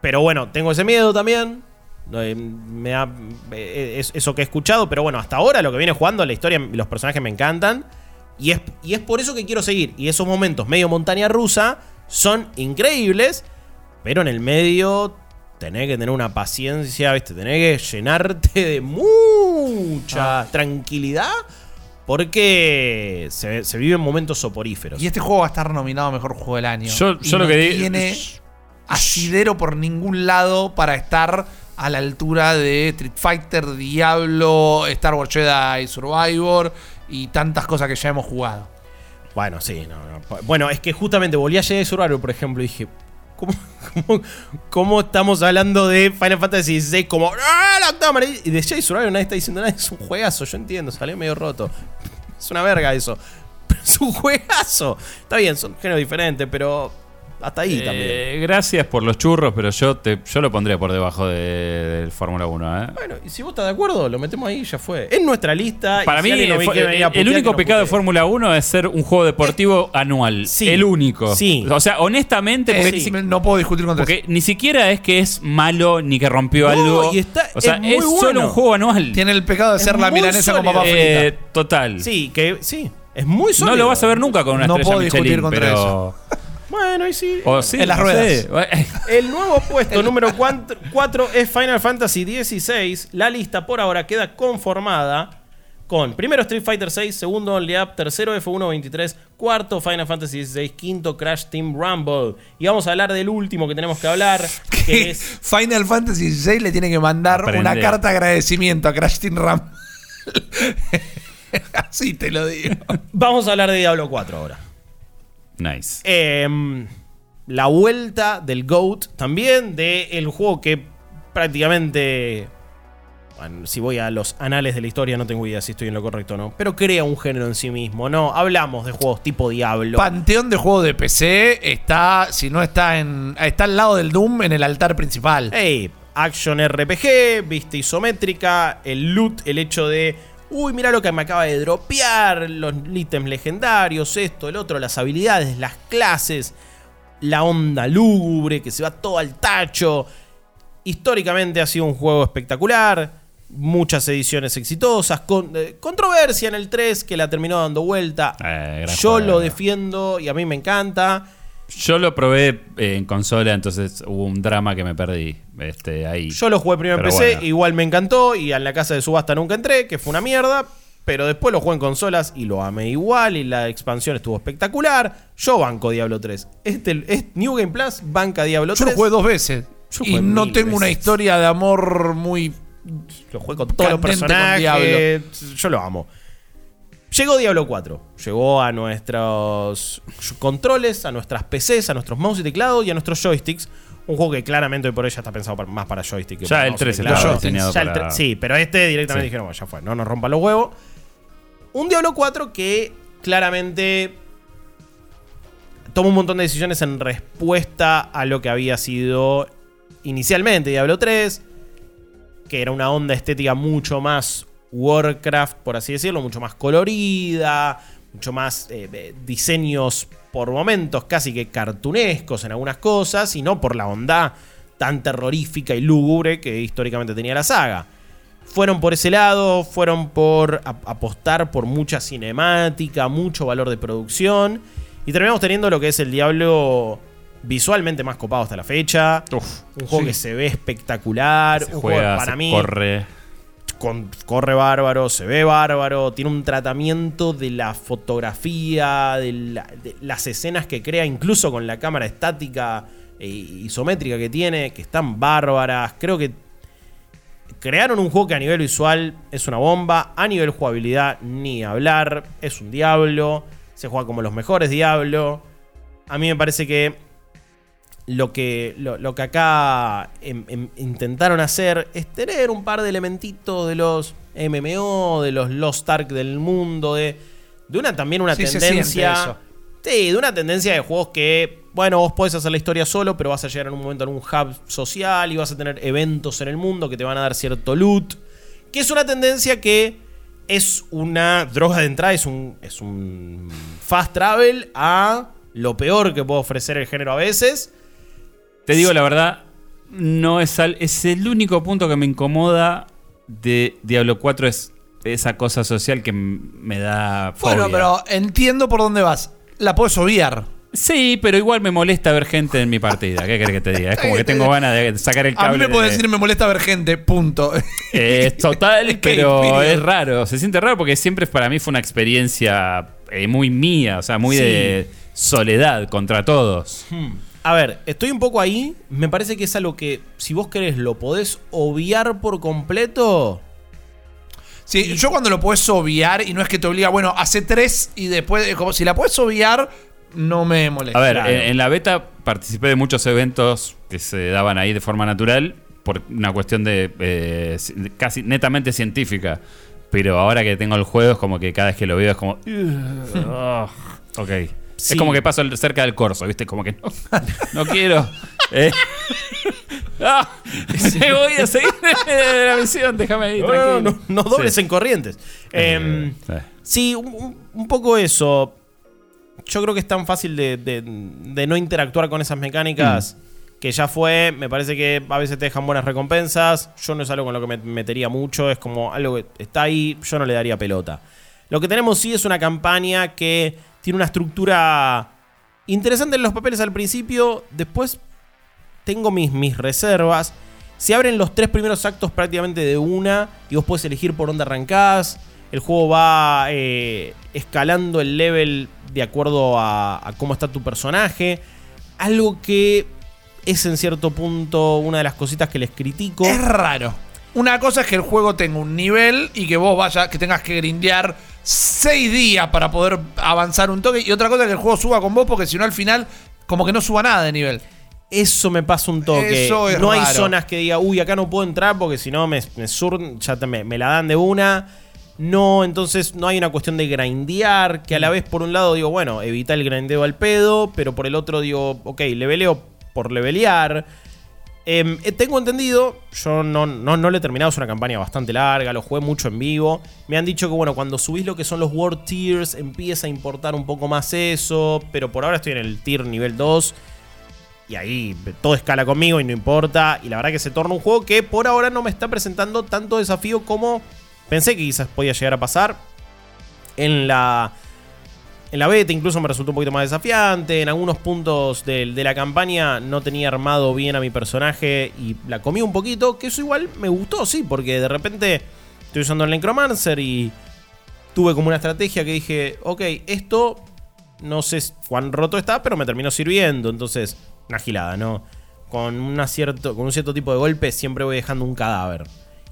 pero bueno, tengo ese miedo también. Eh, me da, eh, es- eso que he escuchado, pero bueno, hasta ahora lo que viene jugando, la historia, los personajes me encantan. Y es, y es por eso que quiero seguir. Y esos momentos medio montaña rusa son increíbles, pero en el medio tenés que tener una paciencia, ¿viste? Tenés que llenarte de mucha tranquilidad porque se, se viven momentos soporíferos. Y este juego va a estar nominado a mejor juego del año. Yo- Y yo lo no que di- tiene asidero por ningún lado para estar a la altura de Street Fighter, Diablo, Star Wars Jedi Survivor y tantas cosas que ya hemos jugado. Bueno, sí, no, no. Bueno, es que justamente volví a Jedi Survivor, por ejemplo, y dije, ¿cómo, estamos hablando de Final Fantasy XVI como ¡Ah, la octava maravilla"? Y de Jedi Survivor nadie está diciendo nada, es un juegazo, yo entiendo, salió medio roto. Es una verga eso. Pero es un juegazo. Está bien, son géneros diferentes, pero hasta ahí también. Eh, gracias por los churros, pero yo te, yo lo pondría por debajo de- del Fórmula 1. ¿eh? Bueno, y si vos estás de acuerdo, lo metemos ahí, ya fue. Es nuestra lista. Para si mí, nos el, el único pecado de. Fórmula 1 es ser un juego deportivo anual. sí. el único. Sí. O sea, honestamente, Eh, porque, sí, no puedo discutir contra porque ni siquiera es que es malo ni que rompió No, algo. y está- o sea, es muy es, solo un juego anual. eso. Tiene el pecado de Es ser la milanesa con sólido. papa Eh, frita. total. Sí, que sí. Es muy sólido. No lo vas a ver nunca con una No estrella puedo discutir Michelin, contra pero... [laughs] Bueno, ahí sí. O sí, En las no ruedas. sé. [laughs] El nuevo puesto número 4 es Final Fantasy XVI. La lista por ahora queda conformada con primero Street Fighter VI, segundo Only Up, tercero F1 23, cuarto Final Fantasy XVI, quinto Crash Team Rumble. Y vamos a hablar del último que tenemos que hablar, [laughs] que es Final Fantasy XVI le tiene que mandar Aprende. una carta de agradecimiento a Crash Team Ram. [laughs] Así te lo digo. Vamos a hablar de Diablo 4 ahora. Nice. Em, la vuelta del GOAT también, del juego que prácticamente. Bueno, si voy a los anales de la historia, no tengo idea si estoy en lo correcto o no. Pero crea un género en sí mismo, ¿no? Hablamos de juegos tipo Diablo. Panteón de juegos de PC está, si no está en. está al lado del Doom en el altar principal. Hey, action RPG, vista isométrica, el loot, el hecho de. Uy, mira lo que me acaba de dropear, los ítems legendarios, esto, el otro, las habilidades, las clases, la onda lúgubre que se va todo al tacho. Históricamente ha sido un juego espectacular, muchas ediciones exitosas, con, eh, controversia en el 3 que la terminó dando vuelta. Eh, Yo juego. lo defiendo y a mí me encanta. Yo lo probé eh, en consola, entonces hubo un drama que me perdí. Este, ahí. Yo lo jugué primero en PC, bueno. igual me encantó y en la casa de subasta nunca entré, que fue una mierda. Pero después lo jugué en consolas y lo amé igual y la expansión estuvo espectacular. Yo banco Diablo 3. Este, es New Game Plus banca Diablo Yo 3. lo jugué dos veces. Yo y no tengo una historia de amor muy. Lo jugué con todos los personajes. Yo lo amo. Llegó Diablo 4. Llegó a nuestros controles, a nuestras PCs, a nuestros mouse y teclado y a nuestros joysticks. Un juego que claramente hoy por hoy ya está pensado para- más para joystick que Ya para el mouse y 3 teclado. estaba Los diseñado Ya el para... Sí, pero este directamente Sí. dijeron, bueno, ya fue, no nos rompa los huevos. Un Diablo 4 que claramente toma un montón de decisiones en respuesta a lo que había sido inicialmente Diablo 3, que era una onda estética mucho más Warcraft, por así decirlo, mucho más colorida, mucho más eh, diseños por momentos casi que cartunescos en algunas cosas, y no por la onda tan terrorífica y lúgubre que históricamente tenía la saga. Fueron por ese lado, fueron por ap- apostar por mucha cinemática, mucho valor de producción. Y terminamos teniendo lo que es el Diablo visualmente más copado hasta la fecha. Uf, un juego sí. que se ve espectacular. se un juega, juego para mí corre. Corre bárbaro, se ve bárbaro, tiene un tratamiento de la fotografía, de las escenas que crea, incluso con la cámara estática e isométrica que tiene, que están bárbaras. Creo que crearon un juego que a nivel visual es una bomba, a nivel jugabilidad ni hablar, es un diablo, se juega como los mejores diablo. A mí me parece que lo que, lo, lo que acá em- em- intentaron hacer es tener un par de elementitos de los MMO, de los Lost Ark del mundo, de, de una también una Sí, tendencia. Sí, de una tendencia de juegos que, bueno, vos podés hacer la historia solo, pero vas a llegar en un momento a un hub social y vas a tener eventos en el mundo que te van a dar cierto loot. Que es una tendencia que es una droga de entrada, es un, es un fast travel a lo peor que puede ofrecer el género a veces. Te digo la verdad, no es, al- es el único punto que me incomoda de Diablo 4 es esa cosa social que me da fobia. Bueno, pero entiendo por dónde vas. La puedes obviar. Sí, pero igual me molesta ver gente en mi partida. ¿Qué querés que te diga? Es como que tengo [laughs] ganas de sacar el cable. A mí me puede de- decir me molesta ver gente, punto. Es total, [laughs] Es que pero es raro. Se siente raro porque siempre para mí fue una experiencia eh, muy mía, o sea, muy Sí. de soledad contra todos. A ver, estoy un poco ahí. Me parece que es algo que, si vos querés, lo podés obviar por completo. Sí, yo cuando lo puedes obviar y no es que te obliga, bueno, hace tres y después, como si la puedes obviar, no me molesta. A ver, en, en la beta participé de muchos eventos que se daban ahí de forma natural por una cuestión de eh, de casi netamente científica. Pero ahora que tengo el juego es como que cada vez que lo veo es como... [laughs] "Ugh, ok. Sí. Es como que paso cerca del corso, ¿viste? Como que no, [laughs] no quiero. Eh. [laughs] Ah, [laughs] me voy a seguir la misión, déjame ahí, No, no, no, no dobles Sí. en corrientes. Em, Eh, sí. Sí, un, poco eso. Yo creo que es tan fácil de, de- de no interactuar con esas mecánicas que ya fue. Me parece que a veces te dejan buenas recompensas. Yo no es algo con lo que me metería mucho. Es como algo que está ahí. Yo no le daría pelota. Lo que tenemos sí es una campaña que tiene una estructura interesante en los papeles al principio. Después tengo mis, mis reservas. Se abren los tres primeros actos prácticamente de una y vos podés elegir por dónde arrancás. El juego va eh, escalando el level de acuerdo a, a cómo está tu personaje. Algo que es en cierto punto una de las cositas que les critico. Es raro. Una cosa es que el juego tenga un nivel y que vos vayas, que tengas que grindear seis días para poder avanzar un toque. Y otra cosa es que el juego suba con vos, porque si no al final, como que no suba nada de nivel. Eso me pasa un toque. Eso es no hay zonas que diga, uy, acá no puedo entrar porque si no me, me sur- ya te- me, me la dan de una. No, entonces no hay una cuestión de grindear, que a la vez por un lado digo, bueno, evita el grindeo al pedo, pero por el otro digo, ok, leveleo por levelear. Em, eh, tengo entendido, yo no, no, no le he terminado, es una campaña bastante larga, lo jugué mucho en vivo. Me han dicho que, bueno, cuando subís lo que son los World Tiers, empieza a importar un poco más eso, pero por ahora estoy en el tier nivel 2. Y ahí todo escala conmigo y no importa. Y la verdad que se torna un juego que por ahora no me está presentando tanto desafío como pensé que quizás podía llegar a pasar. En la, en la beta incluso me resultó un poquito más desafiante. En algunos puntos de, la campaña no tenía armado bien a mi personaje y la comí un poquito. Que eso igual me gustó, sí, porque de repente estoy usando el Necromancer y tuve como una estrategia que dije, ok, esto no sé cuán roto está, pero me terminó sirviendo. Entonces, una gilada, ¿no? Con, cierto, con un cierto tipo de golpe siempre voy dejando un cadáver.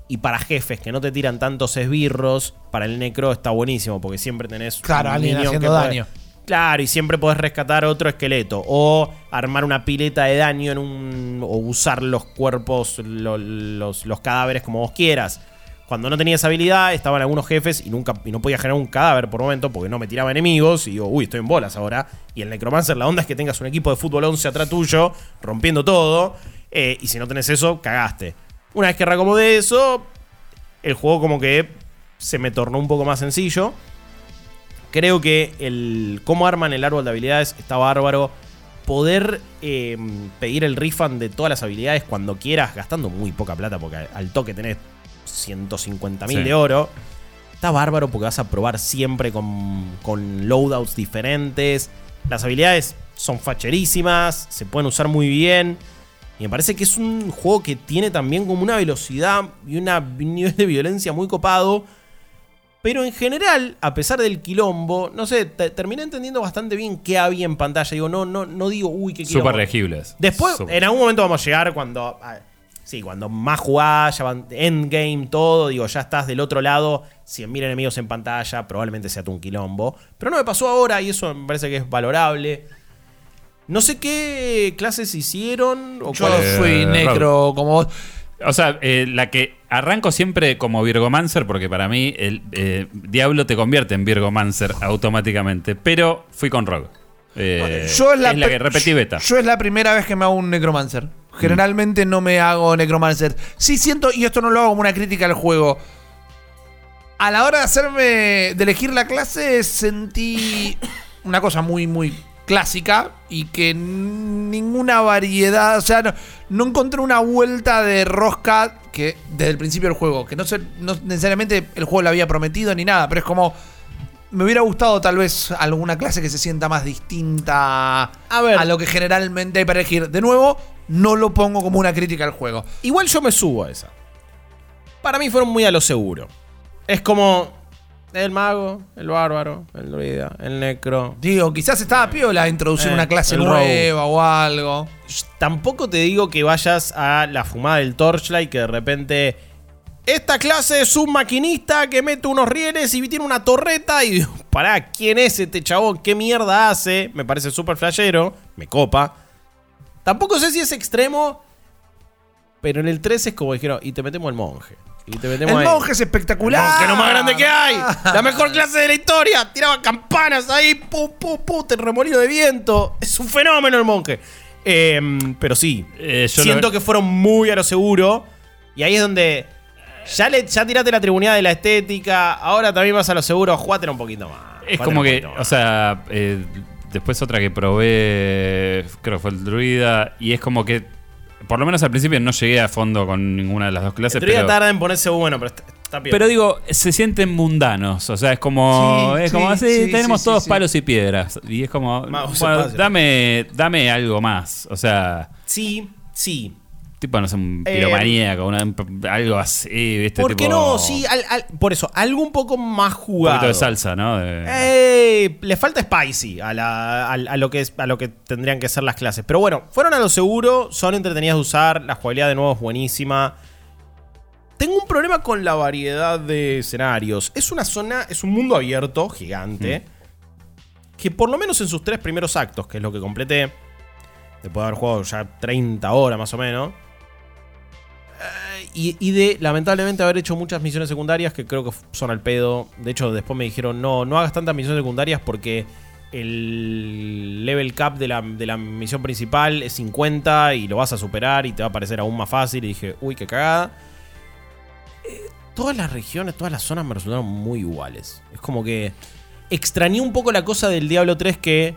Y para jefes que no te tiran tantos esbirros, para el necro está buenísimo, porque siempre tenés. Claro, un alguien haciendo que daño. Claro, y siempre podés rescatar otro esqueleto. O armar una pileta de daño en un. O usar los cuerpos, lo- los, los cadáveres como vos quieras. Cuando no tenía esa habilidad, estaban algunos jefes y nunca y no podía generar un cadáver por momento porque no me tiraba enemigos. Y digo, uy, estoy en bolas ahora. Y el Necromancer, la onda es que tengas un equipo de fútbol 11 atrás tuyo, rompiendo todo. eh, y si no tenés eso, cagaste. Una vez que reacomodé eso, el juego como que se me tornó un poco más sencillo. Creo que el cómo arman el árbol de habilidades está bárbaro. Poder eh, pedir el refund de todas las habilidades cuando quieras, gastando muy poca plata, porque al toque tenés 150 mil Sí. de oro. Está bárbaro porque vas a probar siempre con, con loadouts diferentes. Las habilidades son facherísimas, se pueden usar muy bien. Y me parece que es un juego que tiene también como una velocidad y una- un nivel de violencia muy copado. Pero en general, a pesar del quilombo, no sé, te- terminé entendiendo bastante bien qué había en pantalla. Digo, no, no, no digo, uy, qué quilombo. Súper legibles. Después, en algún momento vamos a llegar cuando. sí, cuando más jugás, ya van endgame, todo. Digo, ya estás del otro lado. 100.000 enemigos en pantalla, probablemente sea tú un quilombo. Pero no me pasó ahora y eso me parece que es valorable. No sé qué clases hicieron. O Yo cuál- Eh, fui necro como vos. O sea, eh, la que arranco siempre como Virgomancer, porque para mí el eh, Diablo te convierte en Virgomancer automáticamente, pero fui con Rogue. Eh, Yo es la, es la que repetí beta. Yo es la primera vez que me hago un necromancer. Generalmente no me hago necromancer. Sí siento, y esto no lo hago como una crítica al juego. A la hora de hacerme. de elegir la clase, sentí una cosa muy, muy clásica. Y que ninguna variedad. O sea, no, no encontré una vuelta de rosca que desde el principio del juego. Que no, sé, no necesariamente el juego lo había prometido ni nada. Pero es como. me hubiera gustado tal vez alguna clase que se sienta más distinta A ver. a lo que generalmente hay para elegir. De nuevo, no lo pongo como una crítica al juego. Igual yo me subo a esa. Para mí fueron muy a lo seguro. Es como el mago, el bárbaro, el druida, el necro. Digo, quizás estaba piola introducir Eh, una clase nueva o algo. Tampoco te digo que vayas a la fumada del Torchlight que de repente. Esta clase es un maquinista que mete unos rieles y tiene una torreta y digo, [laughs] pará, ¿quién es este chabón? ¿Qué mierda hace? Me parece súper flashero, me copa. Tampoco sé si es extremo, pero en el 3 es como dijeron, y te metemos el monje. Y te metemos El ahí. monje es espectacular. El monje lo más grande que hay. [laughs] La mejor clase de la historia. Tiraba campanas ahí. Pu, pu, pu, remolino de viento. Es un fenómeno el monje. Eh, pero sí. Eh, yo siento que fueron muy a lo seguro. Y ahí es donde. Ya, le, ya tiraste la tribunidad de la estética. Ahora también vas a lo seguro. Jugátela un poquito más. Es como que, o sea, eh, después otra que probé, creo que fue el druida, y es como que, por lo menos al principio no llegué a fondo con ninguna de las dos clases, pero, tarda en ponerse bueno, pero está, está bien. pero digo, se sienten mundanos, o sea, es como, Sí, es como sí, así, sí, tenemos todos palos y piedras, y es como, bueno, dame, dame algo más, o sea, sí, sí. Tipo, no sé, un Eh, piromaníaco, una- algo así, viste, ¿Por qué tipo, no? Sí, al- al- por eso, algo un poco más un jugado. poquito de salsa, ¿no? De- Eh, le falta spicy a, la- a- a lo que es, a lo que tendrían que ser las clases. Pero bueno, fueron a lo seguro, son entretenidas de usar, la jugabilidad de nuevo es buenísima. Tengo un problema con la variedad de escenarios. Es una zona, es un mundo abierto, gigante, que por lo menos en sus tres primeros actos, que es lo que completé, después de haber jugado ya 30 horas más o menos, eh, y, de lamentablemente haber hecho muchas misiones secundarias que creo que son al pedo. De hecho, después me dijeron, no, no hagas tantas misiones secundarias porque el level cap de la, de la misión principal es 50 y lo vas a superar y te va a parecer aún más fácil. Y dije, uy, qué cagada. Eh, todas las regiones, todas las zonas me resultaron muy iguales. Es como que extrañé un poco la cosa del Diablo 3 que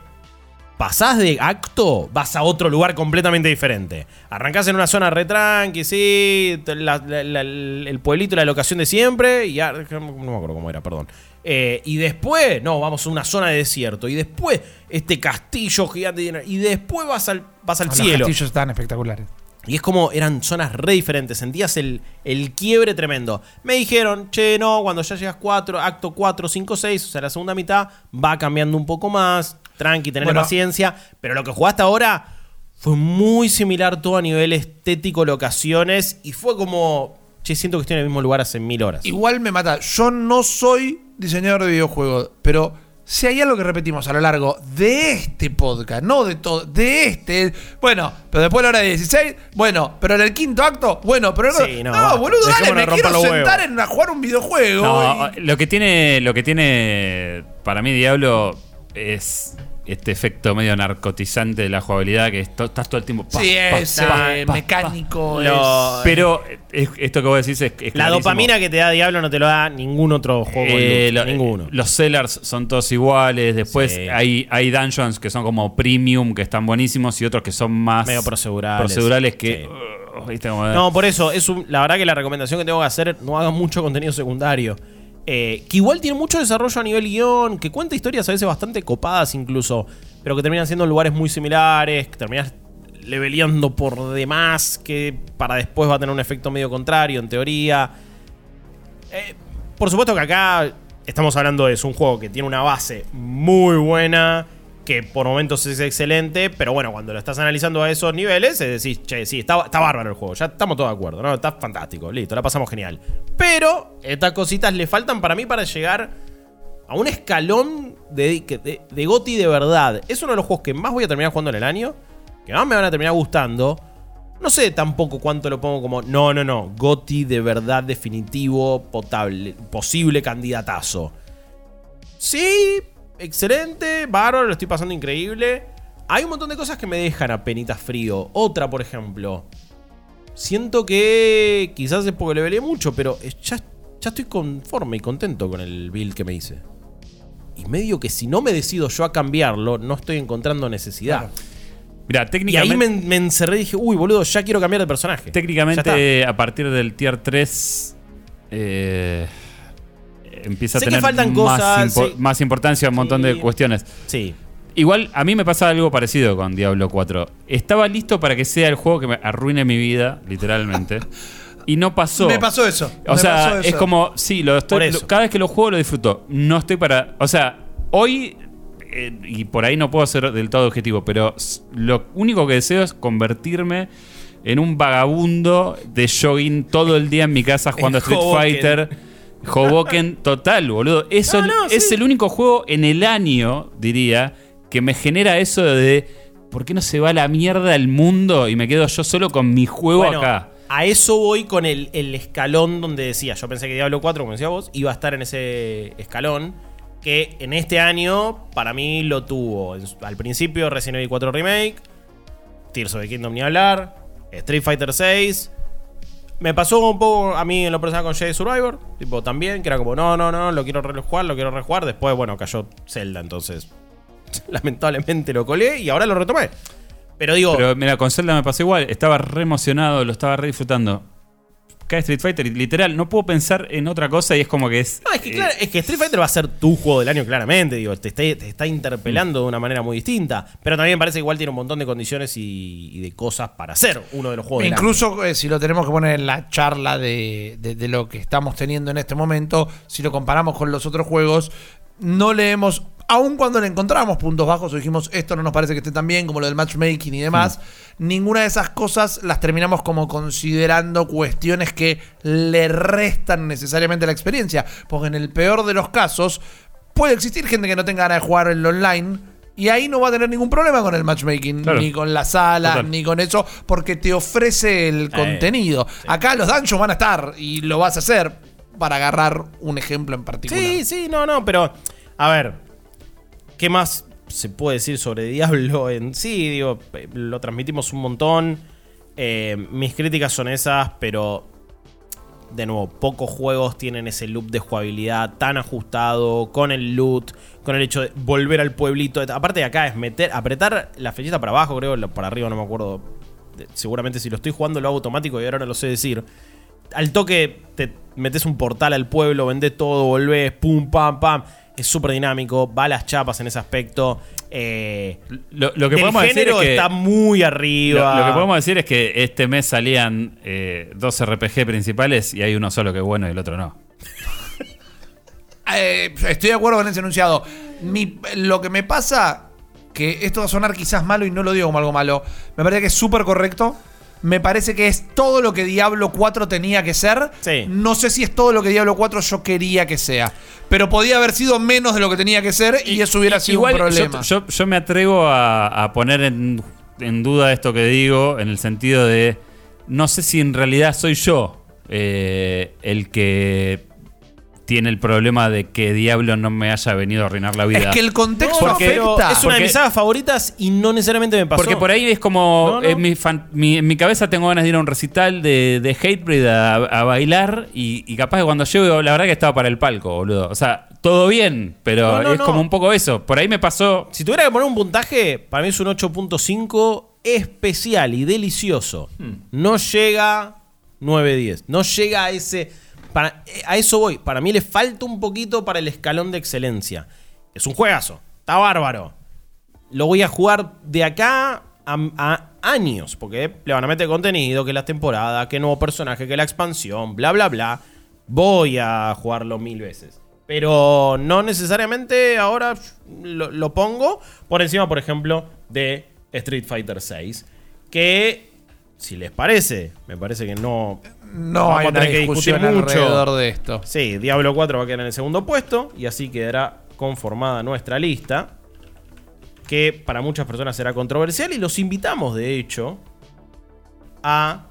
pasás de acto, vas a otro lugar completamente diferente. Arrancás en una zona retranqui, sí, te- la- la- la- el pueblito, la locación de siempre, y no me acuerdo cómo era, perdón. Eh, y después, no, vamos a una zona de desierto, y después este castillo gigante, y después vas al, vas al Los cielo. castillos están espectaculares. Y es como eran zonas re diferentes, sentías el, el quiebre tremendo. Me dijeron, che, no, cuando ya llegas 4, acto 4, 5, 6, o sea, la segunda mitad va cambiando un poco más, tranqui, tener Bueno. paciencia, pero lo que jugaste ahora fue muy similar todo a nivel estético, locaciones, y fue como, che, siento que estoy en el mismo lugar hace mil horas. Igual me mata. Yo no soy diseñador de videojuegos, pero si hay algo que repetimos a lo largo de este podcast, no de todo, de este. Bueno, pero después de la hora de 16, bueno, pero en el quinto acto, bueno, pero Sí, no. no, boludo, dale, me quiero sentar huevos. en a jugar un videojuego. No, y- lo que tiene, lo que tiene para mí Diablo es este efecto medio narcotizante de la jugabilidad que esto- estás todo el tiempo. pa, sí, pa, es pa, eh, pa, mecánico. Lo- es- Pero es- esto que vos decís es, es la clarísimo. dopamina que te da Diablo no te lo da ningún otro juego. Eh, lo- ninguno. Los sellers son todos iguales. Después Sí. hay, hay dungeons que son como premium, que están buenísimos, y otros que son más Medio procedurales. procedurales que. Sí. uh, ¿viste? Como- No, por eso, es un- la verdad que la recomendación que tengo que hacer, no hagan mucho contenido secundario. Eh, que igual tiene mucho desarrollo a nivel guion, que cuenta historias a veces bastante copadas incluso, pero que terminan siendo en lugares muy similares, que terminas leveleando por demás, que para después va a tener un efecto medio contrario, en teoría. Eh, por supuesto que acá estamos hablando de un juego que tiene una base muy buena, que por momentos es excelente, pero bueno, cuando lo estás analizando a esos niveles, es decir, che, sí, está, bárbaro el juego, ya estamos todos de acuerdo, ¿no? Está fantástico, listo, la pasamos genial. Pero estas cositas le faltan para mí para llegar a un escalón de, de, de GOTY de verdad. Es uno de los juegos que más voy a terminar jugando en el año, que más me van a terminar gustando. No sé tampoco cuánto lo pongo como, no, no, no, GOTY de verdad definitivo, potable, posible candidatazo. Sí, excelente, bárbaro, lo estoy pasando increíble. Hay un montón de cosas que me dejan a penitas frío. Otra, por ejemplo, siento que quizás es porque le velé mucho, pero ya, ya estoy conforme y contento con el build que me hice. Y medio que si no me decido yo a cambiarlo, no estoy encontrando necesidad. Mira, Y ahí técnicamente. me, me encerré y dije, uy, boludo, ya quiero cambiar de personaje. Técnicamente, a partir del tier 3, eh, empieza a Sé que tener faltan más, cosas, impo- sí. más importancia un montón de cuestiones. Sí. Igual a mí me pasa algo parecido con Diablo 4. Estaba listo para que sea el juego que me arruine mi vida, literalmente. y no pasó. Me pasó eso. O me sea, es como, sí, lo estoy, lo- cada vez que lo juego lo disfruto. No estoy para. O sea, hoy. eh, y por ahí no puedo ser del todo objetivo, pero lo único que deseo es convertirme en un vagabundo de jogging todo el día en mi casa jugando [laughs] a Street. Fighter. Hoboken total, boludo. Eso No, no, es sí. el único juego en el año, diría, que me genera eso de ¿por qué no se va a la mierda el mundo y me quedo yo solo con mi juego Bueno, acá? A eso voy con el, el escalón donde decía, yo pensé que Diablo 4, como decía vos, iba a estar en ese escalón. Que en este año, para mí, lo tuvo. Al principio, Resident Evil 4 Remake, Tears of the Kingdom ni hablar, Street Fighter 6. Me pasó un poco a mí en lo personal con Jedi Survivor, tipo también, que era como, no, no, no, lo quiero rejugar, lo quiero rejugar. Después, bueno, cayó Zelda, entonces [laughs] lamentablemente lo colé y ahora lo retomé. Pero digo, Pero mira, con Zelda me pasó igual. Estaba re emocionado, lo estaba re disfrutando. Cae Street Fighter y literal, no puedo pensar en otra cosa y es como que es. No, es que, eh, claro, es que Street Fighter va a ser tu juego del año, claramente. Digo, te está, te está interpelando de una manera muy distinta. Pero también me parece que igual tiene un montón de condiciones y, y de cosas para hacer uno de los juegos del año. Incluso eh, si lo tenemos que poner en la charla de, de- de lo que estamos teniendo en este momento, si lo comparamos con los otros juegos, no leemos, aun cuando le encontramos puntos bajos o dijimos esto no nos parece que esté tan bien, como lo del matchmaking y demás, ninguna de esas cosas las terminamos como considerando cuestiones que le restan necesariamente la experiencia. Porque en el peor de los casos, puede existir gente que no tenga ganas de jugar en lo online. Y ahí no va a tener ningún problema con el matchmaking, Claro. ni con la sala, Total. ni con eso, porque te ofrece el contenido. Acá los dungeons van a estar y lo vas a hacer para agarrar un ejemplo en particular. Sí, sí, no, no, pero. A ver. ¿Qué más se puede decir sobre Diablo en sí? Digo, eh, lo transmitimos un montón. Eh, mis críticas son esas, pero. De nuevo, pocos juegos tienen ese loop de jugabilidad tan ajustado, con el loot, con el hecho de volver al pueblito. Aparte de acá es meter, apretar la flechita para abajo, creo, para arriba, no me acuerdo. Seguramente si lo estoy jugando lo hago automático y ahora no lo sé decir al toque te metes un portal al pueblo, vendés todo, volvés, pum, pam, pam. Es súper dinámico, va a las chapas en ese aspecto. Eh, Lo, lo que del podemos decir es género que. está muy Lo, arriba. lo que podemos decir es que este mes salían eh, dos RPG principales y hay uno solo que es bueno y el otro no. [laughs] Eh, estoy de acuerdo con ese enunciado. Mi- lo que me pasa, que esto va a sonar quizás malo y no lo digo como algo malo, me parece que es súper correcto. Me parece que es todo lo que Diablo 4 tenía que ser. Sí. No sé si es todo lo que Diablo 4 yo quería que sea. Pero podía haber sido menos de lo que tenía que ser y, eso hubiera sido Igual un problema. Yo, yo- yo me atrevo a, a poner en, en duda esto que digo, en el sentido de. No sé si en realidad soy yo eh, el que tiene el problema de que Diablo no me haya venido a arruinar la vida. es que el contexto No, afecta. es una de mis sagas favoritas y no necesariamente me pasó. Porque por ahí es como. No, no. En, mi fan- mi- en mi cabeza tengo ganas de ir a un recital de, de Hatebreed a, a bailar. Y, y capaz que cuando llego, la verdad que estaba para el palco, boludo. O sea, todo bien, pero No, no, es no. como un poco eso. Por ahí me pasó. Si tuviera que poner un puntaje, para mí es un 8.5 especial y delicioso. Hmm. No llega 9-10. No llega a ese. Para- eh, a eso voy. Para mí le falta un poquito para el escalón de excelencia. Es un juegazo. Está bárbaro. Lo voy a jugar de acá a, años. Porque le van a meter contenido, que la temporada, que nuevo personaje, que la expansión, bla, bla, bla. Voy a jugarlo mil veces. Pero no necesariamente ahora lo, lo pongo por encima, por ejemplo, de Street Fighter VI. Que, si les parece, me parece que no. No hay una que discusión discutir mucho. alrededor de esto. Sí, Diablo 4 va a quedar en el segundo puesto y así quedará conformada nuestra lista. Que para muchas personas será controversial y los invitamos, de hecho, a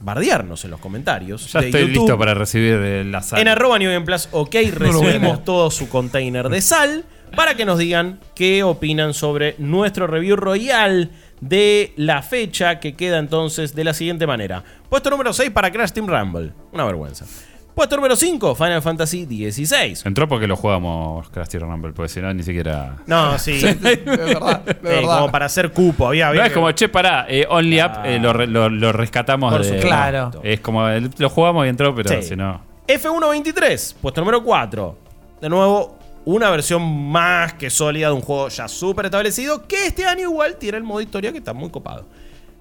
bardearnos en los comentarios. Ya de estoy YouTube. listo para recibir la sal. En arroba New Game Plus, ok, recibimos todo su container de sal para que nos digan qué opinan sobre nuestro review royal de la fecha que queda entonces de la siguiente manera. Puesto número 6 para Crash Team Rumble. Una vergüenza. Puesto número 5, Final Fantasy XVI. Entró porque lo jugamos Crash Team Rumble, porque si no, ni siquiera. No, sí. [laughs] De verdad, de verdad. como para hacer cupo. Había, había No, es como, che, pará, eh, Only. Up eh, lo, re- lo- lo rescatamos Por de. supuesto. Claro. Es como, el- lo jugamos y entró, pero Sí. si no. F123, puesto número 4. De nuevo, una versión más que sólida de un juego ya súper establecido, que este año igual tiene el modo historia que está muy copado.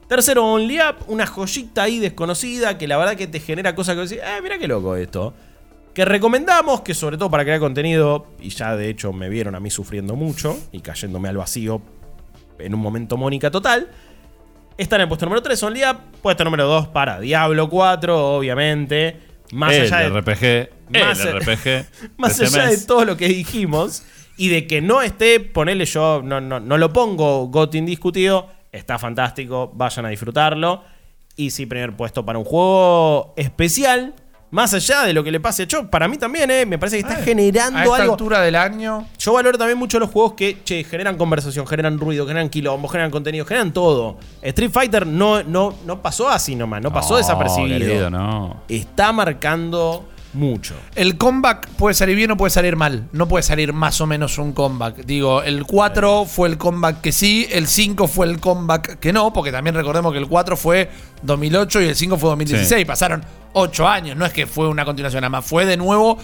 Tercero, Only Up, una joyita ahí desconocida que la verdad que te genera cosas que decís, eh, mira qué loco esto. Que recomendamos, que sobre todo para crear contenido, y ya de hecho me vieron a mí sufriendo mucho y cayéndome al vacío en un momento Mónica total. Está en el puesto número 3, Only. Puesto número 2 para Diablo 4, obviamente. Más el allá de RPG. más- el RPG. [laughs] más allá de todo lo que dijimos y de que no esté, ponele yo, no, no, no lo pongo GOT indiscutido, está fantástico, vayan a disfrutarlo. Y sí, primer puesto para un juego especial, más allá de lo que le pase a Cho, para mí también, eh, me parece que está a generando esta algo. altura del año. Yo valoro también mucho los juegos que, che, generan conversación, generan ruido, generan quilombo, generan contenido, generan todo. Street Fighter no, no, no pasó así nomás, no pasó desapercibido. querido, no. Está marcando mucho. El comeback puede salir bien o puede salir mal. No puede salir más o menos un comeback. Digo, el 4 fue el comeback que sí, el 5 fue el comeback que no, porque también recordemos que el 4 fue 2008 y el 5 fue 2016. Sí. Pasaron 8 años, no es que fue una continuación nada más, fue de nuevo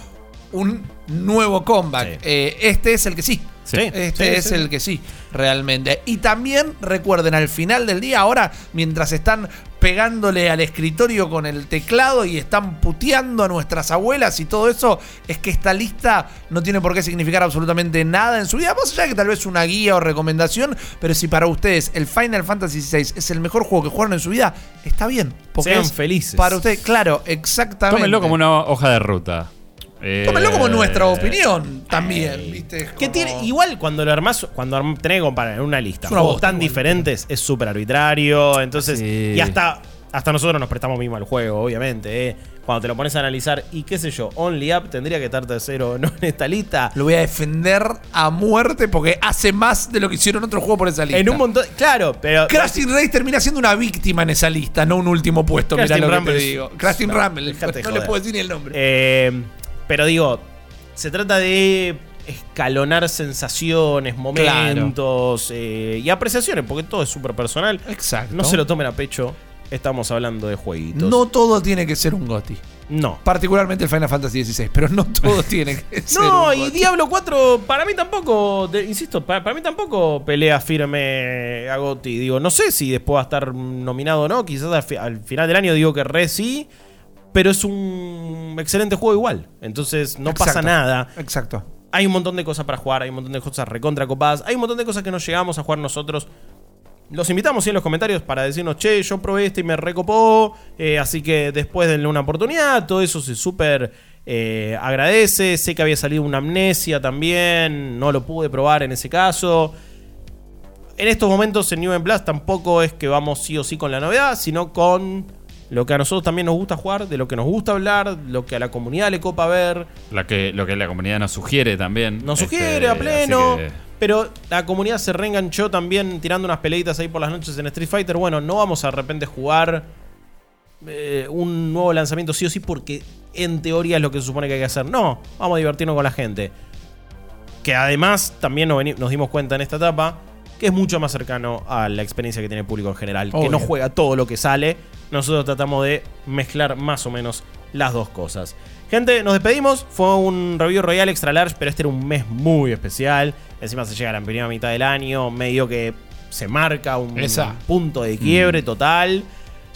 un nuevo comeback. Sí. Eh, este es el que sí. Sí, Este sí, es sí. el que sí, realmente. Y también recuerden, al final del día, ahora, mientras están pegándole al escritorio con el teclado y están puteando a nuestras abuelas y todo eso, es que esta lista no tiene por qué significar absolutamente nada en su vida. Más allá de que tal vez una guía o recomendación, pero si para ustedes el Final Fantasy VI es el mejor juego que jugaron en su vida, está bien. Porque Sean es felices. Para ustedes, claro, exactamente. Tómenlo como una hoja de ruta. Eh, Tómenlo como nuestra opinión también, ¿viste? Que tiene, igual cuando lo armás, cuando arm- tenés que comparar en una lista una juegos tan igual. diferentes, es súper arbitrario. Entonces, Sí. y hasta, hasta nosotros nos prestamos mismo al juego, obviamente. eh. Cuando te lo pones a analizar, y qué sé yo, Only Up tendría que estar tercero no en esta lista. Lo voy a defender a muerte porque hace más de lo que hicieron otros juegos por esa lista. En un montón. Claro, pero. Crash Team Race termina siendo una víctima en esa lista, no un último puesto. Crash Mirá Team lo que Rumble te es- digo. Crash Team no, Rumble. de [laughs] No le puedo decir ni el nombre. Eh, pero digo, se trata de escalonar sensaciones, momentos eh, y apreciaciones, porque todo es súper personal. Exacto. No se lo tomen a pecho. Estamos hablando de jueguitos. No todo tiene que ser un GOTI. No. Particularmente el Final Fantasy XVI, pero no todo [laughs] tiene que ser No, un y. Diablo 4, para mí tampoco, te- insisto, para, para mí tampoco pelea firme a Gotti. Digo, no sé si después va a estar nominado o no. Quizás al, fi- al final del año digo que re sí. Pero es un excelente juego igual. Entonces no pasa nada. Exacto. Hay un montón de cosas para jugar, hay un montón de cosas recontra copadas, hay un montón de cosas que no llegamos a jugar nosotros. Los invitamos sí, en los comentarios para decirnos, che, yo probé este y me recopó, eh, así que después denle una oportunidad, todo eso se súper eh, agradece. Sé que había salido una amnesia también, no lo pude probar en ese caso. En estos momentos en New Plus tampoco es que vamos sí o sí con la novedad, sino con lo que a nosotros también nos gusta jugar, de lo que nos gusta hablar, lo que a la comunidad le copa ver. La que, lo que la comunidad nos sugiere también. Nos Este, sugiere a pleno. que- Pero la comunidad se reenganchó también tirando unas peleitas ahí por las noches en Street Fighter. Bueno, no vamos a de repente jugar eh, un nuevo lanzamiento sí o sí porque en teoría es lo que se supone que hay que hacer. No, vamos a divertirnos con la gente. Que además también nos, nos dimos cuenta en esta etapa que es mucho más cercano a la experiencia que tiene el público en general. Que no juega todo lo que sale. Nosotros tratamos de mezclar más o menos las dos cosas. Gente, nos despedimos. Fue un review royal extra large, pero este era un mes muy especial. Encima se llega a la primera mitad del año, medio que se marca un Esa. punto de quiebre total.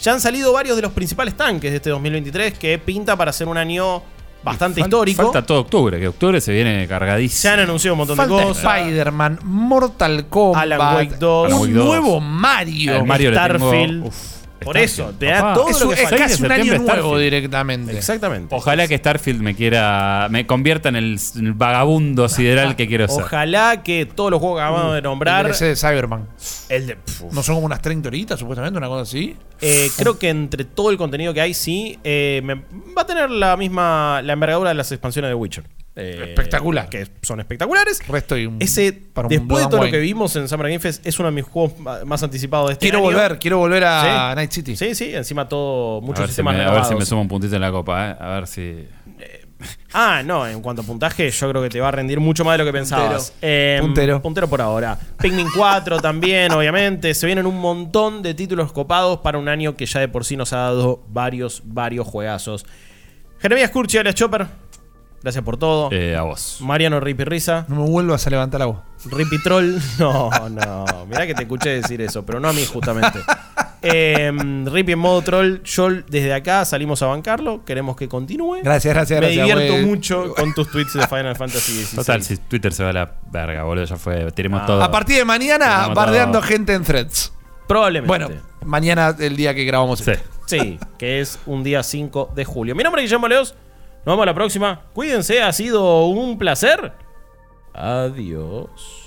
Ya han salido varios de los principales tanques de este 2023 que pinta para ser un año bastante Fal- histórico. Falta todo octubre, que octubre se viene cargadísimo. Se han anunciado un montón Falta de cosas. Spider-Man, Mortal Kombat, Alan Wake 2. Alan un Wake 2. nuevo Mario. El Mario le tengo- Starfield. uf, Por eso, te da Papá. todo es lo que es falta. casi un año nuevo Starfield. directamente. Exactamente. Ojalá que Starfield me quiera. me convierta en el, el vagabundo sideral que quiero ser. Ojalá que todos los juegos que acabamos de nombrar. El de Cyberman. El de. pf, ¿No son como unas 30 horitas, supuestamente? Una cosa así. eh, creo que entre todo el contenido que hay, sí. eh, me- va a tener la misma. La envergadura de las expansiones de Witcher. Eh, Espectacular. Que son espectaculares. Resto y un, Ese, para un después Blood de and todo lo Wine. que vimos en Summer Game Fest, es uno de mis juegos ma- más anticipados de este Quiero año. volver, quiero volver a Sí. Night City. Sí, sí, encima todo, A muchos ver, si sistemas me, a ver si renovados. me suma un puntito en la copa, ¿eh? A ver si. Ah, no, en cuanto a puntaje, yo creo que te va a rendir mucho más de lo que pensabas. Eh, Puntero. Puntero por ahora. Pikmin 4 [laughs] también, obviamente. Se vienen un montón de títulos copados para un año que ya de por sí nos ha dado varios, varios juegazos. Jeremías Curchi, alias Chopper. Gracias por todo. Eh, a vos. Mariano Ripi Risa. No me vuelvas a levantar la voz. Ripi Troll. [laughs] No, no. Mirá que te escuché decir eso, pero no a mí justamente. [laughs] Eh, Ripi en modo troll. Yo desde acá salimos a bancarlo. Queremos que continúe. Gracias, gracias, Me gracias. divierto güey. mucho con tus tweets de Final Fantasy XVI. Total, si Twitter se va a la verga, boludo, ya fue. Tiremos Ah. todo. A partir de mañana, bardeando todo. gente en threads. Probablemente. Bueno, mañana el día que grabamos Sí. esto. Sí, que es un día 5 de julio. Mi nombre es Guillermo Leos. Nos vemos la próxima. Cuídense, ha sido un placer. Adiós.